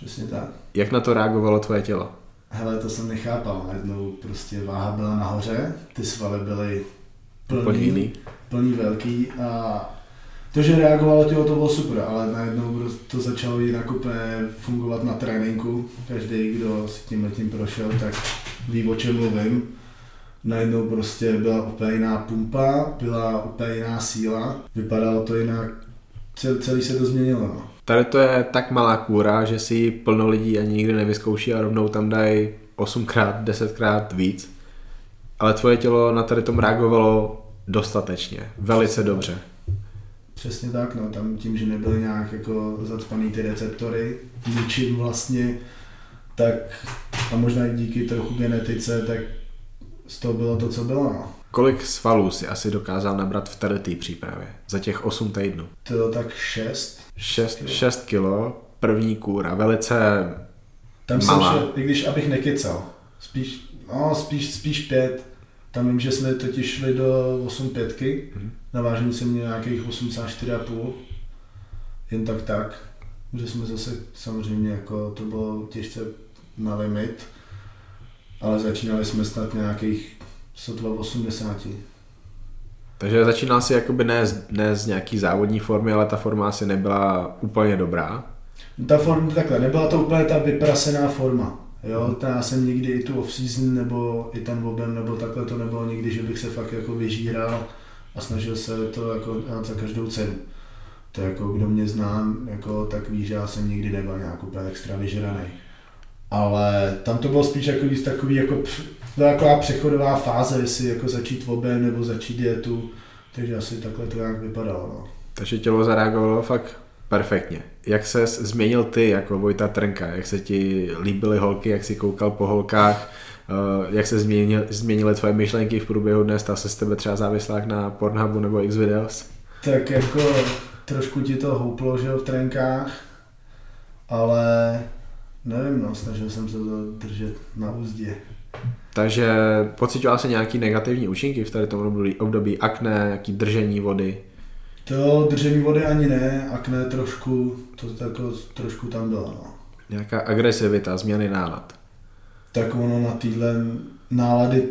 Přesně tak. Jak na to reagovalo tvoje tělo? Hele, to jsem nechápal. Najednou prostě váha byla nahoře, ty svaly byly plný, plný velký a to, že reagovalo tělo, to bylo super, ale najednou to začalo jinak úplně fungovat na tréninku. Každý, kdo si tím tím prošel, tak ví, o čem mluvím. Najednou prostě byla úplně jiná pumpa, byla úplně jiná síla, vypadalo to jinak, Cel, celý se to změnilo. No. Tady to je tak malá kůra, že si ji plno lidí ani nikdy nevyzkouší a rovnou tam dají 8krát, 10krát víc. Ale tvoje tělo na tady tom reagovalo dostatečně, velice dobře. Přesně tak, no, tam tím, že nebyly nějak jako zacpaný ty receptory, ničím vlastně, tak a možná i díky trochu genetice, tak z toho bylo to, co bylo, no. Kolik svalů si asi dokázal nabrat v tady té přípravě za těch 8 týdnů? To bylo tak šest. 6, 6 kilo, první kůra, velice Tam Malá. jsem šel, i když abych nekecal, spíš, no, spíš, spíš pět. Tam vím, že jsme totiž šli do 8 pětky, Mhm. na vážení jsem měl nějakých 84,5, jen tak tak, že jsme zase samozřejmě jako to bylo těžce na limit, ale začínali jsme snad nějakých sotva 80. Takže začínal si jakoby ne, z- ne z nějaký závodní formy, ale ta forma asi nebyla úplně dobrá. Ta forma, takhle, nebyla to úplně ta vyprasená forma. Jo, ta já jsem nikdy i tu off-season, nebo i ten objem, nebo takhle to nebylo nikdy, že bych se fakt jako vyžíral a snažil se to jako za každou cenu. To jako kdo mě zná, jako, tak ví, že já jsem nikdy nebyl nějak úplně extra vyžraný. Ale tam to bylo spíš jako víc takový, jako, to byla taková přechodová fáze, jestli jako začít objem nebo začít dietu, takže asi takhle to nějak vypadalo. No. Takže tělo zareagovalo fakt perfektně. Jak se změnil ty jako Vojta Trnka? Jak se ti líbily holky, jak si koukal po holkách? eh, Jak se změnil, změnily tvoje myšlenky v průběhu dne? Stal se z tebe třeba závislák na Pornhubu nebo Xvideos? Tak jako trošku ti to houplo, že v trénkách, ale nevím, no, snažil jsem se to držet na úzdě. Takže pocitoval se nějaký negativní účinky v tady tom období, akné, nějaký držení vody? To držení vody ani ne, akné trošku, to jako trošku tam bylo, no. Nějaká agresivita, změny nálad? Tak ono na týhle nálady,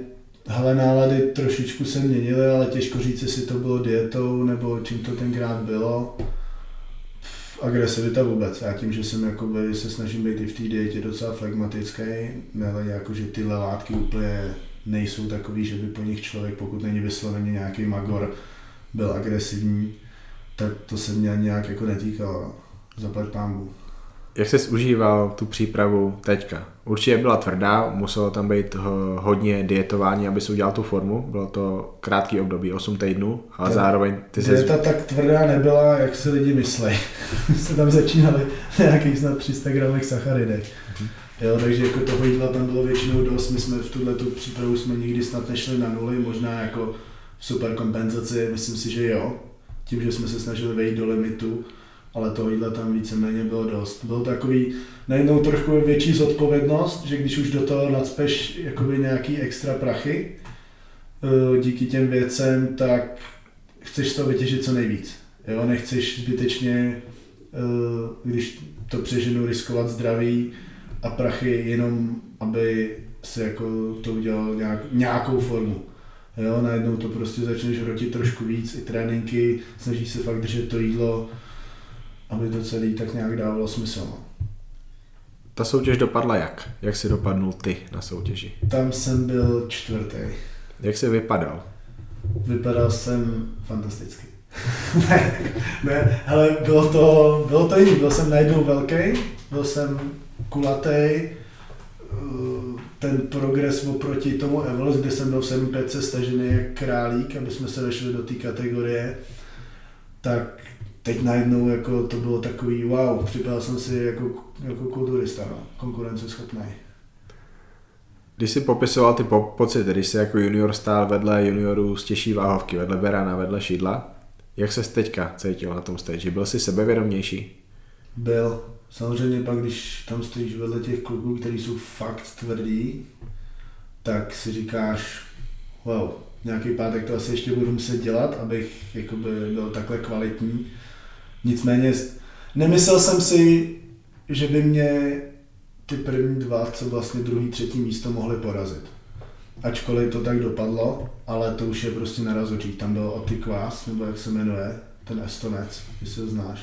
hele nálady trošičku se měnily, ale těžko říct, jestli to bylo dietou nebo čím to tenkrát bylo. Agresivita vůbec. Já tím, že jsem jakoby, se snažím být i v té dietě docela flegmatický, nehledě jako, že tyhle látky úplně nejsou takový, že by po nich člověk, pokud není vysloveně nějaký magor, byl agresivní, tak to se mě nějak jako netýkalo. No. Zaplať pámbu. Jak jsi užíval tu přípravu teďka? Určitě byla tvrdá, muselo tam být hodně dietování, aby si udělal tu formu. Bylo to krátký období, 8 týdnů, ale Ta zároveň ty jsi... Dieta tak tvrdá nebyla, jak si lidi myslí. [laughs] se tam začínali [laughs] nějakých snad 300 gramech sacharidek. Mm-hmm. Jo, takže jako toho jídla tam bylo většinou dost, my jsme v tuhle tu přípravu jsme nikdy snad nešli na nuly, možná jako super kompenzaci, myslím si, že jo, tím, že jsme se snažili vejít do limitu, ale toho jídla tam víceméně bylo dost. Bylo takový najednou trochu větší zodpovědnost, že když už do toho nadspeš jakoby nějaký extra prachy eh, díky těm věcem, tak chceš to vytěžit co nejvíc. Jo? Nechceš zbytečně, eh, když to přeženu, riskovat zdraví a prachy jenom, aby si jako to udělal nějak, nějakou formu. Jo, najednou to prostě začneš hrotit trošku víc, i tréninky, snažíš se fakt držet to jídlo, aby to celé tak nějak dávalo smysl. No. Ta soutěž dopadla jak? Jak jsi dopadnul ty na soutěži? Tam jsem byl čtvrtý. Jak jsi vypadal? Vypadal jsem fantasticky. [laughs] ne, ne, ale bylo to, bylo to jiný. Byl jsem najednou velký, byl jsem kulatý, eh, ten progres oproti tomu Evols, kde jsem byl v 7.5 stažený jak králík, aby jsme se vešli do té kategorie, tak teď najednou jako to bylo takový wow, připadal jsem si jako, jako kulturista, no, konkurenceschopný. Když jsi popisoval ty po- pocity, když jsi jako junior stál vedle juniorů z těžší váhovky, vedle Berana, vedle Šídla, jak se teďka cítil na tom stage? Byl jsi sebevědomější? Byl. Samozřejmě pak, když tam stojíš vedle těch kluků, kteří jsou fakt tvrdí, tak si říkáš, wow, nějaký pátek to asi ještě budu muset dělat, abych jakoby byl takhle kvalitní. Nicméně nemyslel jsem si, že by mě ty první dva, co vlastně druhý, třetí místo mohly porazit. Ačkoliv to tak dopadlo, ale to už je prostě na. Tam byl Oty Kvás, nebo jak se jmenuje, ten Estonec, jestli ho znáš.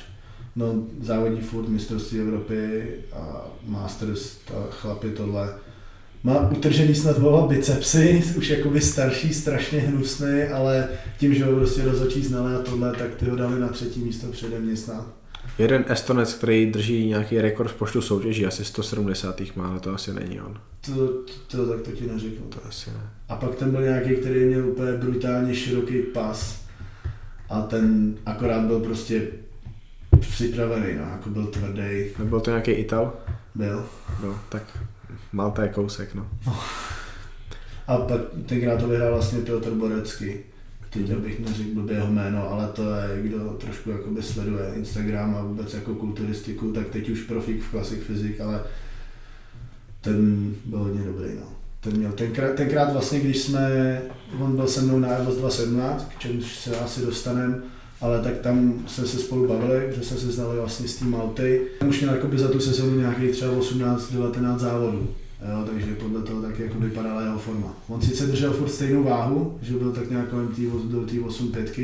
No, závodí furt mistrovství Evropy a Masters, a chlapi tohle. Má utržený snad vola bicepsy, už jakoby starší, strašně hnusný, ale tím, že ho prostě rozhodčí znali a tohle, tak ty ho dali na třetí místo přede mě snad. Jeden Estonec, který drží nějaký rekord v počtu soutěží, asi 170. má, ale to asi není on. To, to, to tak to ti neřeknu. To asi ne. A pak ten byl nějaký, který měl úplně brutálně široký pas a ten akorát byl prostě připravený, no, jako byl tvrdý. Nebyl to nějaký Ital? Byl. Byl, tak Malta je kousek, no. no. A pak tenkrát to vyhrál vlastně Piotr Borecký. Teď abych neřekl blbě jeho jméno, ale to je, kdo trošku jakoby sleduje Instagram a vůbec jako kulturistiku, tak teď už profík v Classic Physics, ale ten byl hodně dobrý, no. Ten měl tenkrát, tenkrát vlastně, když jsme, on byl se mnou na Airbus 217, k čemuž se asi dostaneme, ale tak tam jsme se spolu bavili, že jsme se znali vlastně s tím Malty. Už měl jakoby za tu sezonu nějakých třeba 18-19 závodů. Jo, takže podle toho tak jako vypadala jeho forma. On sice držel furt stejnou váhu, že byl tak nějak kolem do té 8 5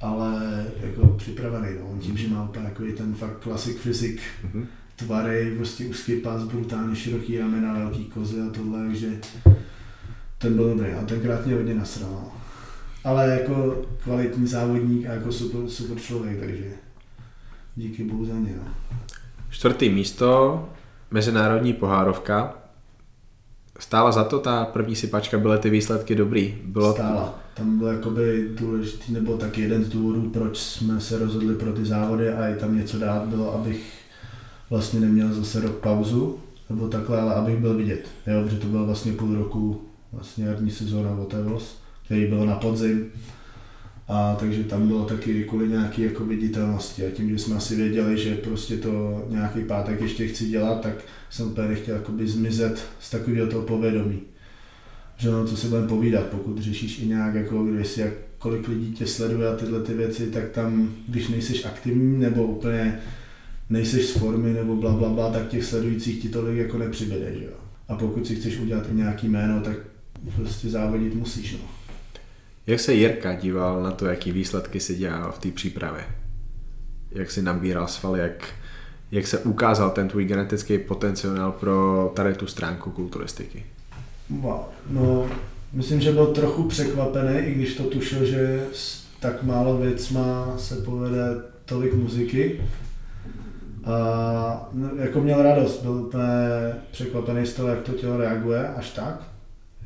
ale jako připravený. No. On tím, že má úplně takový ten fakt klasik fyzik, mm-hmm. tvary, prostě úzký pás, brutálně široký ramena, velký kozy a tohle, takže ten byl dobrý. A tenkrát mě hodně nasral. Ale jako kvalitní závodník a jako super, super člověk, takže díky bohu za ně. No. Čtvrtý místo, mezinárodní pohárovka. Stála za to ta první sypačka, byly ty výsledky dobrý? Bylo Stála. Tam byl jakoby důležitý, nebo tak jeden z důvodů, proč jsme se rozhodli pro ty závody a i tam něco dát, bylo, abych vlastně neměl zase rok pauzu, nebo takhle, ale abych byl vidět. Jo, protože to bylo vlastně půl roku, vlastně jarní sezóna Whatever's který byl na podzim. A takže tam bylo taky kvůli nějaké jako viditelnosti a tím, že jsme asi věděli, že prostě to nějaký pátek ještě chci dělat, tak jsem úplně nechtěl jakoby zmizet z takového toho povědomí. Že no, co si budeme povídat, pokud řešíš i nějak, jako když jak, kolik lidí tě sleduje a tyhle ty věci, tak tam, když nejseš aktivní nebo úplně nejseš z formy nebo bla, bla, bla tak těch sledujících ti tolik jako nepřibude, že jo. A pokud si chceš udělat i nějaký jméno, tak prostě závodit musíš, no. Jak se Jirka díval na to, jaký výsledky si dělal v té přípravě? Jak si nabíral svaly, jak, jak se ukázal ten tvůj genetický potenciál pro tady tu stránku kulturistiky? No, myslím, že byl trochu překvapený, i když to tušil, že tak málo věcma se povede tolik muziky. A no, jako měl radost, byl úplně překvapený z toho, jak to tělo reaguje, až tak.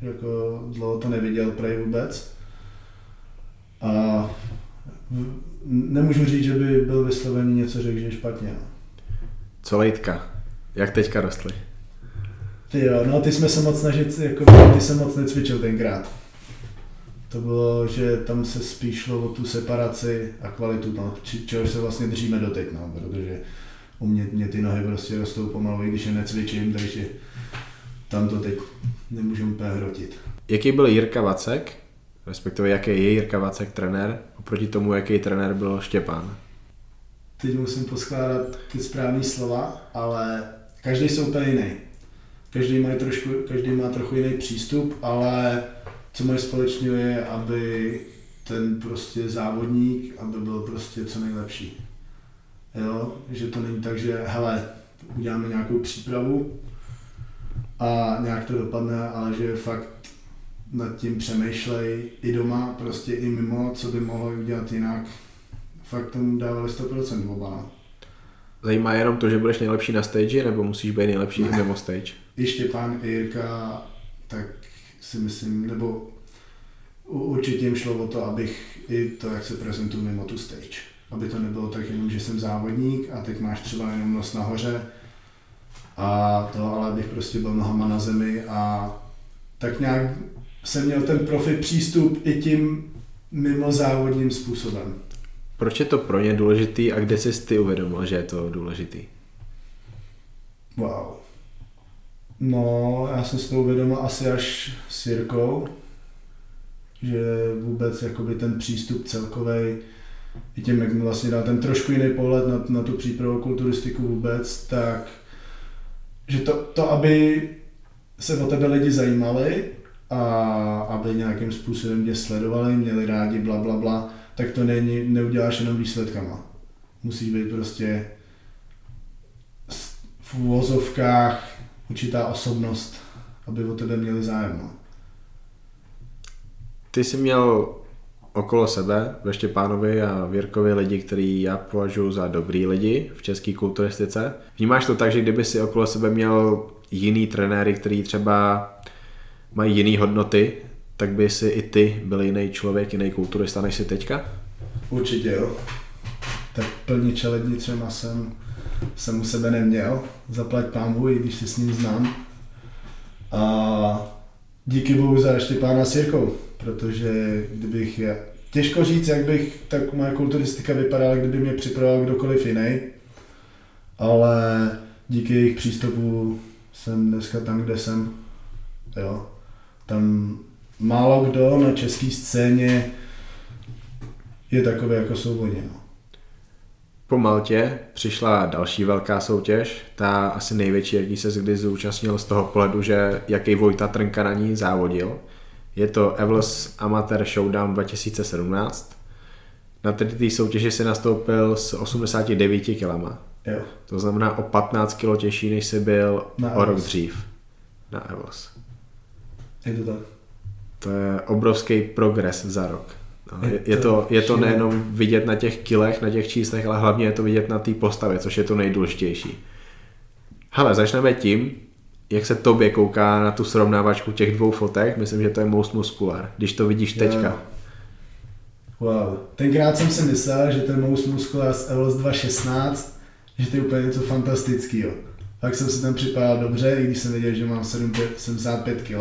Jako dlouho to neviděl prej vůbec. A nemůžu říct, že by byl vyslovený něco řekl, že je špatně. Co lejtka? Jak teďka rostly? Ty jo, no ty jsme se moc snažit, jako ty se moc necvičil tenkrát. To bylo, že tam se spíš šlo o tu separaci a kvalitu, no, či, čehož se vlastně držíme doteď, no, protože u mě, mě ty nohy prostě rostou pomalu, i když je necvičím, takže tam to teď nemůžu úplně hrotit. Jaký byl Jirka Vacek, respektive jaký je Jirka Vacek trenér, oproti tomu, jaký trenér byl Štěpán? Teď musím poskládat ty správné slova, ale každý jsou úplně jiný. Každý má, trošku, každý má trochu jiný přístup, ale co mají společně je, aby ten prostě závodník, aby byl prostě co nejlepší. Jo? Že to není tak, že hele, uděláme nějakou přípravu a nějak to dopadne, ale že fakt nad tím přemýšlej i doma, prostě i mimo, co by mohlo udělat jinak. Fakt tomu dávali 100% oba. No. Zajímá jenom to, že budeš nejlepší na stage, nebo musíš být nejlepší ne. mimo stage? I Štěpán, i Jirka, tak si myslím, nebo určitě jim šlo o to, abych i to, jak se prezentuju mimo tu stage. Aby to nebylo tak jenom, že jsem závodník a teď máš třeba jenom nos nahoře a to, ale abych prostě byl nohama na zemi a tak nějak jsem měl ten profi přístup i tím mimo závodním způsobem. Proč je to pro ně důležitý a kde jsi ty uvědomil, že je to důležitý? Wow. No, já jsem si to uvědomil asi až s Jirkou, že vůbec jakoby ten přístup celkový i tím, jak mi vlastně dal ten trošku jiný pohled na, na tu přípravu kulturistiku vůbec, tak že to, to, aby se o tebe lidi zajímali a aby nějakým způsobem mě sledovali, měli rádi, bla, bla, bla, tak to není, neuděláš jenom výsledkama. Musí být prostě v úvozovkách určitá osobnost, aby o tebe měli zájem. No. Ty jsi měl okolo sebe ve Štěpánovi a Věrkovi lidi, který já považuji za dobrý lidi v české kulturistice. Vnímáš to tak, že kdyby si okolo sebe měl jiný trenéry, který třeba mají jiné hodnoty, tak by si i ty byl jiný člověk, jiný kulturista než jsi teďka? Určitě jo. Tak plně čelední třeba jsem, jsem u sebe neměl. Zaplať pámu, i když si s ním znám. A díky bohu za Štěpána Sirkou, protože kdybych je, těžko říct, jak bych tak moje kulturistika vypadala, kdyby mě připravoval kdokoliv jiný, ale díky jejich přístupu jsem dneska tam, kde jsem. Jo. Tam málo kdo na české scéně je takový, jako jsou oni. No. Po Maltě přišla další velká soutěž, ta asi největší, jaký se kdy zúčastnil z toho pohledu, že jaký Vojta Trnka na ní závodil. Je to Evlos Amateur Showdown 2017. Na té soutěži si nastoupil s 89 kg. Jo. To znamená o 15 kg těžší, než jsi byl na o rok dřív na Evlos. Je to tak. To je obrovský progres za rok. No, je, je, to, je to nejenom vidět na těch kilech, na těch číslech, ale hlavně je to vidět na té postavě, což je to nejdůležitější. Hele, začneme tím, jak se tobě kouká na tu srovnávačku těch dvou fotek, myslím, že to je most muscular, když to vidíš teďka. Wow. Tenkrát jsem si myslel, že ten most muscular z LS 216, že to je úplně něco fantastického. Tak jsem si tam připadal dobře, i když jsem věděl, že mám 75 kg.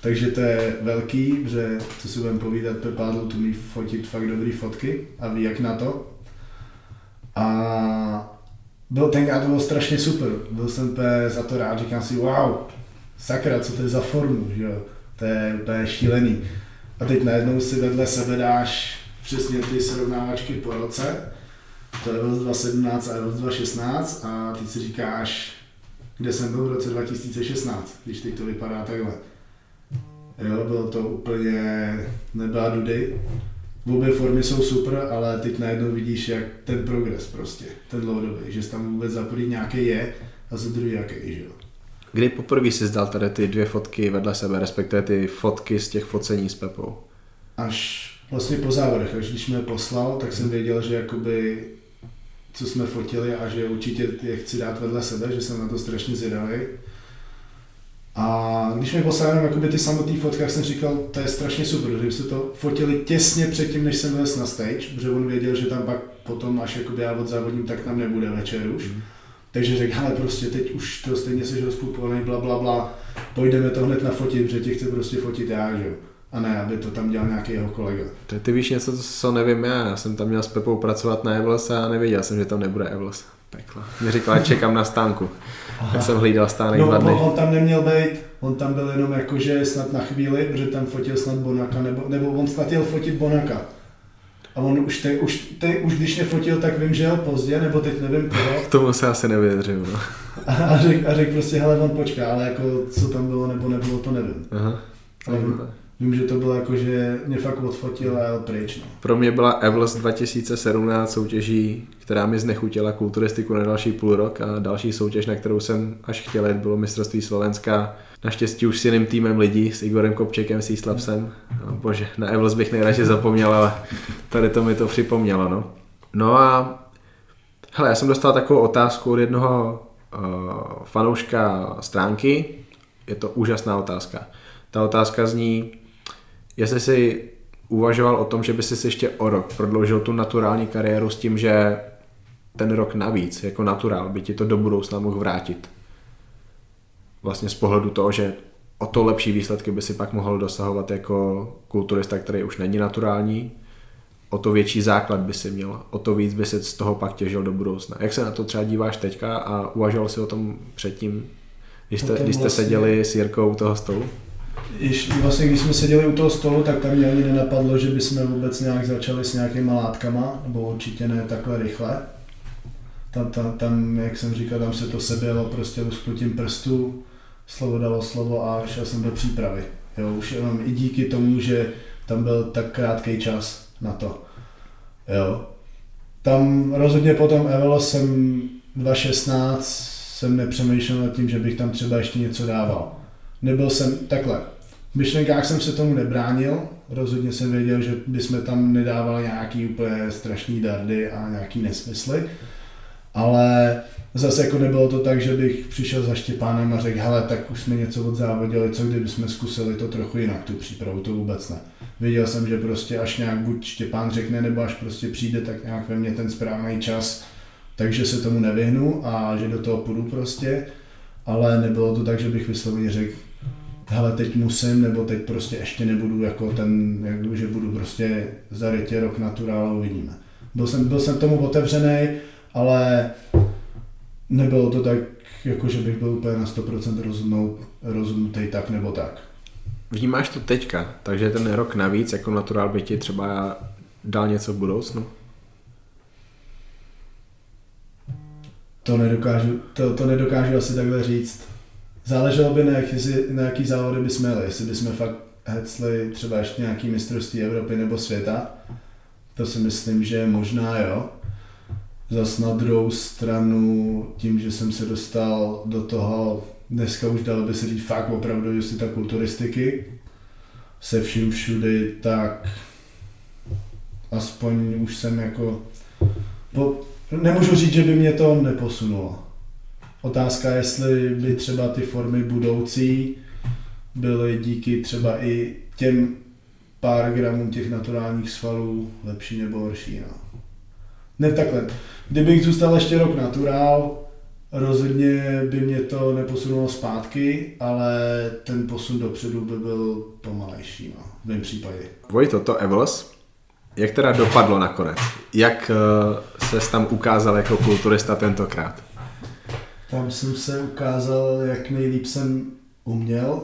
Takže to je velký, protože co si budeme povídat, Pepádl tu umí fotit fakt dobrý fotky a ví jak na to. A byl tenkrát to bylo strašně super. Byl jsem za to rád, říkám si, wow, sakra, co to je za formu, že jo. To je úplně šílený. A teď najednou si vedle sebe dáš přesně ty srovnávačky po roce. To je 2017 a 2016 a ty si říkáš, kde jsem byl v roce 2016, když teď to vypadá takhle. Jo, bylo to úplně nebyla dudy. Obě formy jsou super, ale teď najednou vidíš, jak ten progres prostě, ten dlouhodobý, že tam vůbec za první nějaký je a za druhý jaký, že jo. Kdy poprvé si zdal tady ty dvě fotky vedle sebe, respektive ty fotky z těch focení s Pepou? Až vlastně po závodech, až když mě poslal, tak jsem věděl, že jakoby co jsme fotili a že určitě je chci dát vedle sebe, že jsem na to strašně zvědavý. A když mi poslal jenom jakoby ty samotné fotky, jak jsem říkal, to je strašně super, že se to fotili těsně předtím, než jsem vylez na stage, protože on věděl, že tam pak potom, až jakoby já odzávodím, tak tam nebude večer už. Mm. Takže řekl, ale prostě teď už to stejně jsi rozpupovaný, bla, bla, bla, pojdeme to hned nafotit, protože tě chci prostě fotit já, že jo. A ne, aby to tam dělal nějaký jeho kolega. To ty víš něco, co nevím já. Já jsem tam měl s Pepou pracovat na Evels a nevěděl jsem, že tam nebude Evels. Pekla. Mě říkala, čekám na stánku. [laughs] Tak jsem hlídal stánek no, dva dny. On tam neměl být, on tam byl jenom jakože snad na chvíli, protože tam fotil snad Bonaka, nebo, nebo on snad jel fotit Bonaka. A on už, te, už, te, už když mě fotil, tak vím, že jel pozdě, nebo teď nevím koho. [laughs] K tomu se asi nevěřím, no. A, řekl a řek prostě, hele, on počká, ale jako co tam bylo nebo nebylo, to nevím. Aha. Ale, Vím, že to bylo jako, že mě fakt odfotil a jel pryč. No. Pro mě byla Evels 2017 soutěží, která mi znechutila kulturistiku na další půl rok a další soutěž, na kterou jsem až chtěl jít, bylo mistrovství Slovenska. Naštěstí už s jiným týmem lidí, s Igorem Kopčekem, s Slapsem. No, bože, na Evels bych nejradši zapomněl, ale tady to mi to připomnělo. No, no a hele, já jsem dostal takovou otázku od jednoho uh, fanouška stránky. Je to úžasná otázka. Ta otázka zní, jestli si uvažoval o tom, že by si ještě o rok prodloužil tu naturální kariéru s tím, že ten rok navíc, jako naturál, by ti to do budoucna mohl vrátit. Vlastně z pohledu toho, že o to lepší výsledky by si pak mohl dosahovat jako kulturista, který už není naturální, o to větší základ by si měl, o to víc by si z toho pak těžil do budoucna. Jak se na to třeba díváš teďka a uvažoval si o tom předtím, když jste, když jste vlastně... seděli s Jirkou u toho stolu? Již, vlastně, když jsme seděli u toho stolu, tak tam mě ani nenapadlo, že bychom vůbec nějak začali s nějakýma látkama, nebo určitě ne takhle rychle. Tam, tam, tam jak jsem říkal, tam se to sebělo prostě lusknutím prstů, slovo dalo slovo a šel jsem do přípravy. Jo, už jenom i díky tomu, že tam byl tak krátký čas na to. Jo. Tam rozhodně potom Evelo jsem 2016 jsem nepřemýšlel nad tím, že bych tam třeba ještě něco dával. Nebyl jsem takhle. V myšlenkách jsem se tomu nebránil, rozhodně jsem věděl, že bychom tam nedávali nějaký úplně strašný dardy a nějaký nesmysly, ale zase jako nebylo to tak, že bych přišel za Štěpánem a řekl, hele, tak už jsme něco odzávodili, co kdyby jsme zkusili to trochu jinak, tu přípravu, to vůbec ne. Věděl jsem, že prostě až nějak buď Štěpán řekne, nebo až prostě přijde, tak nějak ve mně ten správný čas, takže se tomu nevyhnu a že do toho půjdu prostě, ale nebylo to tak, že bych vysloveně řekl, hele, teď musím, nebo teď prostě ještě nebudu jako ten, jak, že budu prostě zarytě rok naturál uvidíme. Byl jsem, byl jsem tomu otevřený, ale nebylo to tak, jako že bych byl úplně na 100% rozhodnout, rozhodnutý tak nebo tak. Vnímáš to teďka, takže ten rok navíc jako naturál by ti třeba dal něco v budoucnu? To nedokážu, to, to nedokážu asi takhle říct. Záleželo by na, jaký, na jaký závody bychom jeli, jestli bychom fakt hecli třeba ještě nějaký mistrovství Evropy nebo světa. To si myslím, že možná jo. Zas na druhou stranu, tím, že jsem se dostal do toho, dneska už dalo by se říct fakt opravdu, jestli ta kulturistiky, se vším všudy, tak aspoň už jsem jako, po, nemůžu říct, že by mě to neposunulo Otázka, jestli by třeba ty formy budoucí byly díky třeba i těm pár gramům těch naturálních svalů lepší nebo horší. No. Ne takhle. Kdybych zůstal ještě rok naturál, rozhodně by mě to neposunulo zpátky, ale ten posun dopředu by byl pomalejší no, v mém případě. Vojto, to Evels, jak teda dopadlo nakonec? Jak uh, se tam ukázal jako kulturista tentokrát? Tam jsem se ukázal, jak nejlíp jsem uměl,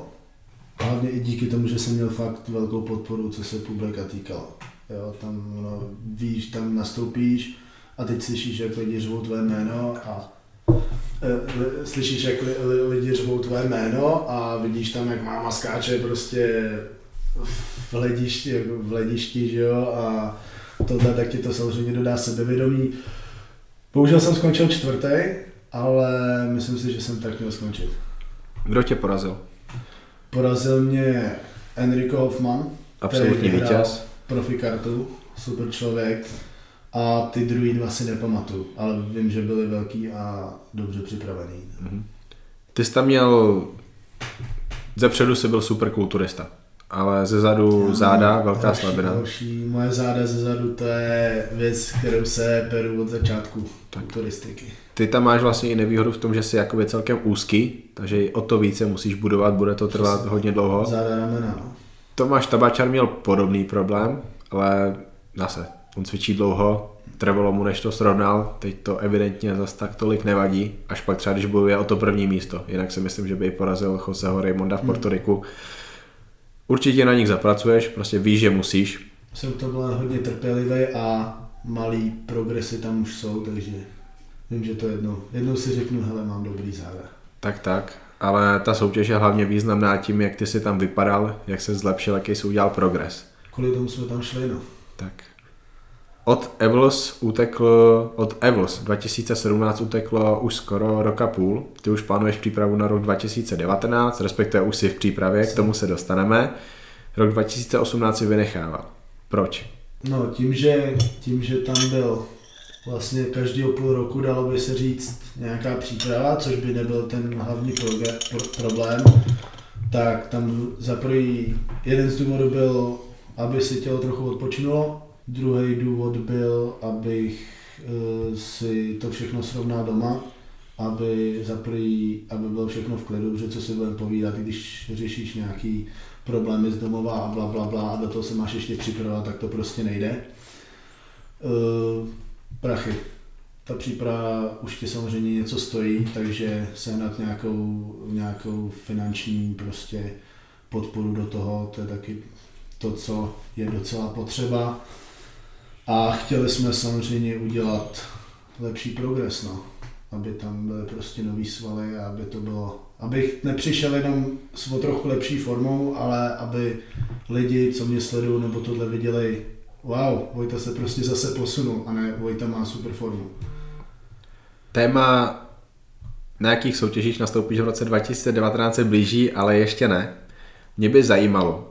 hlavně i díky tomu, že jsem měl fakt velkou podporu, co se publika týkalo. Jo, tam no, víš, tam nastoupíš a teď slyšíš, jak lidi řvou tvé jméno a e, slyšíš, jak li, li, lidi řvou tvé jméno a vidíš tam, jak máma skáče prostě v hledišti, v hledišti že jo, a tohle tak ti to samozřejmě dodá sebevědomí. Bohužel jsem skončil čtvrtý, ale myslím si, že jsem tak měl skončit. Kdo tě porazil? Porazil mě Enrico Hoffman. Absolutní vítěz. profi kartu, super člověk. A ty druhý dva si nepamatuju, ale vím, že byli velký a dobře připravený. Mhm. Ty jsi tam měl, ze předu si byl super kulturista, ale ze zadu záda, velká další, slabina. Další, moje záda ze zadu, to je věc, kterou se peru od začátku tak. turistiky. Ty tam máš vlastně i nevýhodu v tom, že jsi jakoby celkem úzký, takže o to více musíš budovat, bude to trvat Přesně. hodně dlouho. Záda ramena, no. Tomáš Tabačar měl podobný problém, ale zase, on cvičí dlouho, trvalo mu, než to srovnal, teď to evidentně zase tak tolik nevadí, až pak třeba, když bojuje o to první místo. Jinak si myslím, že by porazil Joseho Raymonda v Hmm. Určitě na nich zapracuješ, prostě víš, že musíš. Jsem to byl hodně trpělivý a malý progresy tam už jsou, takže vím, že to jednou, jednou si řeknu, hele, mám dobrý záda. Tak, tak. Ale ta soutěž je hlavně významná tím, jak ty si tam vypadal, jak se zlepšil, jaký jsi udělal progres. Kvůli tomu jsme tam šli, no. Tak. Od Evils uteklo, od Evils 2017 uteklo už skoro roka půl. Ty už plánuješ přípravu na rok 2019, respektive už si v přípravě, k tomu se dostaneme. Rok 2018 si vynechával. Proč? No, tím, že, tím, že tam byl vlastně každého půl roku, dalo by se říct, nějaká příprava, což by nebyl ten hlavní problém, tak tam za prvý jeden z důvodů byl, aby si tělo trochu odpočinulo, druhý důvod byl, abych e, si to všechno srovnal doma, aby za prvý, aby bylo všechno v klidu, protože co si budeme povídat, když řešíš nějaký problémy z domova a bla, bla, bla a do toho se máš ještě připravovat, tak to prostě nejde. Uh, prachy. Ta příprava už tě samozřejmě něco stojí, takže sehnat nějakou, nějakou finanční prostě podporu do toho, to je taky to, co je docela potřeba. A chtěli jsme samozřejmě udělat lepší progres, no. aby tam byly prostě nový svaly a aby to bylo, abych nepřišel jenom s o trochu lepší formou, ale aby lidi, co mě sledují nebo tohle viděli, wow, Vojta se prostě zase posunul a ne Vojta má super formu. Téma, na jakých soutěžích nastoupíš v roce 2019 se blíží, ale ještě ne. Mě by zajímalo,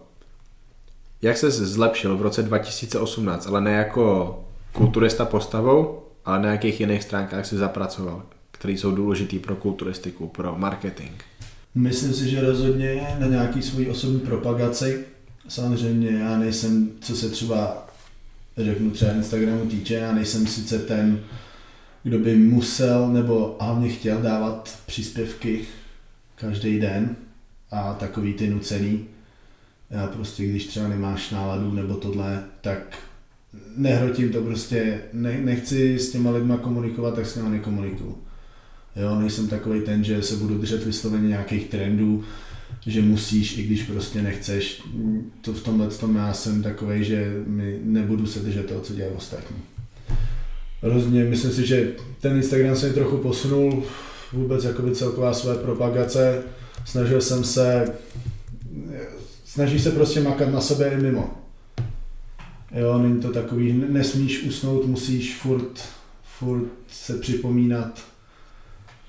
jak se zlepšil v roce 2018, ale ne jako kulturista postavou, ale na jakých jiných stránkách si zapracoval, které jsou důležitý pro kulturistiku, pro marketing. Myslím si, že rozhodně na nějaký svůj osobní propagaci. Samozřejmě já nejsem, co se třeba řeknu třeba Instagramu týče, já nejsem sice ten, kdo by musel nebo hlavně chtěl dávat příspěvky každý den a takový ty nucený. Já prostě, když třeba nemáš náladu nebo tohle, tak nehrotím to prostě, ne, nechci s těma lidma komunikovat, tak s nimi nekomunikuju. Jo, nejsem takový ten, že se budu držet vysloveně nějakých trendů, že musíš, i když prostě nechceš. To v tomhle tom já jsem takový, že mi nebudu se držet toho, co dělají ostatní. Rozhodně myslím si, že ten Instagram se mi trochu posunul, vůbec jakoby celková své propagace. Snažil jsem se, snažíš se prostě makat na sebe i mimo. Jo, není to takový, nesmíš usnout, musíš furt, furt se připomínat,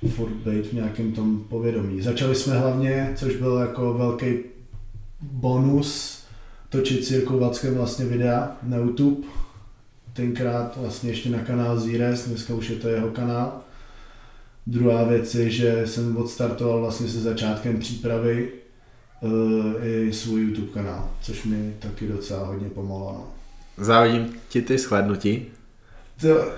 furt být v nějakém tom povědomí. Začali jsme hlavně, což byl jako velký bonus, točit s Jirkou Vackem vlastně videa na YouTube. Tenkrát vlastně ještě na kanál Zíres, dneska už je to jeho kanál. Druhá věc je, že jsem odstartoval vlastně se začátkem přípravy i svůj YouTube kanál, což mi taky docela hodně pomohlo. No. Závidím ti ty shlednutí. To,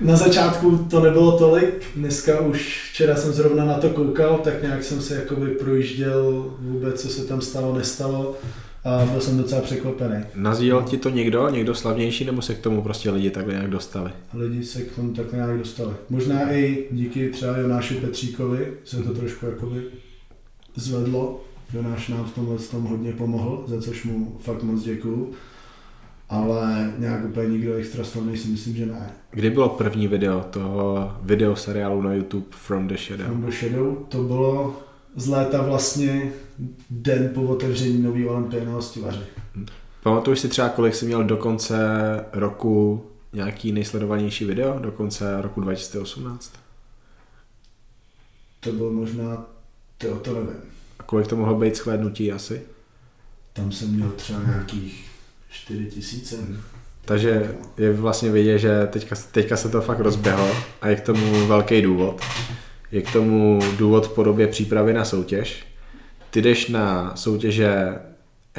na začátku to nebylo tolik, dneska už včera jsem zrovna na to koukal, tak nějak jsem se jakoby projížděl vůbec, co se tam stalo, nestalo a byl jsem docela překvapený. Nazýval ti to někdo, někdo slavnější, nebo se k tomu prostě lidi takhle nějak dostali? Lidi se k tomu tak nějak dostali. Možná i díky třeba Jonáši Petříkovi se to trošku jakoby zvedlo. Jonáš nám v tomhle tom hodně pomohl, za což mu fakt moc děkuju. Ale nějak úplně nikdo extra slavný si myslím, že ne. Kdy bylo první video toho video seriálu na YouTube From the Shadow? From the Shadow, to bylo z léta vlastně den po otevření nový olympie na hostivaři. Pamatuješ si třeba, kolik jsi měl do konce roku nějaký nejsledovanější video, do konce roku 2018? To bylo možná, to, to nevím. Kolik to mohlo být shlédnutí asi? Tam jsem měl třeba nějakých 4 tisíce. Takže je vlastně vidět, že teďka, teďka se to fakt rozběhlo a je k tomu velký důvod. Je k tomu důvod v podobě přípravy na soutěž. Ty jdeš na soutěže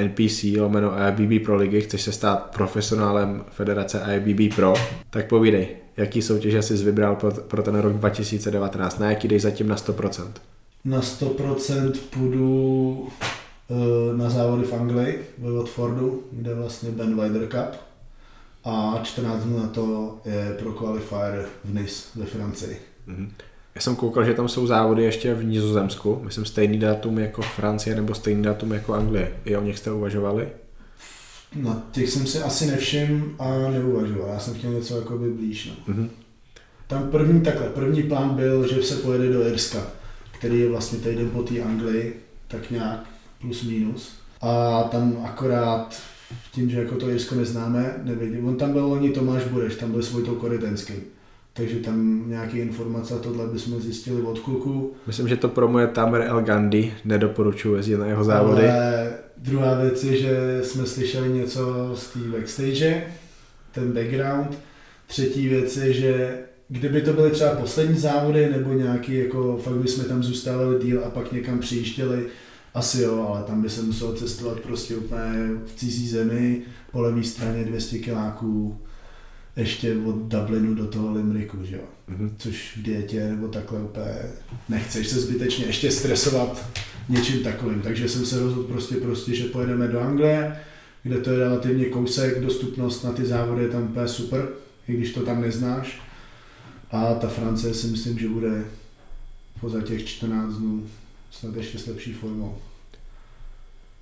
NPC lomeno IBB Pro ligy, chceš se stát profesionálem federace IBB Pro, tak povídej, jaký soutěže jsi vybral pro, pro ten rok 2019, na jaký jdeš zatím na 100%? Na 100% půjdu uh, na závody v Anglii, ve Watfordu, kde vlastně Ben Wider Cup a 14 dnů na to je pro qualifier v Nice ve Francii. Mm-hmm. Já jsem koukal, že tam jsou závody ještě v Nizozemsku, myslím stejný datum jako Francie nebo stejný datum jako Anglie. I o nich jste uvažovali? Na těch jsem si asi nevšiml a neuvažoval. Já jsem chtěl něco jako by blíž. No. Mm-hmm. Tam první takhle, první plán byl, že se pojede do Irska, který je vlastně týden po té Anglii, tak nějak plus minus. A tam akorát tím, že jako to Irsko neznáme, nevidím. On tam byl loni Tomáš Bureš, tam byl svůj to korytenský. Takže tam nějaké informace a tohle bychom zjistili od kluku. Myslím, že to promuje Tamer El Gandhi, nedoporučuji jezdit na jeho závody. Ale druhá věc je, že jsme slyšeli něco z té backstage, ten background. Třetí věc je, že kdyby to byly třeba poslední závody nebo nějaký, jako fakt bychom tam zůstávali díl a pak někam přijížděli, asi jo, ale tam by se muselo cestovat prostě úplně v cizí zemi, po levé straně 200 kiláků, ještě od Dublinu do toho Limricku, že jo. Mm-hmm. Což v dietě nebo takhle úplně nechceš se zbytečně ještě stresovat něčím takovým. Takže jsem se rozhodl prostě, prostě, že pojedeme do Anglie, kde to je relativně kousek, dostupnost na ty závody je tam úplně super, i když to tam neznáš. A ta Francie si myslím, že bude za těch 14 dnů snad ještě s lepší formou.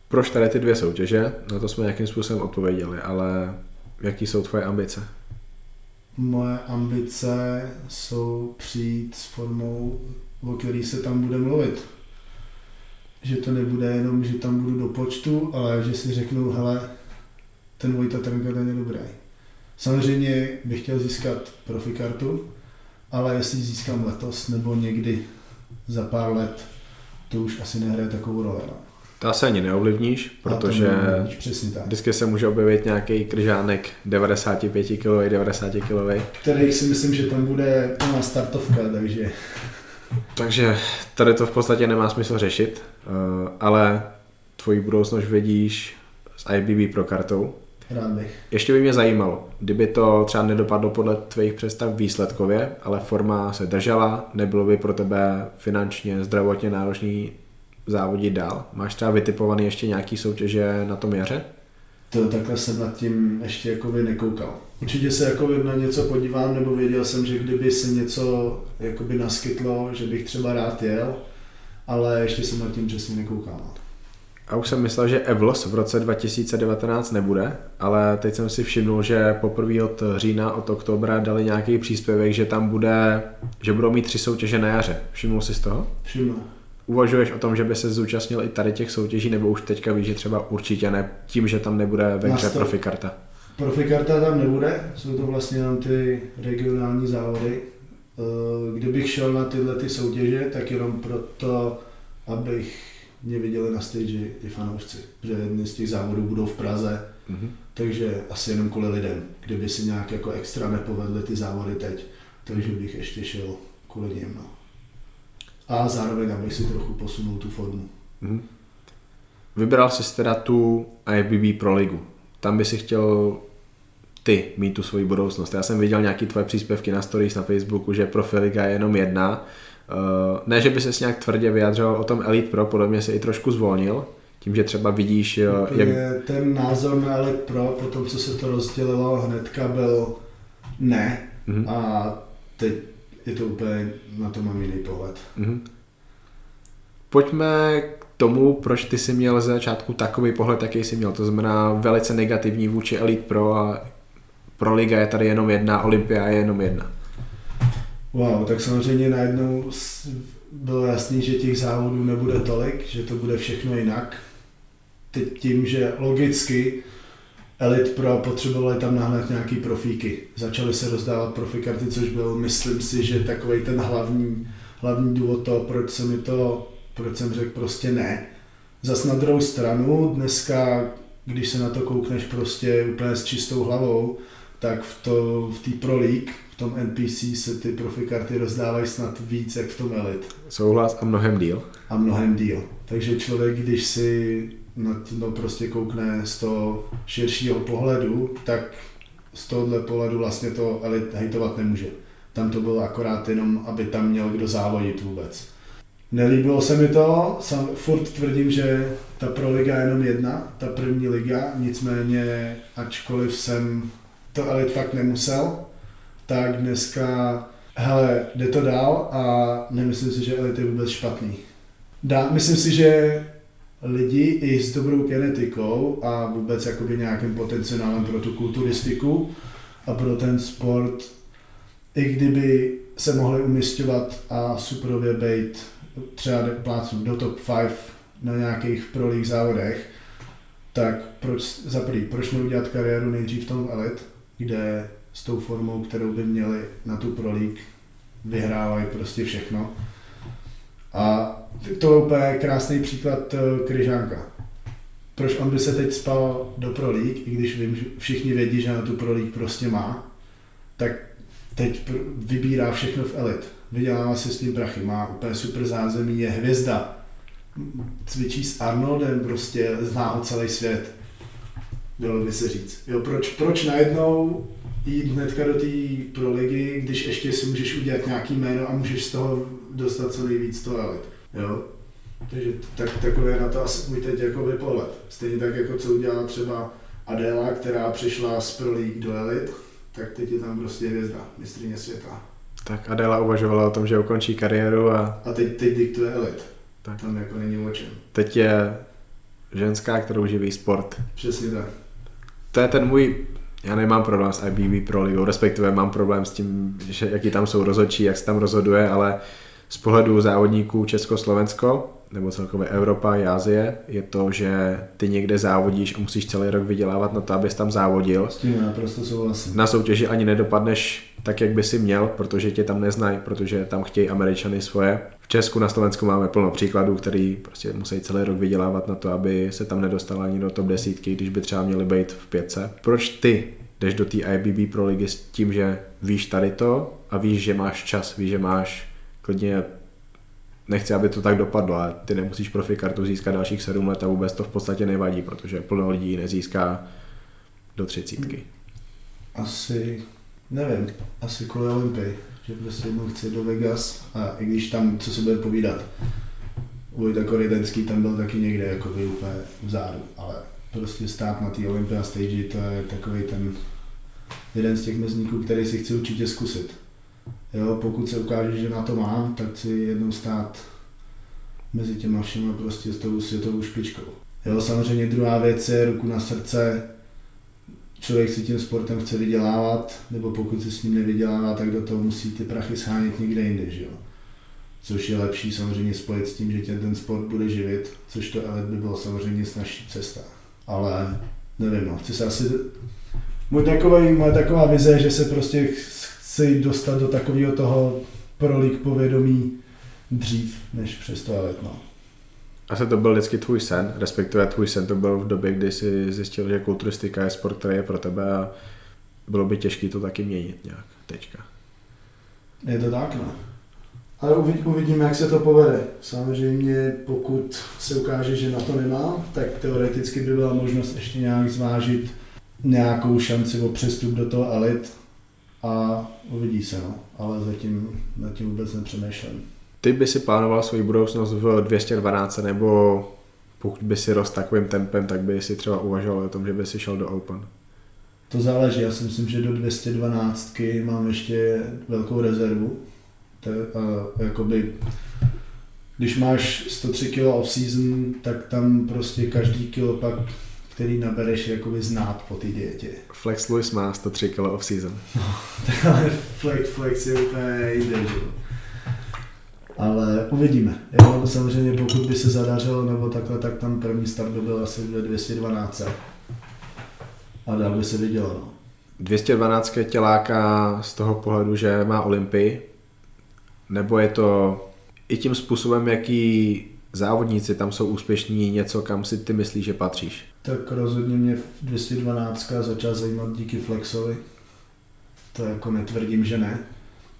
Proč tady ty dvě soutěže? Na to jsme nějakým způsobem odpověděli, ale jaký jsou tvoje ambice? Moje ambice jsou přijít s formou, o který se tam bude mluvit. Že to nebude jenom, že tam budu do počtu, ale že si řeknu, hele, ten Vojta Trnka ten je dobrý. Samozřejmě bych chtěl získat profikartu, ale jestli získám letos nebo někdy za pár let, to už asi nehraje takovou roli. No. To asi ani neovlivníš, protože neovlivníš, přesně tak. vždycky se může objevit nějaký kržánek 95 kg, 90 kg. Který si myslím, že tam bude plná startovka, takže... Takže tady to v podstatě nemá smysl řešit, eh, ale tvoji budoucnost vidíš s IBB pro kartou. Rád bych. Ještě by mě zajímalo, kdyby to třeba nedopadlo podle tvých představ výsledkově, ale forma se držela, nebylo by pro tebe finančně, zdravotně náročný závodit dál? Máš třeba vytipovaný ještě nějaký soutěže na tom jaře? To takhle jsem nad tím ještě jakoby nekoukal. Určitě se jakoby na něco podívám, nebo věděl jsem, že kdyby se něco jakoby naskytlo, že bych třeba rád jel, ale ještě jsem nad tím přesně nekoukal. A už jsem myslel, že Evlos v roce 2019 nebude, ale teď jsem si všimnul, že poprvé od října, od oktobra dali nějaký příspěvek, že tam bude, že budou mít tři soutěže na jaře. Všimnul jsi z toho? Všimnul. Uvažuješ o tom, že by se zúčastnil i tady těch soutěží, nebo už teďka víš, že třeba určitě ne, tím, že tam nebude ve hře profikarta? Profikarta tam nebude, jsou to vlastně jenom ty regionální závody. Eh, kdybych šel na tyhle ty soutěže, tak jenom proto, abych mě viděli na stage i fanoušci, že jedny z těch závodů budou v Praze, mm-hmm. takže asi jenom kvůli lidem, kdyby si nějak jako extra nepovedly ty závody teď, takže bych ještě šel kvůli ním. No a zároveň abych si trochu posunul tu formu. Mm-hmm. Vybral jsi teda tu IFBB Pro ligu. Tam by si chtěl ty mít tu svoji budoucnost. Já jsem viděl nějaké tvoje příspěvky na stories na Facebooku, že Profiliga je jenom jedna. Uh, ne, že by se nějak tvrdě vyjadřoval o tom Elite Pro, podobně se i trošku zvolnil, tím, že třeba vidíš, uh, jak... Ten názor na Elite Pro, po tom, co se to rozdělilo hnedka, byl ne. Mm-hmm. A teď je to úplně, na to mám jiný pohled. Mm-hmm. Pojďme k tomu, proč ty jsi měl ze začátku takový pohled, jaký jsi měl. To znamená velice negativní vůči Elite Pro a Pro Liga je tady jenom jedna, Olympia je jenom jedna. Wow, tak samozřejmě najednou bylo jasný, že těch závodů nebude tolik, že to bude všechno jinak. Teď tím, že logicky Elite Pro potřebovali tam nahnat nějaký profíky. Začaly se rozdávat profikarty, což byl, myslím si, že takový ten hlavní, hlavní důvod toho, proč jsem mi to, proč jsem řekl prostě ne. Zas na druhou stranu, dneska když se na to koukneš prostě úplně s čistou hlavou, tak v, to, v té Pro League, v tom NPC se ty profikarty rozdávají snad víc jak v tom Elite. Souhlas a mnohem díl. A mnohem díl. Takže člověk, když si na to prostě koukne z toho širšího pohledu, tak z tohohle pohledu vlastně to Elite hejtovat nemůže. Tam to bylo akorát jenom, aby tam měl kdo závodit vůbec. Nelíbilo se mi to, sam, furt tvrdím, že ta Pro Liga je jenom jedna, ta první liga, nicméně ačkoliv jsem to Elite fakt nemusel, tak dneska, hele, jde to dál a nemyslím si, že Elite je vůbec špatný. Dá, myslím si, že lidi i s dobrou genetikou a vůbec jakoby nějakým potenciálem pro tu kulturistiku a pro ten sport, i kdyby se mohli umistovat a superově být třeba plácnu do top 5 na nějakých pro league závodech, tak proč, za prvý, proč neudělat kariéru nejdřív v tom Elite, kde s tou formou, kterou by měli na tu Pro League, vyhrávají prostě všechno. A to je úplně krásný příklad eh, Kryžánka. Proč on by se teď spal do Pro League, i když vím, všichni vědí, že na tu Pro League prostě má, tak teď vybírá všechno v Elite. Vydělává si s tím prachy, má úplně super zázemí, je hvězda. Cvičí s Arnoldem, prostě zná ho celý svět. Dalo by se říct. Jo, proč, proč najednou jít hnedka do té pro ligy, když ještě si můžeš udělat nějaký jméno a můžeš z toho dostat co nejvíc to elit. Jo? Takže tak, takové je na to asi můj teď jako pohled. Stejně tak, jako co udělala třeba Adela, která přišla z Pro League do Elit, tak teď je tam prostě hvězda, mistrně světa. Tak Adela uvažovala o tom, že ukončí kariéru a... A teď, teď diktuje Elit. Tak. Tam jako není o čem. Teď je ženská, kterou živí sport. Přesně tak. To je ten můj já nemám problém s IBB Pro Ligou, respektive mám problém s tím, že jaký tam jsou rozhodčí, jak se tam rozhoduje, ale z pohledu závodníků Česko-Slovensko, nebo celkově Evropa i Asie, je to, že ty někde závodíš a musíš celý rok vydělávat na to, abys tam závodil. S tím naprosto souhlasím. Na soutěži ani nedopadneš tak, jak by si měl, protože tě tam neznají, protože tam chtějí američany svoje. V Česku, na Slovensku máme plno příkladů, který prostě musí celý rok vydělávat na to, aby se tam nedostal ani do top desítky, když by třeba měli být v pětce. Proč ty jdeš do té IBB Pro ligy s tím, že víš tady to a víš, že máš čas, víš, že máš klidně nechci, aby to tak dopadlo, ale ty nemusíš profi kartu získat dalších sedm let a vůbec to v podstatě nevadí, protože plno lidí nezíská do třicítky. Asi, nevím, asi kvůli Olympii, že prostě jednou chci do Vegas a i když tam, co se bude povídat, Vojta Korytenský tam byl taky někde jako by úplně vzadu, ale prostě stát na té Olympia stage, to je takový ten jeden z těch mezníků, který si chci určitě zkusit. Jo, pokud se ukáže, že na to mám, tak chci jednou stát mezi těma všema prostě s tou světovou špičkou. Jo, samozřejmě druhá věc je ruku na srdce, člověk si tím sportem chce vydělávat, nebo pokud se s ním nevydělává, tak do toho musí ty prachy schánět někde jinde, že jo. Což je lepší samozřejmě spojit s tím, že tě ten sport bude živit, což to ale by bylo samozřejmě snažší cesta. Ale nevím, no, chci se asi... Můj takový, moje taková vize, že se prostě chci dostat do takového toho prolík povědomí dřív, než přes to let, no. Asi to byl vždycky tvůj sen, respektive tvůj sen to byl v době, kdy jsi zjistil, že kulturistika je sport, který je pro tebe a bylo by těžké to taky měnit nějak teďka. Je to tak, no. Ale uvidíme, jak se to povede. Samozřejmě, pokud se ukáže, že na to nemám, tak teoreticky by byla možnost ještě nějak zvážit nějakou šanci o přestup do toho elit a uvidí se, no. ale zatím nad tím vůbec nepřemýšlím. Ty by si plánoval svou budoucnost v 212 nebo pokud by si rost takovým tempem, tak by si třeba uvažoval o tom, že by si šel do Open? To záleží, já si myslím, že do 212 mám ještě velkou rezervu, to, uh, jakoby, když máš 103 kg off-season, tak tam prostě každý kilo pak, který nabereš, jakoby znát po té dietě. Flex Lewis má 103 kg off-season. [laughs] No, ale Flex, Flex je úplně jinde, že ale uvidíme. Jo, samozřejmě pokud by se zadařilo nebo takhle, tak tam první start by byl asi 212. A dál by se vidělo. No. 212 tě láká z toho pohledu, že má Olympii, nebo je to i tím způsobem, jaký závodníci tam jsou úspěšní, něco, kam si ty myslíš, že patříš? Tak rozhodně mě v 212 začal zajímat díky Flexovi. To jako netvrdím, že ne.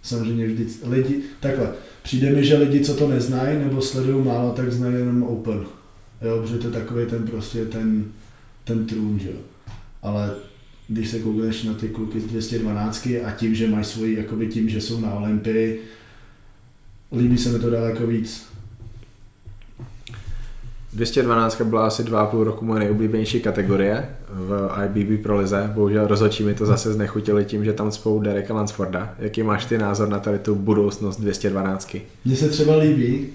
Samozřejmě vždy lidi, takhle, přijde mi, že lidi, co to neznají nebo sledují málo, tak znají jenom Open. Jo, protože to je takový ten prostě ten, ten trůn, že jo. Ale když se koukneš na ty kluky z 212 a tím, že mají svoji, jakoby tím, že jsou na Olympii, líbí se mi to daleko víc. 212 byla asi dva a půl roku moje nejoblíbenější kategorie v IBB pro lize. Bohužel rozhodčí mi to zase znechutili tím, že tam spou Dereka Lansforda. Jaký máš ty názor na tady tu budoucnost 212? Mně se třeba líbí,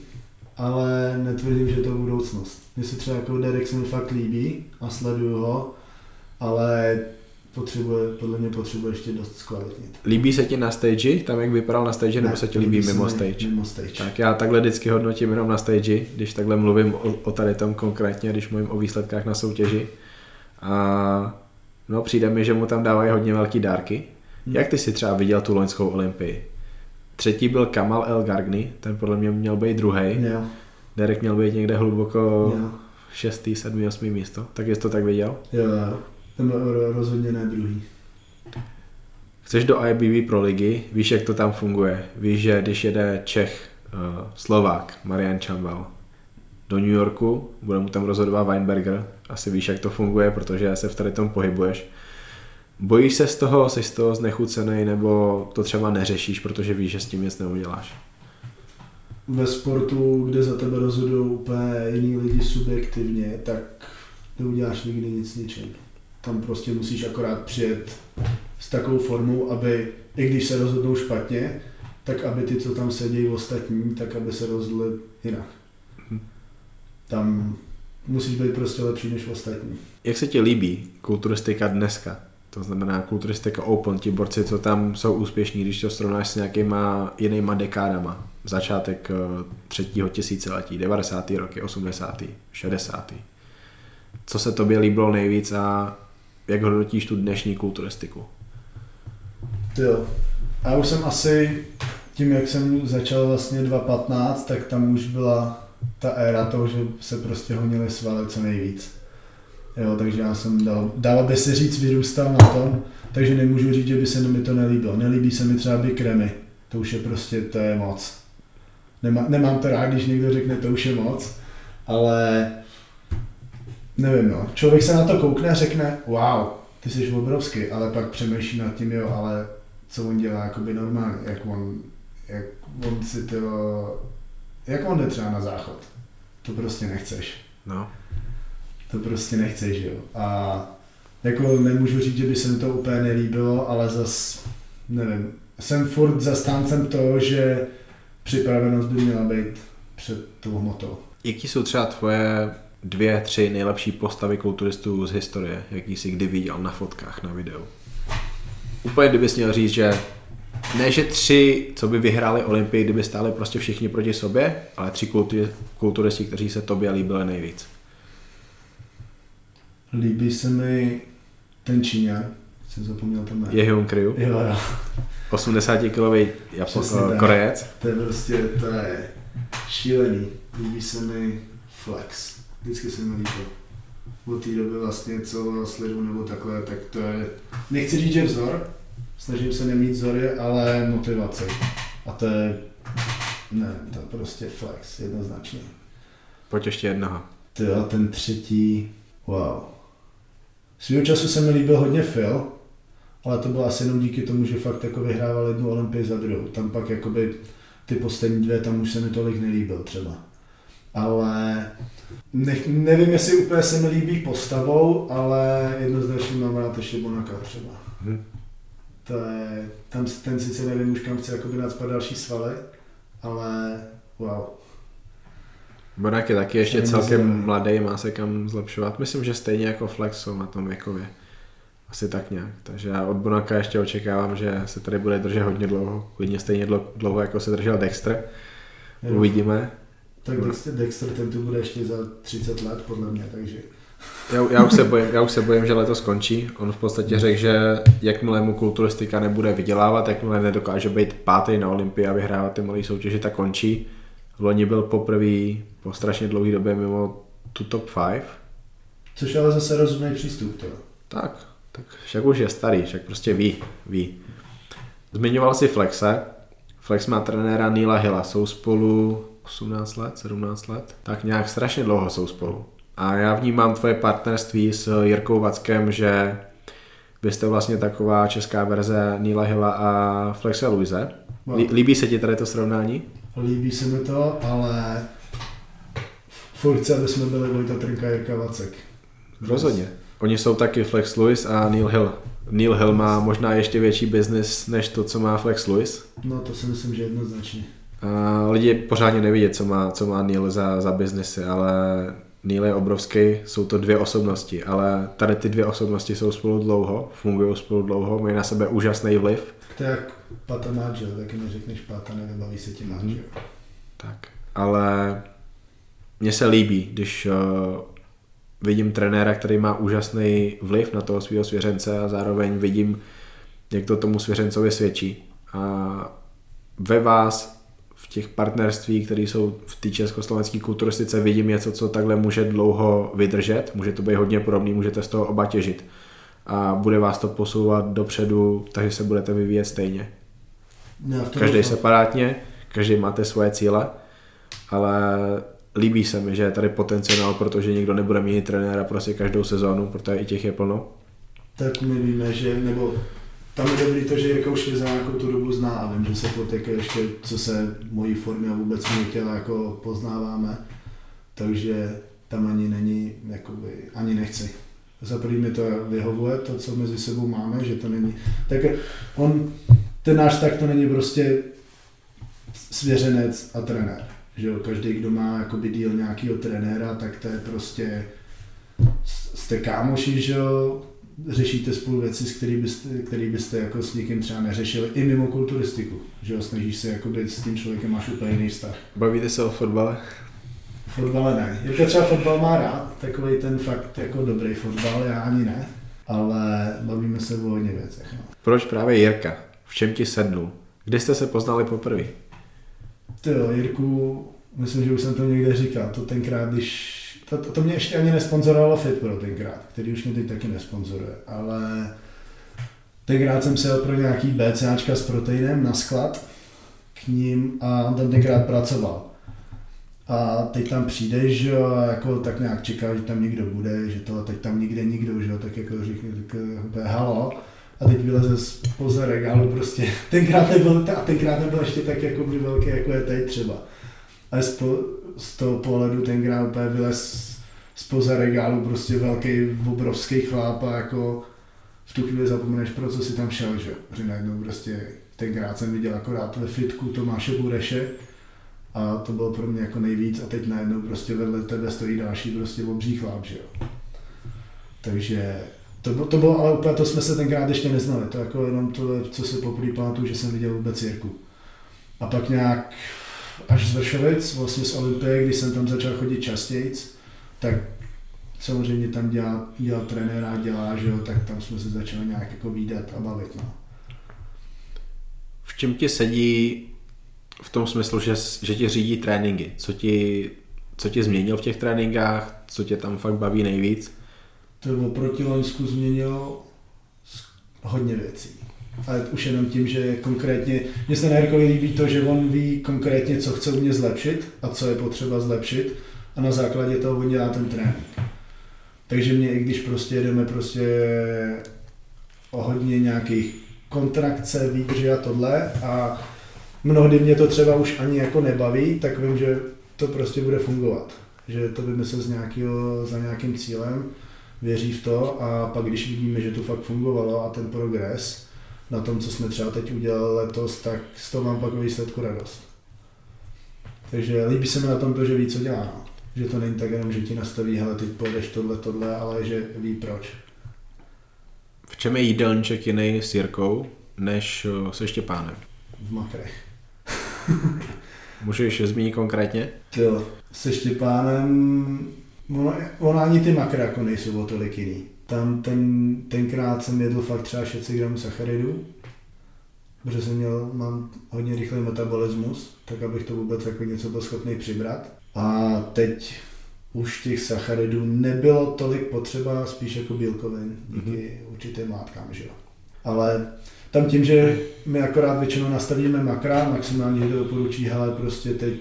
ale netvrdím, že to je budoucnost. Mně se třeba jako Derek se mi fakt líbí a sleduju ho, ale potřebuje, podle mě potřebuje ještě dost zkvalitnit. Líbí se ti na stage, tam jak vypadal na stage, ne, nebo se ti líbí mimo stage? Mimo stage. Tak já takhle vždycky hodnotím jenom na stage, když takhle mluvím o, o tady tom konkrétně, když mluvím o výsledkách na soutěži. A no přijde mi, že mu tam dávají hodně velký dárky. Hmm. Jak ty si třeba viděl tu loňskou olympii? Třetí byl Kamal El Gargny, ten podle mě měl být druhý. Jo. Derek měl být někde hluboko jo. šestý, sedmý, osmý místo. Tak jsi to tak viděl? Jo, jo. Ten rozhodně ne druhý. Chceš do IBV pro ligy, víš, jak to tam funguje. Víš, že když jede Čech, uh, Slovák, Marian Čambal do New Yorku, bude mu tam rozhodovat Weinberger, asi víš, jak to funguje, protože se v tady tom pohybuješ. Bojíš se z toho, jsi z toho znechucený, nebo to třeba neřešíš, protože víš, že s tím nic neuděláš? Ve sportu, kde za tebe rozhodují úplně jiní lidi subjektivně, tak neuděláš nikdy nic ničem tam prostě musíš akorát přijet s takovou formou, aby, i když se rozhodnou špatně, tak aby ty, co tam sedí ostatní, tak aby se rozhodli jinak. Mhm. Tam musíš být prostě lepší než ostatní. Jak se ti líbí kulturistika dneska? To znamená kulturistika open, ti borci, co tam jsou úspěšní, když to srovnáš s nějakýma jinýma dekádama. Začátek eh, třetího tisíciletí, 90. roky, 80. 60. Co se tobě líbilo nejvíc a jak hodnotíš tu dnešní kulturistiku? Jo. A už jsem asi, tím jak jsem začal vlastně 2015, tak tam už byla ta éra toho, že se prostě honily svaly co nejvíc. Jo, takže já jsem dal, dalo by se říct, vyrůstal na tom, takže nemůžu říct, že by se mi to nelíbilo. Nelíbí se mi třeba by kremy, to už je prostě, to je moc. Nemá, nemám to rád, když někdo řekne, to už je moc, ale nevím, no. Člověk se na to koukne a řekne, wow, ty jsi obrovský, ale pak přemýšlí nad tím, jo, ale co on dělá jakoby normálně, jak on, jak on si to, jak on jde třeba na záchod. To prostě nechceš. No. To prostě nechceš, jo. A jako nemůžu říct, že by se mi to úplně nelíbilo, ale zas, nevím, jsem furt zastáncem toho, že připravenost by měla být před tou hmotou. Jaký jsou třeba tvoje dvě, tři nejlepší postavy kulturistů z historie, jaký jsi kdy viděl na fotkách, na videu. Úplně kdybys měl říct, že ne, že tři, co by vyhráli Olympii, kdyby stáli prostě všichni proti sobě, ale tři kulturisti, kteří se tobě líbili nejvíc. Líbí se mi ten Číňan, jsem zapomněl jméno. Je Kryu? Jo, jo. 80 kilový Korejec. To je prostě, to je šílený. Líbí se mi Flex vždycky se mi líbil. Od té doby vlastně, co sledu nebo takhle, tak to je, nechci říct, že vzor, snažím se nemít vzory, ale motivace. A to je, ne, to je prostě flex, jednoznačně. Pojď ještě jednoho. Ty a ten třetí, wow. Svýho času se mi líbil hodně Phil, ale to bylo asi jenom díky tomu, že fakt jako vyhrával jednu olympii za druhou. Tam pak jakoby ty poslední dvě, tam už se mi tolik nelíbil třeba. Ale ne, nevím, jestli úplně se mi líbí postavou, ale jednoznačně mám rád ještě Bonaka třeba. Hmm. To je, tam ten sice nevím už kam chce jakoby nadspat další svaly, ale wow. Bonak je taky ještě celkem mladý, má se kam zlepšovat. Myslím, že stejně jako Flex jsou na tom věkově. Asi tak nějak. Takže já od Bonaka ještě očekávám, že se tady bude držet hodně dlouho. Klidně stejně dlouho, jako se držel Dexter. Uvidíme. Tak Dexter, Dexter ten tu bude ještě za 30 let, podle mě, takže... Já, já, už se bojím, já už se bojím, že letos skončí. On v podstatě řekl, že jakmile mu kulturistika nebude vydělávat, jakmile nedokáže být pátý na Olympii a vyhrávat ty malé soutěže, tak končí. Loni byl poprvé po strašně dlouhé době mimo tu top 5. Což ale zase rozumný přístup, to. Tak, tak však už je starý, však prostě ví, ví. Zmiňoval si Flexe. Flex má trenéra Nila Hilla, jsou spolu 18 let, 17 let, tak nějak strašně dlouho jsou spolu. A já vnímám tvoje partnerství s Jirkou Vackem, že vy jste vlastně taková česká verze Nila Hilla a Flexe Luise. Líbí se ti tady to srovnání? Líbí se mi to, ale furt aby jsme byli Vojta Trnka a Jirka Vacek. Rozhodně. Oni jsou taky Flex Lewis a Neil Hill. Neil Hill má možná ještě větší biznis než to, co má Flex Lewis. No to si myslím, že jednoznačně. A lidi pořádně nevidí, co má, co má Neil za, za biznesy, ale Neil je obrovský, jsou to dvě osobnosti, ale tady ty dvě osobnosti jsou spolu dlouho, fungují spolu dlouho, mají na sebe úžasný vliv. To je jak pata manžel, taky neřekneš pata, nevybaví se ti manžel. Tak, ale mně se líbí, když uh, vidím trenéra, který má úžasný vliv na toho svého svěřence a zároveň vidím, jak to tomu svěřencovi svědčí. A ve vás, v těch partnerství, které jsou v té československé kulturistice, vidím něco, co takhle může dlouho vydržet, může to být hodně podobný, můžete z toho oba těžit. A bude vás to posouvat dopředu, takže se budete vyvíjet stejně. Každý separátně, každý máte svoje cíle, ale líbí se mi, že je tady potenciál, protože nikdo nebude mít trenéra prostě každou sezónu, protože i těch je plno. Tak my víme, že, nebo tam je dobrý to, že Jirka už za nějakou tu dobu zná a vím, že se potek ještě, co se mojí formy a vůbec mě těla jako poznáváme, takže tam ani není, jakoby, ani nechci. Za prvý mi to vyhovuje, to, co mezi sebou máme, že to není, tak on, ten náš tak to není prostě svěřenec a trenér že jo, každý, kdo má jakoby díl nějakého trenéra, tak to je prostě, jste kámoši, že jo, řešíte spolu věci, s který byste, který byste jako s někým třeba neřešili i mimo kulturistiku, že jo, snažíš se jako být s tím člověkem, máš úplně jiný vztah. Bavíte se o fotbale? Fotbale ne. Jirka třeba fotbal má rád, takový ten fakt jako dobrý fotbal, já ani ne, ale bavíme se o hodně věcech. No. Proč právě Jirka? V čem ti sednul? Kde jste se poznali poprvé? Ty jo, Jirku, myslím, že už jsem to někde říkal, to tenkrát, když, to, to, mě ještě ani nesponzorovalo FitPro tenkrát, který už mě teď taky nesponzoruje, ale tenkrát jsem se pro nějaký BCAčka s proteinem na sklad k ním a tam tenkrát pracoval. A teď tam přijdeš, že jo, jako tak nějak čeká, že tam někdo bude, že to, teď tam nikde nikdo, že jo, tak jako říkám, tak halo a teď vyleze z poza regálu prostě. [laughs] Tenkrát nebyl, a tenkrát nebyl ještě tak jako velký, jako je teď třeba. Ale z, po, z toho pohledu tenkrát úplně vylez z poza regálu prostě velký, obrovský chláp a jako v tu chvíli zapomeneš, pro co si tam šel, že? Že najednou prostě tenkrát jsem viděl akorát ve fitku Tomáše Bureše a to bylo pro mě jako nejvíc a teď najednou prostě vedle tebe stojí další prostě obří chláp, že jo. Takže to, to bylo, ale úplně to jsme se tenkrát ještě neznali, to jako jenom to, co se poprvé pamatuju, že jsem viděl vůbec Jirku. A pak nějak až z Vršovic, vlastně z Olympie, když jsem tam začal chodit častěji, tak samozřejmě tam dělá, dělá trenéra, dělá, že jo, tak tam jsme se začali nějak jako výdat a bavit. No. V čem ti sedí v tom smyslu, že, že ti řídí tréninky? Co ti, co ti změnil v těch tréninkách? Co tě tam fakt baví nejvíc? to oproti Loňsku změnilo hodně věcí. Ale už jenom tím, že konkrétně, mně se na líbí to, že on ví konkrétně, co chce u mě zlepšit a co je potřeba zlepšit a na základě toho on dělá ten trénink. Takže mě, i když prostě jedeme prostě o hodně nějakých kontrakce, výdři a tohle a mnohdy mě to třeba už ani jako nebaví, tak vím, že to prostě bude fungovat. Že to vymyslel z za nějakým cílem věří v to a pak když vidíme, že to fakt fungovalo a ten progres na tom, co jsme třeba teď udělali letos, tak z toho mám pak výsledku radost. Takže líbí se mi na tom to, že ví, co dělá. No. Že to není tak jenom, že ti nastaví, hele, ty pojedeš tohle, tohle, ale že ví proč. V čem je jídelníček jiný s Jirkou než eh, se Štěpánem? V makrech. [laughs] Můžeš zmínit konkrétně? Jo, se Štěpánem ono, ono ani ty makra jako nejsou o tolik jiný. Tam ten, tenkrát jsem jedl fakt třeba 600 gramů sacharidů, protože jsem měl, mám hodně rychlý metabolismus, tak abych to vůbec jako něco byl schopný přibrat. A teď už těch sacharidů nebylo tolik potřeba, spíš jako bílkovin, díky mm-hmm. určitým látkám, že jo. Ale tam tím, že my akorát většinou nastavíme makra, maximálně kdo doporučí, hele, prostě teď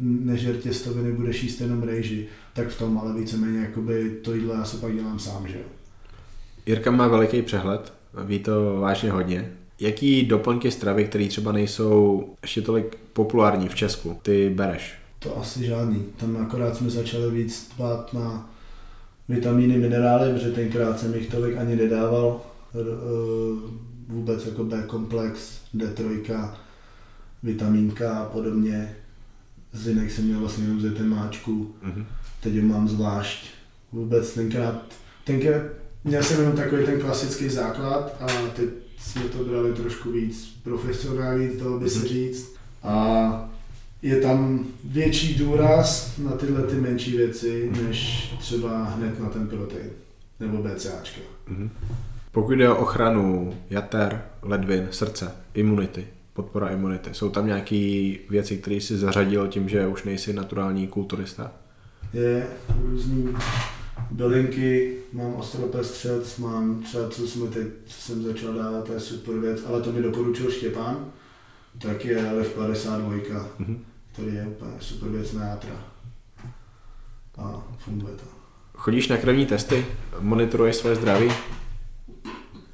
nežer těstoviny, budeš jíst jenom rejži, tak v tom, ale víceméně jakoby to jídlo já se pak dělám sám, že jo. Jirka má veliký přehled, ví to vážně hodně. Jaký doplňky stravy, které třeba nejsou ještě tolik populární v Česku, ty bereš? To asi žádný. Tam akorát jsme začali víc dbát na vitamíny, minerály, protože tenkrát jsem jich tolik ani nedával. Vůbec jako B-komplex, D3, vitamínka a podobně. Zinek jsem měl vlastně jenom z máčku, mm-hmm. teď ho mám zvlášť. Vůbec tenkrát, tenkrát měl jsem jenom takový ten klasický základ a teď jsme to brali trošku víc profesionální, to by se mhm. říct. A je tam větší důraz na tyhle ty menší věci, než třeba hned na ten protein nebo BCAčka. Mm-hmm. Pokud jde o ochranu jater, ledvin, srdce, imunity, podpora imunity, jsou tam nějaké věci, které si zařadil tím, že už nejsi naturální kulturista? Je různý bylinky, mám ostropestřec, mám třeba, co, jsme teď, co jsem začal dávat, to je super věc, ale to mi doporučil Štěpán, tak je LF52, mm-hmm. který je úplně super věc na játra. A funguje to. Chodíš na krevní testy? Monitoruješ své zdraví?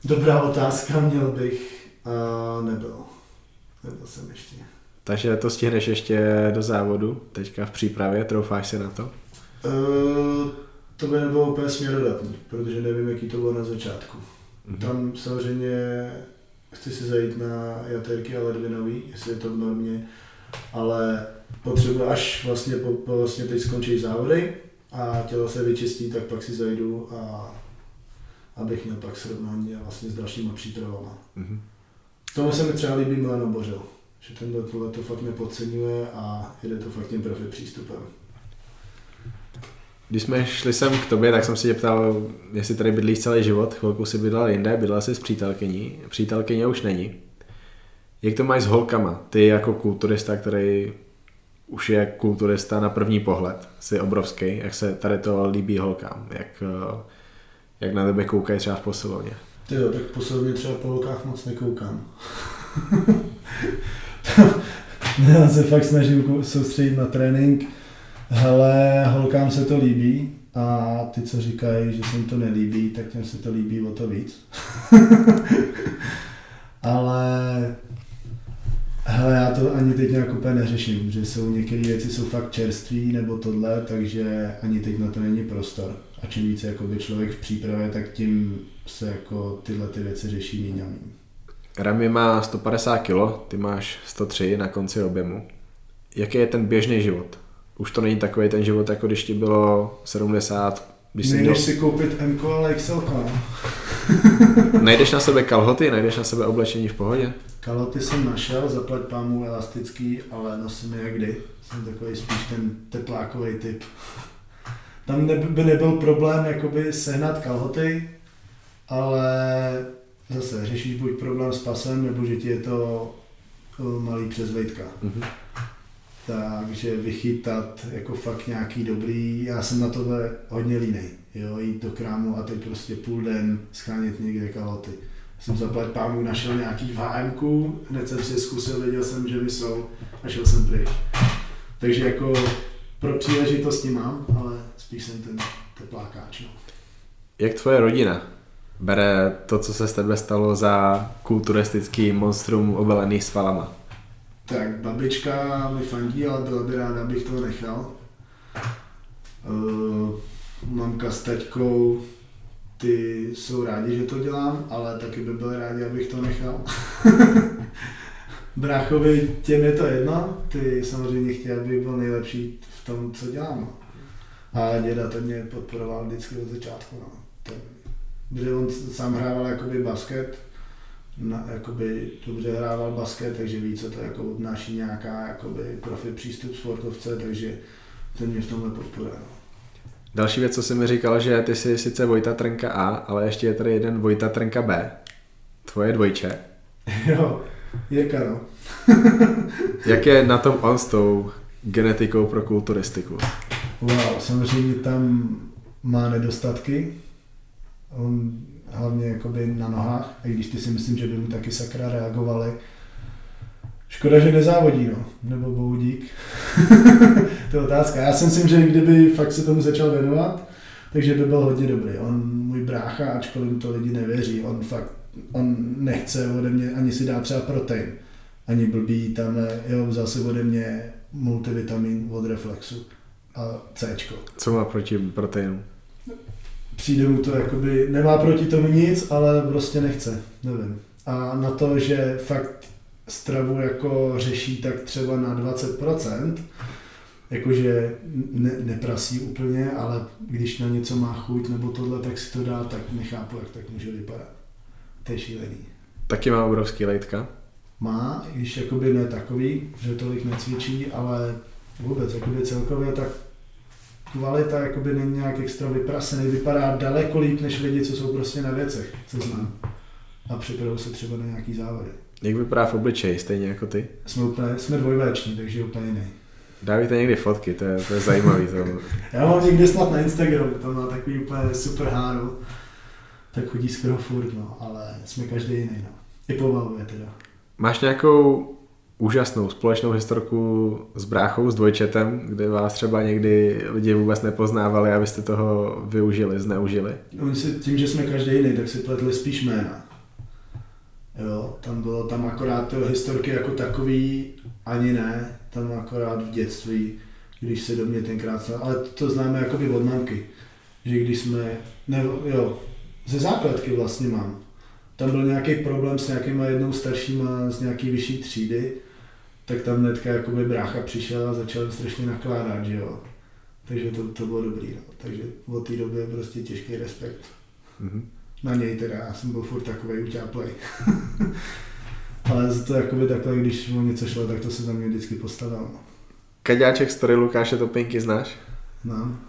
Dobrá otázka, měl bych. A nebyl. Nebyl jsem ještě. Takže to stihneš ještě do závodu, teďka v přípravě, troufáš se na to? Uh, to by nebylo úplně směrodatný, protože nevím, jaký to bylo na začátku. Mm-hmm. Tam samozřejmě chci si zajít na jaterky a ledvinový, jestli je to v normě, ale potřebuji, až vlastně, po, po vlastně teď skončí závody a tělo se vyčistí, tak pak si zajdu a abych měl pak srovnání vlastně s dalšíma přípravama. Mm-hmm. Tomu se mi třeba líbí Milano Bořil, že tenhle tohle to fakt nepodceňuje a jede to fakt tím profi přístupem. Když jsme šli sem k tobě, tak jsem si tě ptal, jestli tady bydlíš celý život. Chvilku si bydlel jinde, bydlel jsi s přítelkyní. Přítelkyně už není. Jak to máš s holkama? Ty jako kulturista, který už je kulturista na první pohled, jsi obrovský. Jak se tady to líbí holkám? Jak, eh, jak na tebe koukají třeba v posilovně? Ty jo, tak v posilovně třeba po holkách moc nekoukám. [laughs] [laughs] Já se fakt snažím soustředit na trénink Hele, holkám se to líbí a ty, co říkají, že se jim to nelíbí, tak těm se to líbí o to víc. [laughs] Ale hele, já to ani teď nějak úplně neřeším, že jsou některé věci jsou fakt čerství nebo tohle, takže ani teď na to není prostor. A čím více jakoby člověk v přípravě, tak tím se jako tyhle ty věci řeší méně Rami má 150 kg, ty máš 103 na konci objemu. Jaký je ten běžný život? Už to není takový ten život, jako když ti bylo 70, když Nejdeš měl... si koupit M ale XL. [laughs] Najdeš na sebe kalhoty, najdeš na sebe oblečení v pohodě? Kalhoty jsem našel, zaplať pámu elastický, ale nosím je kdy. Jsem takový spíš ten teplákový typ. Tam by nebyl problém jakoby sehnat kalhoty, ale zase řešíš buď problém s pasem, nebo že ti je to eh, malý přes vejtka. Mm-hmm takže vychytat jako fakt nějaký dobrý, já jsem na tohle hodně línej, jo, jít do krámu a teď prostě půl den schránit někde kaloty. Jsem zaplať pámu našel nějaký v hm hned jsem si zkusil, věděl jsem, že mi jsou a šel jsem pryč. Takže jako pro příležitosti mám, ale spíš jsem ten teplákáč. No. Jak tvoje rodina bere to, co se s tebe stalo za kulturistický monstrum obelený svalama? Tak babička mi fandí, ale byla by ráda, abych to nechal. Uh, mamka s taťkou, ty jsou rádi, že to dělám, ale taky by byli rádi, abych to nechal. [laughs] Bráchovi, těm je to jedno, ty samozřejmě chtějí, aby byl nejlepší v tom, co dělám. A děda ten mě podporoval vždycky od začátku. No. Ten, kde on sám hrával jakoby basket, na, jakoby dobře hrával basket, takže ví, co to jako obnáší nějaká jakoby profi přístup sportovce, takže ten mě v tomhle podporuje. No. Další věc, co jsi mi říkal, že ty jsi sice Vojta Trnka A, ale ještě je tady jeden Vojta Trnka B. Tvoje dvojče. [laughs] jo, Jirka, no. [laughs] Jak je na tom on s tou genetikou pro kulturistiku? Wow, samozřejmě tam má nedostatky. On hlavně jakoby na nohách, i když ty si myslím, že by mu taky sakra reagovali. Škoda, že nezávodí, no. Nebo boudík. [laughs] to je otázka. Já si myslím, že kdyby fakt se tomu začal věnovat, takže by byl hodně dobrý. On, můj brácha, ačkoliv mu to lidi nevěří, on fakt, on nechce ode mě ani si dát třeba protein. Ani blbý tamhle, jo, vzal si ode mě multivitamin od Reflexu a C. Co má proti proteinu? Přijde mu to jakoby, nemá proti tomu nic, ale prostě nechce, nevím. A na to, že fakt stravu jako řeší tak třeba na 20%, jakože ne, neprasí úplně, ale když na něco má chuť nebo tohle, tak si to dá, tak nechápu, jak tak může vypadat. To je šílený. Taky má obrovský lejtka? Má, i když jakoby ne takový, že tolik necvičí, ale vůbec jakoby celkově tak kvalita jakoby není nějak extra vyprasený, vypadá daleko líp než lidi, co jsou prostě na věcech, co znám. A připravují se třeba na nějaký závody. Jak vypadá v obličeji, stejně jako ty? Jsme, úplně, jsme dvojvéční, takže úplně jiný. Dávajte někdy fotky, to je, to je zajímavý. To... [laughs] Já mám někdy snad na Instagramu, tam má takový úplně super háru. Tak chodí skoro furt, no, ale jsme každý jiný, no. I povaluje teda. Máš nějakou úžasnou společnou historku s bráchou, s dvojčetem, kde vás třeba někdy lidi vůbec nepoznávali, abyste toho využili, zneužili? Oni si, tím, že jsme každý jiný, tak si pletli spíš jména. Jo, tam bylo tam akorát ty historky jako takový, ani ne, tam akorát v dětství, když se do mě tenkrát, ale to známe jakoby od mamky, že když jsme, ne, jo, ze základky vlastně mám, tam byl nějaký problém s nějakýma jednou staršíma z nějaký vyšší třídy, tak tam hnedka jakoby brácha přišel a začal jim strašně nakládat, že jo. Takže to, to bylo dobrý, no. takže od té doby je prostě těžký respekt. Mm-hmm. Na něj teda, já jsem byl furt takový utáplej. [laughs] Ale to jakoby takhle, když mu něco šlo, tak to se za mě vždycky postavil. No. Kaďáček story Lukáše Topinky znáš? Znám.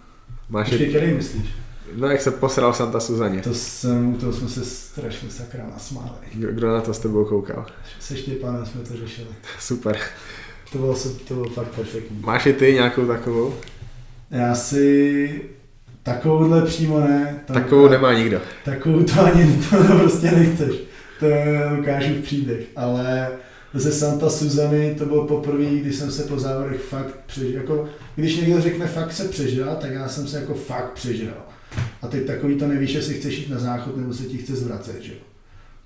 Máš Ještě který myslíš? No jak se posral Santa Suzaně. To, jsem, to jsme se strašně sakra nasmáli. Kdo na to s tebou koukal? Se Štěpánem jsme to řešili. Super. To bylo, to bylo fakt perfektní. Máš i ty nějakou takovou? Já si takovouhle přímo ne. Tam Takovou nemá nikdo. Takovou to ani [laughs] to, to prostě nechceš. To je Lukášův příběh. Ale ze Santa Suzany to bylo poprvé, když jsem se po závodech fakt přežil. Jako, když někdo řekne fakt se přežral, tak já jsem se jako fakt přežral. A teď takový to nevíš, jestli chceš jít na záchod nebo se ti chce zvracet, že jo.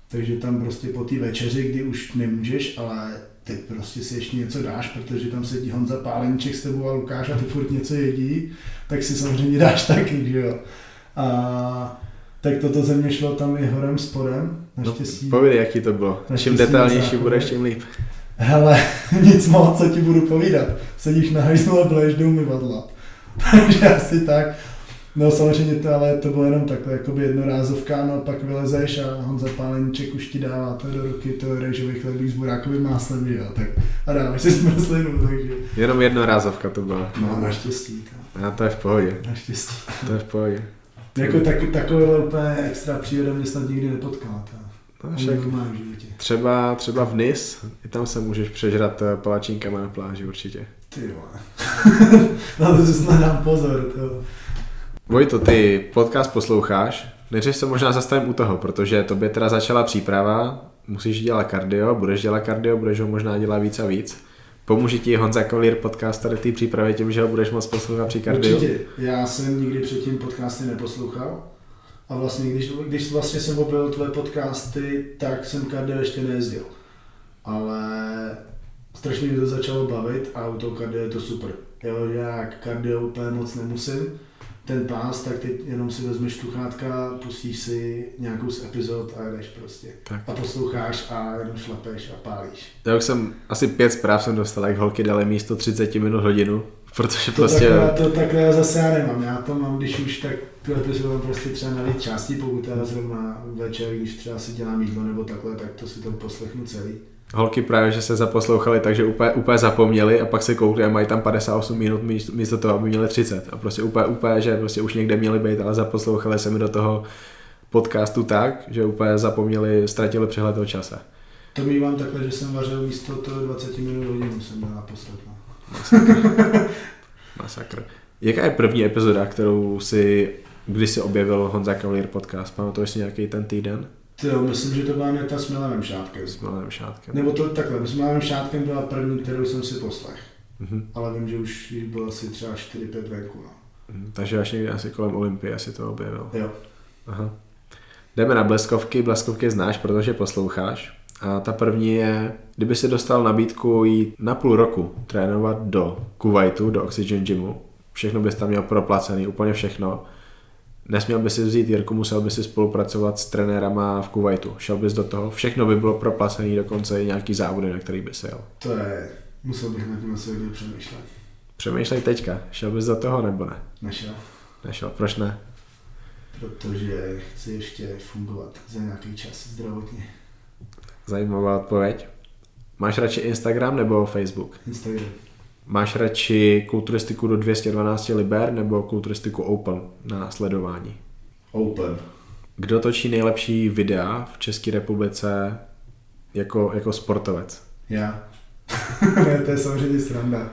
Takže tam prostě po té večeři, kdy už nemůžeš, ale teď prostě si ještě něco dáš, protože tam sedí Honza Pálenček s tebou a Lukáš a ty furt něco jedí, tak si samozřejmě dáš taky, že jo. A tak toto země šlo tam i horem spodem, naštěstí. No, povídej, jaký to bylo. Čím detailnější budeš, tím líp. Hele, [laughs] nic moc, co ti budu povídat. Sedíš na hajzlu a bleješ do umyvadla. [laughs] Takže asi tak. No samozřejmě to, ale to bylo jenom takhle, jakoby jednorázovka, no pak vylezeš a Honza Páleníček už ti dává to do ruky, to rejžový chlebík s burákovým máslem, že jo, tak a dáváš si zmrzlinu, takže... Jenom jednorázovka to byla. No, naštěstí. To. A to je v pohodě. Naštěstí. To je v pohodě. Jako tak, takovéhle úplně extra příroda mě snad nikdy nepotkala. No, však třeba, třeba v Nis, i tam se můžeš přežrat eh, palačinkama na pláži určitě. Ty vole. [laughs] na to si snad dám pozor. To. Vojto, ty podcast posloucháš, nejdřív se možná zastavím u toho, protože tobě teda začala příprava, musíš dělat kardio, budeš dělat kardio, budeš ho možná dělat víc a víc. Pomůže ti Honza Kolír podcast tady té přípravě tím, že ho budeš moc poslouchat při kardiu? Určitě. Já jsem nikdy předtím podcasty neposlouchal. A vlastně, když, když vlastně jsem objevil tvoje podcasty, tak jsem kardio ještě nejezdil. Ale strašně mě to začalo bavit a u toho kardio je to super. Jo, já kardio úplně moc nemusím, ten pás, tak teď jenom si vezmeš sluchátka, pustíš si nějakou z epizod a jdeš prostě. Tak. A posloucháš a jenom šlapeš a pálíš. Já už jsem asi pět zpráv jsem dostal, jak holky dali místo 30 minut hodinu, protože to prostě... Takhle, to takhle já zase já nemám, já to mám, když už tak tu epizodu prostě třeba na víc částí, pokud teda zrovna večer, když třeba si dělám jídlo nebo takhle, tak to si to poslechnu celý holky právě, že se zaposlouchali, takže úplně, úplně zapomněli a pak se koukli a mají tam 58 minut místo toho, aby měli 30. A prostě úplně, úplně, že prostě už někde měli být, ale zaposlouchali se mi do toho podcastu tak, že úplně zapomněli, ztratili přehled o čase. To mývám takhle, že jsem vařil místo toho 20 minut hodinu jsem měl naposled. No. [laughs] Masakr. Jaká je první epizoda, kterou si kdy si objevil Honza Cavalier podcast? Pamatuješ si nějaký ten týden? Ty jo, myslím, že to byla ta s Milanem Šátkem. S Milanem Šátkem. Nebo to takhle, s Milanem Šátkem byla první, kterou jsem si poslech. Mm-hmm. Ale vím, že už jich bylo asi třeba 4-5 venku. No. Mm, takže až někdy asi kolem Olympie asi to objevil. Jo. Aha. Jdeme na bleskovky. Bleskovky znáš, protože posloucháš. A ta první je, kdyby si dostal nabídku jít na půl roku trénovat do Kuwaitu, do Oxygen Gymu, všechno bys tam měl proplacený, úplně všechno. Nesměl by si vzít Jirku, musel by si spolupracovat s trenérama v Kuwaitu. Šel bys do toho, všechno by bylo proplacený, dokonce i nějaký závody, na který by se jel. To je, musel bych na tím asi hodně přemýšlet. Přemýšlej teďka, šel bys do toho nebo ne? Nešel. Nešel, proč ne? Protože chci ještě fungovat za nějaký čas zdravotně. Zajímavá odpověď. Máš radši Instagram nebo Facebook? Instagram. Máš radši kulturistiku do 212 liber nebo kulturistiku open na sledování? Open. Kdo točí nejlepší videa v České republice jako, jako sportovec? Já. [laughs] to je samozřejmě sranda.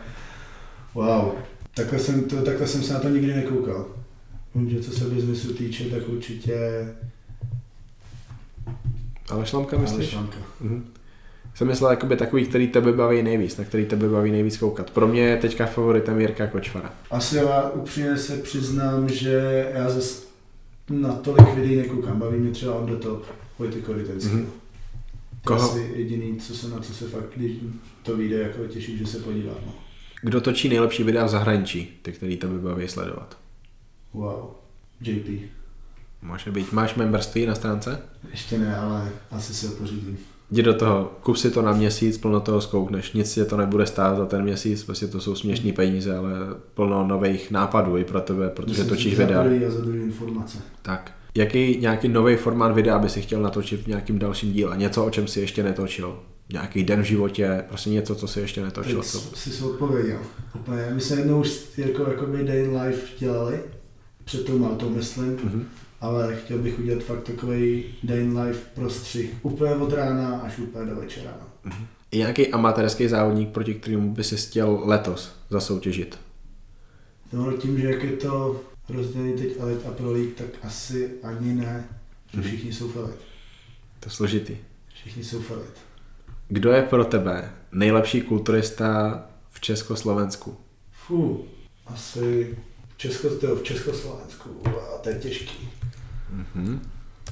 Wow. Takhle jsem, to, takhle jsem se na to nikdy nekoukal. Vím, že co se biznesu týče, tak určitě... Ale šlamka myslíš? Ale šlamka. Mhm. Jsem myslel jakoby takový, který tebe baví nejvíc, na který tebe baví nejvíc koukat. Pro mě je teďka favoritem Jirka Kočvara. Asi já upřímně se přiznám, že já zase na tolik videí nekoukám. Baví mě třeba on the top, Vojty Korytenský. Mm-hmm. Koho? Asi jediný, co se na co se fakt, když to vyjde, jako těším, že se podívám. No. Kdo točí nejlepší videa v zahraničí, ty, který tebe baví sledovat? Wow. JP. Může být. Máš memberství na stránce? Ještě ne, ale asi si ho pořídím. Jdi do toho, kup si to na měsíc, plno toho zkoukneš, nic tě to nebude stát za ten měsíc, prostě to jsou směšné peníze, ale plno nových nápadů i pro tebe, protože Myslím, točíš videa. Za a informace. Tak. Jaký nějaký nový formát videa by si chtěl natočit v nějakým dalším díle? Něco, o čem si ještě netočil? Nějaký den v životě, prostě něco, co si ještě netočil. Teď jsi si odpověděl. Úplně. My jsme jednou už jako, jakoby day in life dělali, před tou Maltou myslím, Mhm. Ale chtěl bych udělat fakt takový day in life prostřih, úplně od rána až úplně do večera. no. Je nějaký amatérský závodník, proti kterému by si chtěl letos zasoutěžit? No tím, že jak je to rozdělený teď Elite a Pro League, tak asi ani ne, že Mhm. všichni jsou v Elite. To je složitý. Všichni jsou v Elite. Kdo je pro tebe nejlepší kulturista v Československu? Fú, asi Česko, v Československu, a to je těžký. Mhm.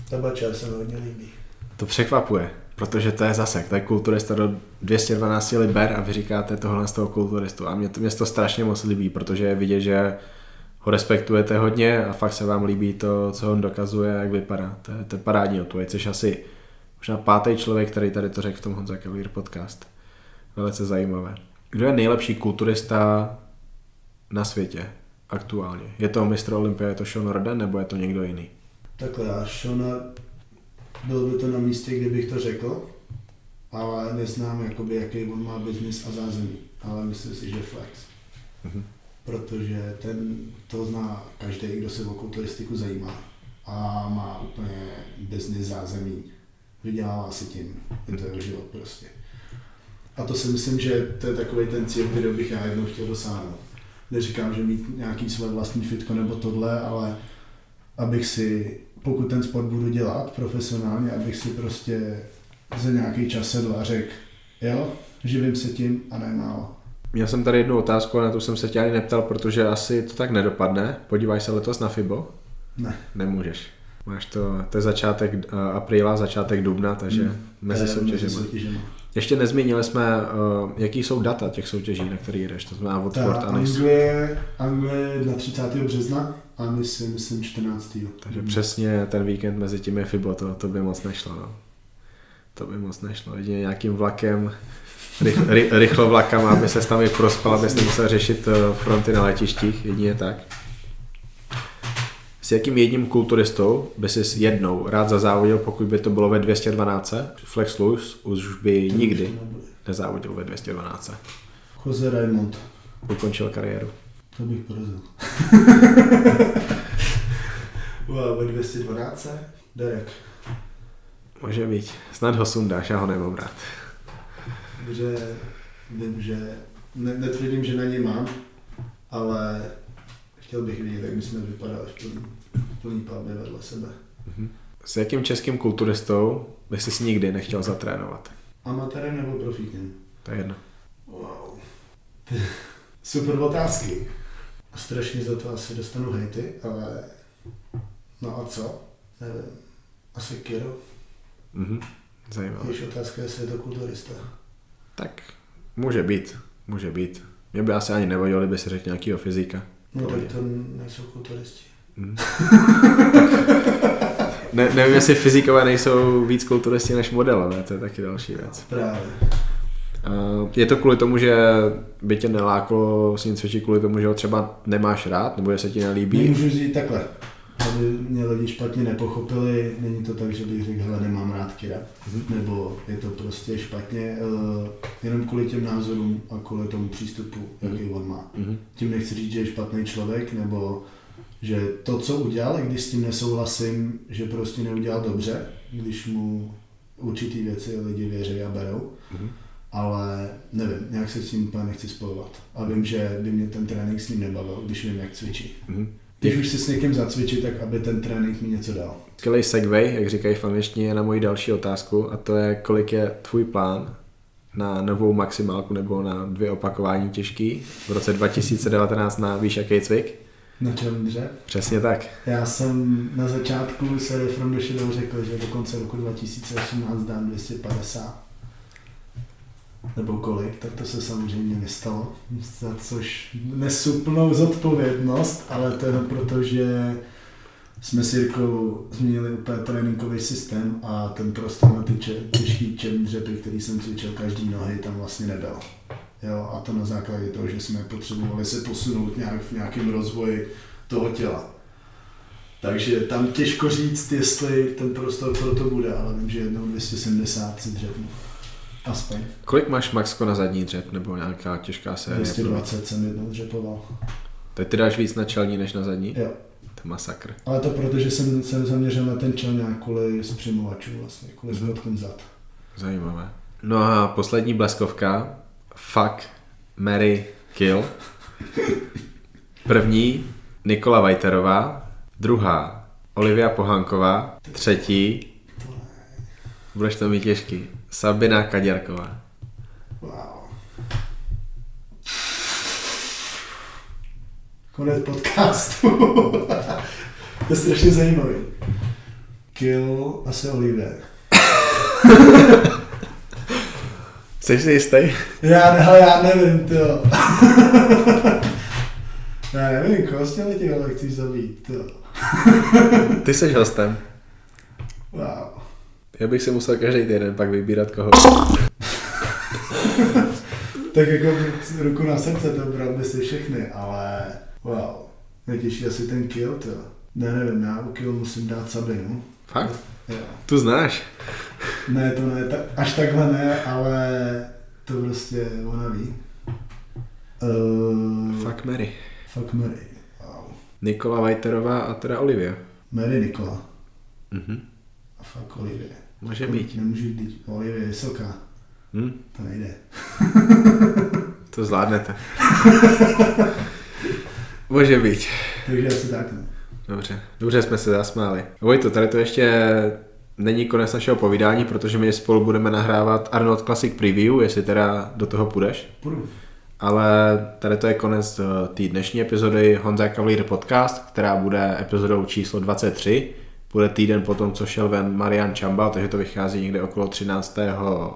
Tabačár se mi hodně líbí. To překvapuje, protože to je zase, to je kulturista do 212 liber a vy říkáte tohle z toho kulturistu. A mě to, mě to strašně moc líbí, protože je vidět, že ho respektujete hodně a fakt se vám líbí to, co on dokazuje, jak vypadá. To je, to je parádní odpověď, jsi asi možná pátý člověk, který tady to řekl v tom Honza Cavalier podcast. Velice zajímavé. Kdo je nejlepší kulturista na světě aktuálně? Je to mistr Olympia, je to Sean Roden nebo je to někdo jiný? Takhle, a Shona, bylo by to na místě, kdybych to řekl, ale neznám, jakoby, jaký on má biznis a zázemí, ale myslím si, že flex. Mhm. Protože ten to zná každý, kdo se o kulturistiku zajímá a má úplně biznis zázemí. Vydělává si tím, je to jeho život prostě. A to si myslím, že to je takový ten cíl, který bych já jednou chtěl dosáhnout. Neříkám, že mít nějaký své vlastní fitko nebo tohle, ale abych si, pokud ten sport budu dělat profesionálně, abych si prostě za nějaký čas sedl a řekl, jo, živím se tím a ne málo. Měl jsem tady jednu otázku a na tu jsem se tě ani neptal, protože asi to tak nedopadne. Podívaj se letos na FIBO? Ne. Nemůžeš. Máš to, to je začátek uh, apríla, začátek dubna, takže Hmm. mezi Eh, soutěžemi. Ještě nezmínili jsme, uh, jaký jsou data těch soutěží, na který jdeš. To znamená od Ta Ford a. Anglie, Anglie na 30. března a my si myslím 14. Takže přesně ten víkend mezi tím je FIBO, to, to by moc nešlo. No. To by moc nešlo. Jedině nějakým vlakem, rych, ry, rychlo vlakama, aby se tam i prospal, aby nemusel řešit uh, fronty na letištích. Jedině tak. S jakým jedním kulturistou by si jednou rád zazávodil, pokud by to bylo ve 212? Flex Lewis už by nikdy nezávodil ve 212. Jose Raymond, Ukončil kariéru. To bych porazil. wow, [laughs] ve 212. Derek. Může být. Snad ho sundáš, já ho nemám rád. Že vím, že ne, netvrdím, že na něj mám, ale chtěl bych vidět, jak bychom vypadali v plný, v plný palbě vedle sebe. S jakým českým kulturistou bys si nikdy nechtěl zatrénovat? Amatérem nebo profíkem? To je jedno. Wow. [laughs] Super otázky. Strašně za to asi dostanu hejty, ale no a co? Nevím. Asi Kiro. Mhm. Zajímavé. Když otázka, jestli je to kulturista. Tak může být, může být. Mě by asi ani nevadilo, kdyby si řekl nějakýho fyzika. No tak to nejsou kulturisti. Mhm. [laughs] ne, nevím, jestli fyzikové nejsou víc kulturisti než modelové, to je taky další věc. Právě. Uh, je to kvůli tomu, že by tě neláklo s ním cvičit kvůli tomu, že ho třeba nemáš rád, nebo že se ti nelíbí? Můžu říct takhle. Aby mě lidi špatně nepochopili, není to tak, že bych řekl, hele, nemám rád Kira. Mhm. Nebo je to prostě špatně, uh, jenom kvůli těm názorům a kvůli tomu přístupu, jaký on má. Mhm. Tím nechci říct, že je špatný člověk, nebo že to, co udělal, i když s tím nesouhlasím, že prostě neudělal dobře, když mu určitý věci lidi věří a berou, Mhm. Ale nevím, nějak se s tím úplně nechci spojovat. A vím, že by mě ten trénink s ním nebavil, když vím, jak cvičí. Mhm. Když už si s někým zacvičit, tak aby ten trénink mi něco dal. Skvělý segway, jak říkají v angličtině, na moji další otázku a to je, kolik je tvůj plán na novou maximálku nebo na dvě opakování těžký v roce 2019 na víš jaký cvik? Na čem dře? Přesně tak. Já jsem na začátku se From the Shadow řekl, že do konce roku 2018 dám 250. Nebo kolik, tak to se samozřejmě nestalo. Za což nesu plnou zodpovědnost, ale to jenom proto, že jsme s Jirkou změnili úplně tréninkový systém a ten prostor na ty těžký čem dřepy, který jsem cvičil každý nohy, tam vlastně nebyl. Jo, a to na základě toho, že jsme potřebovali se posunout nějak v nějakém rozvoji toho těla. Takže tam těžko říct, jestli ten prostor pro to bude, ale vím, že jednou 270 si dřepnu. Aspoň. Kolik máš maxko na zadní dřep nebo nějaká těžká série? 220 jsem jednou dřepoval. Tak ty dáš víc na čelní než na zadní? Jo. To je masakr. Ale to proto, že jsem se zaměřil na ten čelňák kvůli zpřimovačů vlastně, kvůli Mhm. spodkom zad. Zajímavé. No a poslední bleskovka. Fuck, Mary, kill. První Nikola Vajterová, druhá Olivia Pohanková, třetí, budeš to mít těžký, Sabina Kaděrková. Wow. Konec podcastu. [laughs] to je strašně zajímavý. Kill asi Oliver. [laughs] Jsi si jistý? Já, ne, ale já nevím, to. [laughs] já nevím, koho těchto těch ale chceš zabít, to. Ty jsi hostem. Wow. Já bych si musel každý týden pak vybírat koho. [laughs] Tak jako ruku na srdce, to bral by si všechny, ale wow. Nejtěžší asi ten kill, to. Ne, nevím, já u kill musím dát Sabinu. Fakt? Jo. Tu znáš? Ne, to ne, ta, až takhle ne, ale to prostě ona ví. Uh, Fuck Mary. Fuck Mary. Wow. Nikola Vajterová a teda Olivia. Mary Nikola. Mhm. A fuck Olivia. Může být. Nemůže být. Olivia je vysoká. Hm? To nejde. [laughs] To zvládnete. [laughs] Může být. Takže asi tak ne. Dobře, dobře jsme se zasmáli. Vojto, tady to ještě není konec našeho povídání, protože my spolu budeme nahrávat Arnold Classic Preview, jestli teda do toho půjdeš. Půjdu. Ale tady to je konec eh, té dnešní epizody Honza Cavalier Podcast, která bude epizodou číslo 23. Bude týden potom, co šel ven Marian Čambal, takže to vychází někde okolo 13.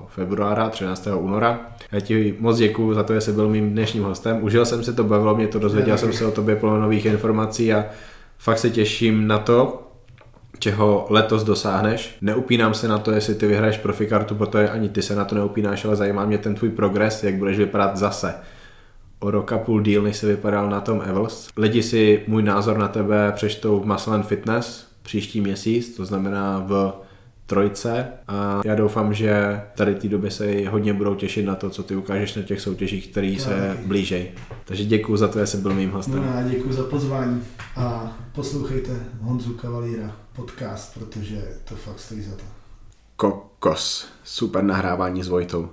februára, 13. února. Já ti moc děkuji za to, že jsi byl mým dnešním hostem. Užil jsem se to, bavilo mě to, dozvěděl jsem se o tobě plno nových informací a fakt se těším na to, čeho letos dosáhneš. Neupínám se na to, jestli ty vyhraješ profikartu, protože ani ty se na to neupínáš, ale zajímá mě ten tvůj progres, jak budeš vypadat zase. O rok a půl díl, než se vypadal na tom Evels. Lidi si můj názor na tebe přečtou v Muscle Fitness příští měsíc, to znamená v trojce a já doufám, že tady té době se hodně budou těšit na to, co ty ukážeš na těch soutěžích, který Já se blížej. Takže děkuji za to, že jsi byl mým hostem. No děkuji za pozvání a poslouchejte Honzu Kavalíra podcast, protože to fakt stojí za to. kokos. Super nahrávání s Vojtou.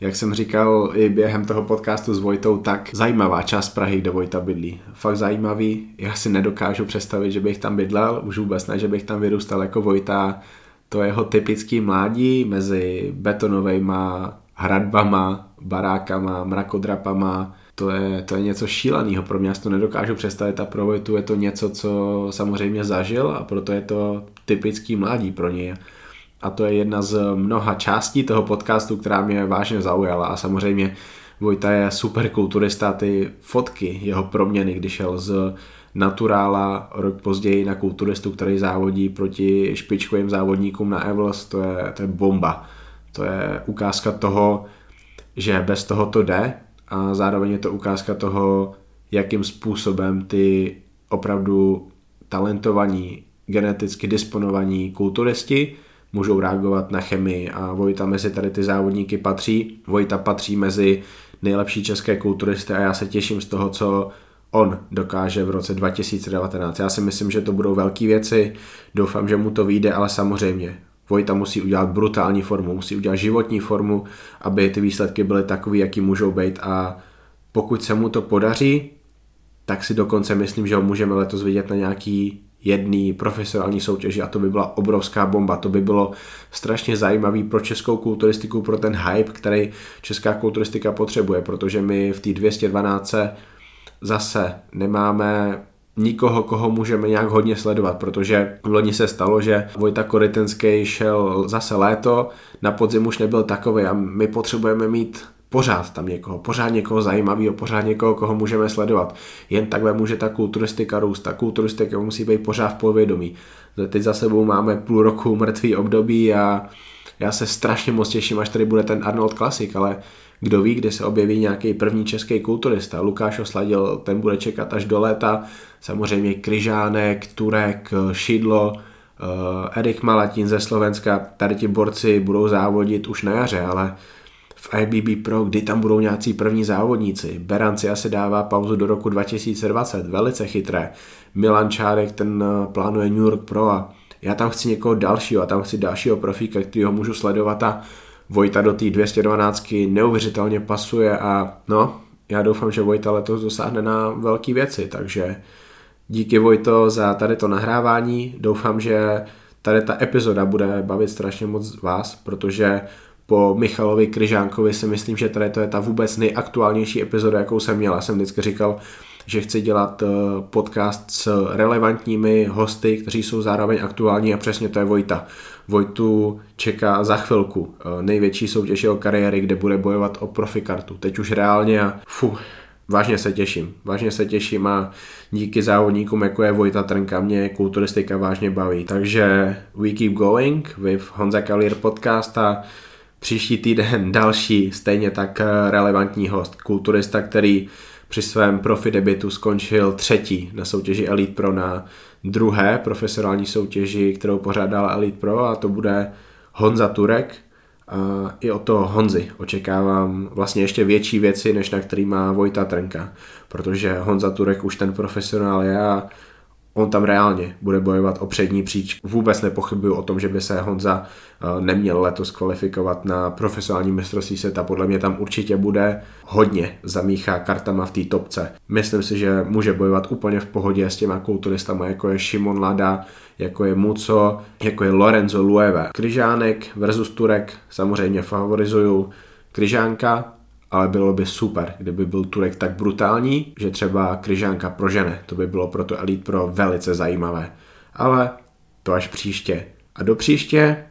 Jak jsem říkal i během toho podcastu s Vojtou, tak zajímavá část Prahy, kde Vojta bydlí. Fakt zajímavý. Já si nedokážu představit, že bych tam bydlel, už vůbec ne, že bych tam vyrůstal jako Vojta. To jeho typický mládí mezi betonovejma hradbama, barákama, mrakodrapama, to je, to je něco šíleného. Pro mě já si to nedokážu představit a pro Vojtu je to něco, co samozřejmě zažil a proto je to typický mládí pro něj. A to je jedna z mnoha částí toho podcastu, která mě vážně zaujala a samozřejmě Vojta je super kulturista, ty fotky, jeho proměny, když šel z naturála rok později na kulturistu, který závodí proti špičkovým závodníkům na Evels, to je, to je bomba. To je ukázka toho, že bez toho to jde a zároveň je to ukázka toho, jakým způsobem ty opravdu talentovaní, geneticky disponovaní kulturisti můžou reagovat na chemii a Vojta mezi tady ty závodníky patří. Vojta patří mezi nejlepší české kulturisty a já se těším z toho, co on dokáže v roce 2019. Já si myslím, že to budou velké věci, doufám, že mu to vyjde, ale samozřejmě Vojta musí udělat brutální formu, musí udělat životní formu, aby ty výsledky byly takové, jaký můžou být a pokud se mu to podaří, tak si dokonce myslím, že ho můžeme letos vidět na nějaký jedný profesionální soutěži a to by byla obrovská bomba. To by bylo strašně zajímavý pro českou kulturistiku, pro ten hype, který česká kulturistika potřebuje, protože my v té 212 zase nemáme nikoho, koho můžeme nějak hodně sledovat, protože v loni se stalo, že Vojta Korytenský šel zase léto, na podzim už nebyl takový a my potřebujeme mít pořád tam někoho, pořád někoho zajímavého, pořád někoho, koho můžeme sledovat. Jen takhle může ta kulturistika růst. Ta kulturistika musí být pořád v povědomí. Teď za sebou máme půl roku mrtvý období a já se strašně moc těším, až tady bude ten Arnold Classic, ale kdo ví, kdy se objeví nějaký první český kulturista. Lukáš Osladil, ten bude čekat až do léta. Samozřejmě Kryžánek, Turek, Šidlo, eh, Erik Malatin ze Slovenska. Tady ti borci budou závodit už na jaře, ale v IBB Pro, kdy tam budou nějací první závodníci. Beranci asi dává pauzu do roku 2020, velice chytré. Milan Čárek, ten eh, plánuje New York Pro a já tam chci někoho dalšího a tam chci dalšího profíka, ho můžu sledovat a Vojta do té 212 neuvěřitelně pasuje a no, já doufám, že Vojta letos dosáhne na velké věci, takže díky Vojto za tady to nahrávání, doufám, že tady ta epizoda bude bavit strašně moc vás, protože po Michalovi Kryžánkovi si myslím, že tady to je ta vůbec nejaktuálnější epizoda, jakou jsem měl. Já jsem vždycky říkal, že chci dělat eh, podcast s relevantními hosty, kteří jsou zároveň aktuální a přesně to je Vojta. Vojtu čeká za chvilku eh, největší soutěž jeho kariéry, kde bude bojovat o profikartu. Teď už reálně a fu, vážně se těším. Vážně se těším a díky závodníkům, jako je Vojta Trnka, mě kulturistika vážně baví. Takže we keep going with Honza Kalier podcast a příští týden [laughs] další stejně tak eh, relevantní host, kulturista, který při svém profi debitu skončil třetí na soutěži Elite Pro na druhé profesionální soutěži, kterou pořádala Elite Pro a to bude Honza Turek. A I od toho Honzy očekávám vlastně ještě větší věci, než na který má Vojta Trnka, protože Honza Turek už ten profesionál je a on tam reálně bude bojovat o přední příč. Vůbec nepochybuju o tom, že by se Honza eh, neměl letos kvalifikovat na profesionální mistrovství světa. Podle mě tam určitě bude hodně zamíchá kartama v té topce. Myslím si, že může bojovat úplně v pohodě s těma kulturistama, jako je Šimon Lada, jako je Muco, jako je Lorenzo Lueve. Kryžánek versus Turek samozřejmě favorizuju Kryžánka, ale bylo by super, kdyby byl Turek tak brutální, že třeba Kryžánka prožene. To by bylo pro to Elite Pro velice zajímavé. Ale to až příště. A do příště